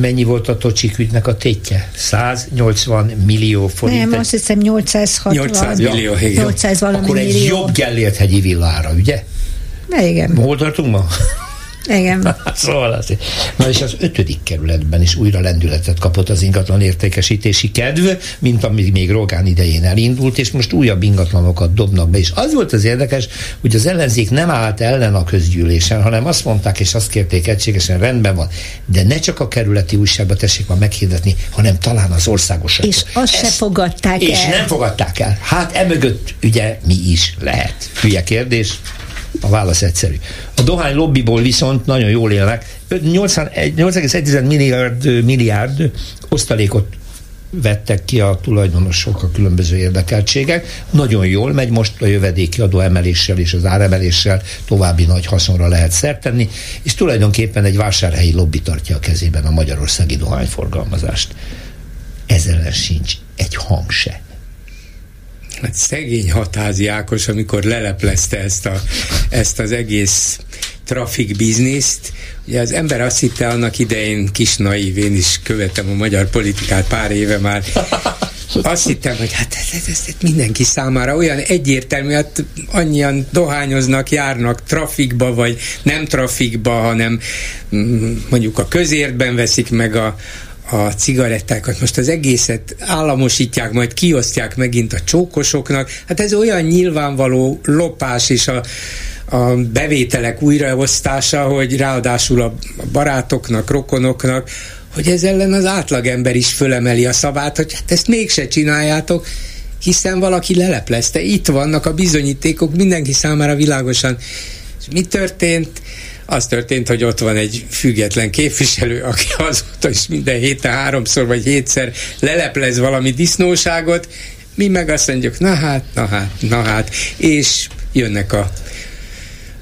mennyi volt a Tocsik ügynek a tétje? 180 millió forint. Nem, azt hiszem 860. 800 millió, 800 valami Akkor egy millió. jobb Gellért hegyi villára, ugye? Igen. Hol tartunk ma? Igen. [laughs] szóval az. Na és az ötödik kerületben is újra lendületet kapott az ingatlan értékesítési kedv, mint ami még Rogán idején elindult, és most újabb ingatlanokat dobnak be. És az volt az érdekes, hogy az ellenzék nem állt ellen a közgyűlésen, hanem azt mondták, és azt kérték egységesen, rendben van, de ne csak a kerületi újságba tessék már meghirdetni, hanem talán az országos. És azt se fogadták és el. nem fogadták el. Hát emögött ugye mi is lehet? Hülye kérdés. A válasz egyszerű. A dohány lobbyból viszont nagyon jól élnek. 8,1 milliárd, milliárd osztalékot vettek ki a tulajdonosok, a különböző érdekeltségek. Nagyon jól megy most a jövedéki adó emeléssel és az áremeléssel további nagy haszonra lehet szert tenni, és tulajdonképpen egy vásárhelyi lobby tartja a kezében a magyarországi dohányforgalmazást. Ezzel sincs egy hang se. Hát szegény hatázi Ákos, amikor leleplezte ezt, a, ezt az egész trafik bizniszt. Ugye az ember azt hitte annak idején, kis naív, én is követem a magyar politikát pár éve már, azt hittem, hogy hát ez, ez, ez, ez mindenki számára olyan egyértelmű, hát annyian dohányoznak, járnak trafikba, vagy nem trafikba, hanem mm, mondjuk a közértben veszik meg a, a cigarettákat, most az egészet államosítják, majd kiosztják megint a csókosoknak. Hát ez olyan nyilvánvaló lopás és a, a bevételek újraosztása, hogy ráadásul a barátoknak, rokonoknak, hogy ez ellen az átlagember is fölemeli a szavát, hogy hát ezt mégse csináljátok, hiszen valaki leleplezte. Itt vannak a bizonyítékok mindenki számára világosan. És mi történt? Az történt, hogy ott van egy független képviselő, aki [laughs] azóta is minden héten háromszor vagy hétszer leleplez valami disznóságot, mi meg azt mondjuk, na hát, na hát, na hát, és jönnek a,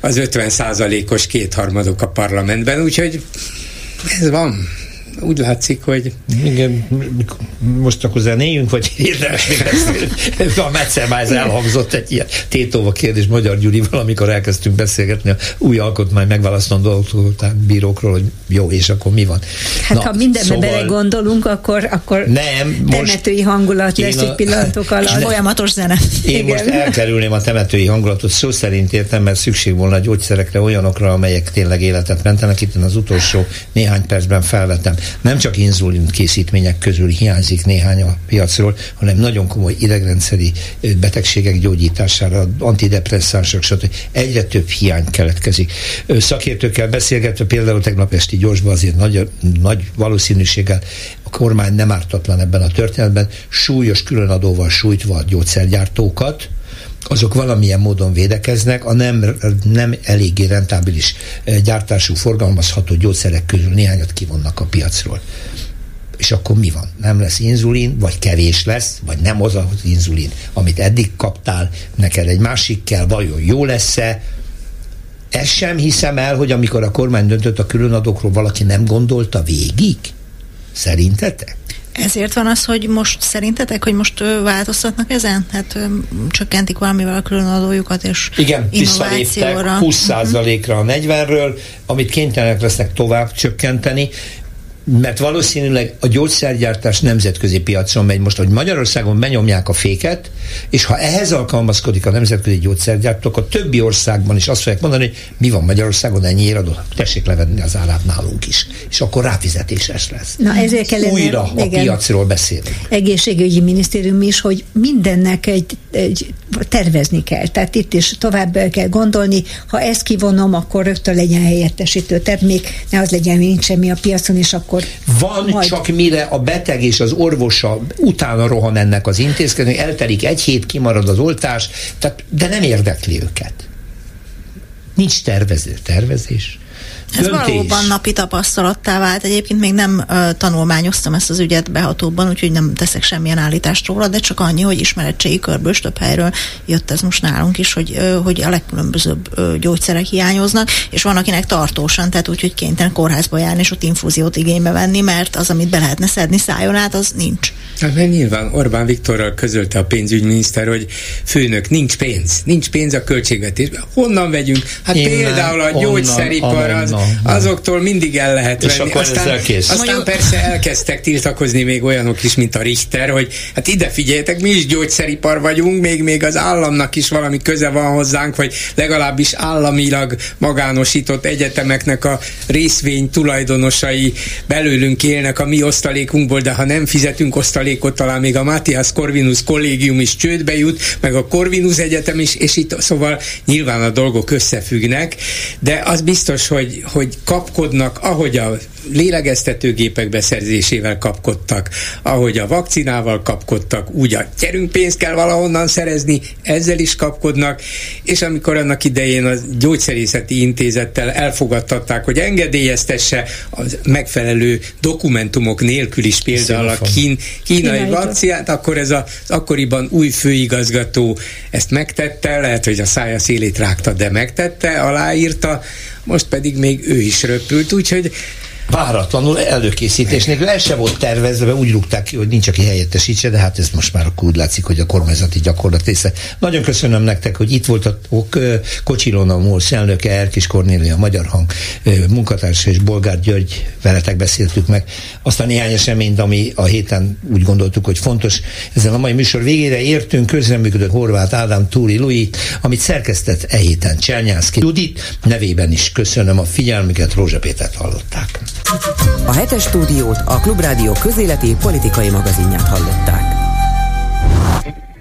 az 50 százalékos kétharmadok a parlamentben, úgyhogy ez van úgy látszik, hogy... Igen, most akkor zenéjünk, vagy ezt? A Metzelmájz elhangzott egy ilyen tétóva kérdés Magyar Gyuri, valamikor elkezdtünk beszélgetni a új alkotmány megválasztandó bírókról, hogy jó, és akkor mi van? Hát Na, ha mindenbe szóval... belegondolunk, akkor, akkor nem, temetői hangulat lesz egy pillanatok alatt. Folyamatos zene. Én Igen. most elkerülném a temetői hangulatot, szó szerint értem, mert szükség volna gyógyszerekre, olyanokra, amelyek tényleg életet mentenek. Itt az utolsó néhány percben felvetem nem csak inzulin készítmények közül hiányzik néhány a piacról, hanem nagyon komoly idegrendszeri betegségek gyógyítására, antidepresszánsok, stb. Egyre több hiány keletkezik. Szakértőkkel beszélgetve, például tegnap esti gyorsban azért nagy, nagy valószínűséggel a kormány nem ártatlan ebben a történetben, súlyos különadóval sújtva a gyógyszergyártókat, azok valamilyen módon védekeznek, a nem, nem eléggé rentábilis eh, gyártású, forgalmazható gyógyszerek közül néhányat kivonnak a piacról. És akkor mi van? Nem lesz inzulin, vagy kevés lesz, vagy nem az az inzulin, amit eddig kaptál, neked egy másik kell, vajon jó lesz-e? Ezt sem hiszem el, hogy amikor a kormány döntött a különadókról, valaki nem gondolta végig? Szerintetek? Ezért van az, hogy most szerintetek, hogy most változtatnak ezen? Hát csökkentik valamivel a különadójukat, és Igen, visszaléptek 20%-ra a 40-ről, amit kénytelenek lesznek tovább csökkenteni. Mert valószínűleg a gyógyszergyártás nemzetközi piacon megy most, hogy Magyarországon benyomják a féket, és ha ehhez alkalmazkodik a nemzetközi gyógyszergyártó, akkor a többi országban is azt fogják mondani, hogy mi van Magyarországon, ennyiért adott, tessék levenni az árát nálunk is. És akkor ráfizetéses lesz. Na, ezért kellene, Újra a igen, piacról beszélni. Egészségügyi minisztérium is, hogy mindennek egy, egy tervezni kell. Tehát itt is tovább kell gondolni, ha ezt kivonom, akkor rögtön legyen helyettesítő termék, ne az legyen, hogy nincs semmi a piacon, és akkor van majd... csak mire a beteg és az orvosa utána rohan ennek az intézkedésnek, eltelik egy hét, kimarad az oltás, tehát, de nem érdekli őket. Nincs tervező, tervezés. Ez Döntés. valóban napi tapasztalattá vált. Egyébként még nem uh, tanulmányoztam ezt az ügyet behatóban, úgyhogy nem teszek semmilyen állítást róla, de csak annyi, hogy ismeretségi körből több helyről jött ez most nálunk is, hogy, uh, hogy a legkülönbözőbb uh, gyógyszerek hiányoznak, és van akinek tartósan, tehát úgyhogy kénytelen kórházba járni, és ott infúziót igénybe venni, mert az, amit be lehetne szedni szájon át, az nincs. Hát mert nyilván Orbán Viktorral közölte a pénzügyminiszter, hogy főnök, nincs pénz, nincs pénz a költségvetésben. Honnan vegyünk? Hát Innen, például a gyógyszeripar az, azoktól mindig el lehet és venni. Akkor aztán, kész. aztán mondjuk... persze elkezdtek tiltakozni még olyanok is, mint a Richter, hogy hát ide figyeljetek, mi is gyógyszeripar vagyunk, még, még az államnak is valami köze van hozzánk, vagy legalábbis államilag magánosított egyetemeknek a részvény tulajdonosai belőlünk élnek a mi osztalékunkból, de ha nem fizetünk osztalékot, talán még a Matthias Corvinus kollégium is csődbe jut, meg a Corvinus Egyetem is, és itt szóval nyilván a dolgok összefüggnek, de az biztos, hogy, hogy kapkodnak, ahogy a lélegeztetőgépek beszerzésével kapkodtak, ahogy a vakcinával kapkodtak, úgy a gyerünk pénzt kell valahonnan szerezni, ezzel is kapkodnak, és amikor annak idején a gyógyszerészeti intézettel elfogadtatták, hogy engedélyeztesse az megfelelő dokumentumok nélkül is például a kín, kínai vakcinát, akkor ez az akkoriban új főigazgató ezt megtette, lehet, hogy a szája szélét rágta, de megtette, aláírta, most pedig még ő is röpült, úgyhogy Váratlanul előkészítés nélkül el se volt tervezve, úgy rúgták ki, hogy nincs, aki helyettesítse, de hát ez most már akkor úgy látszik, hogy a kormányzati gyakorlat része. Nagyon köszönöm nektek, hogy itt voltatok Kocsilona MOLSZ elnöke, Erkis Kornélia, Magyar Hang munkatársa és Bolgár György, veletek beszéltük meg. Aztán néhány eseményt, ami a héten úgy gondoltuk, hogy fontos. Ezen a mai műsor végére értünk, közreműködött Horváth Ádám Túri Lui, amit szerkesztett e héten Csernyánszki Judit, nevében is köszönöm a figyelmüket, Rózsa Pétert hallották. A hetes stúdiót a Klubrádió közéleti politikai magazinját hallották.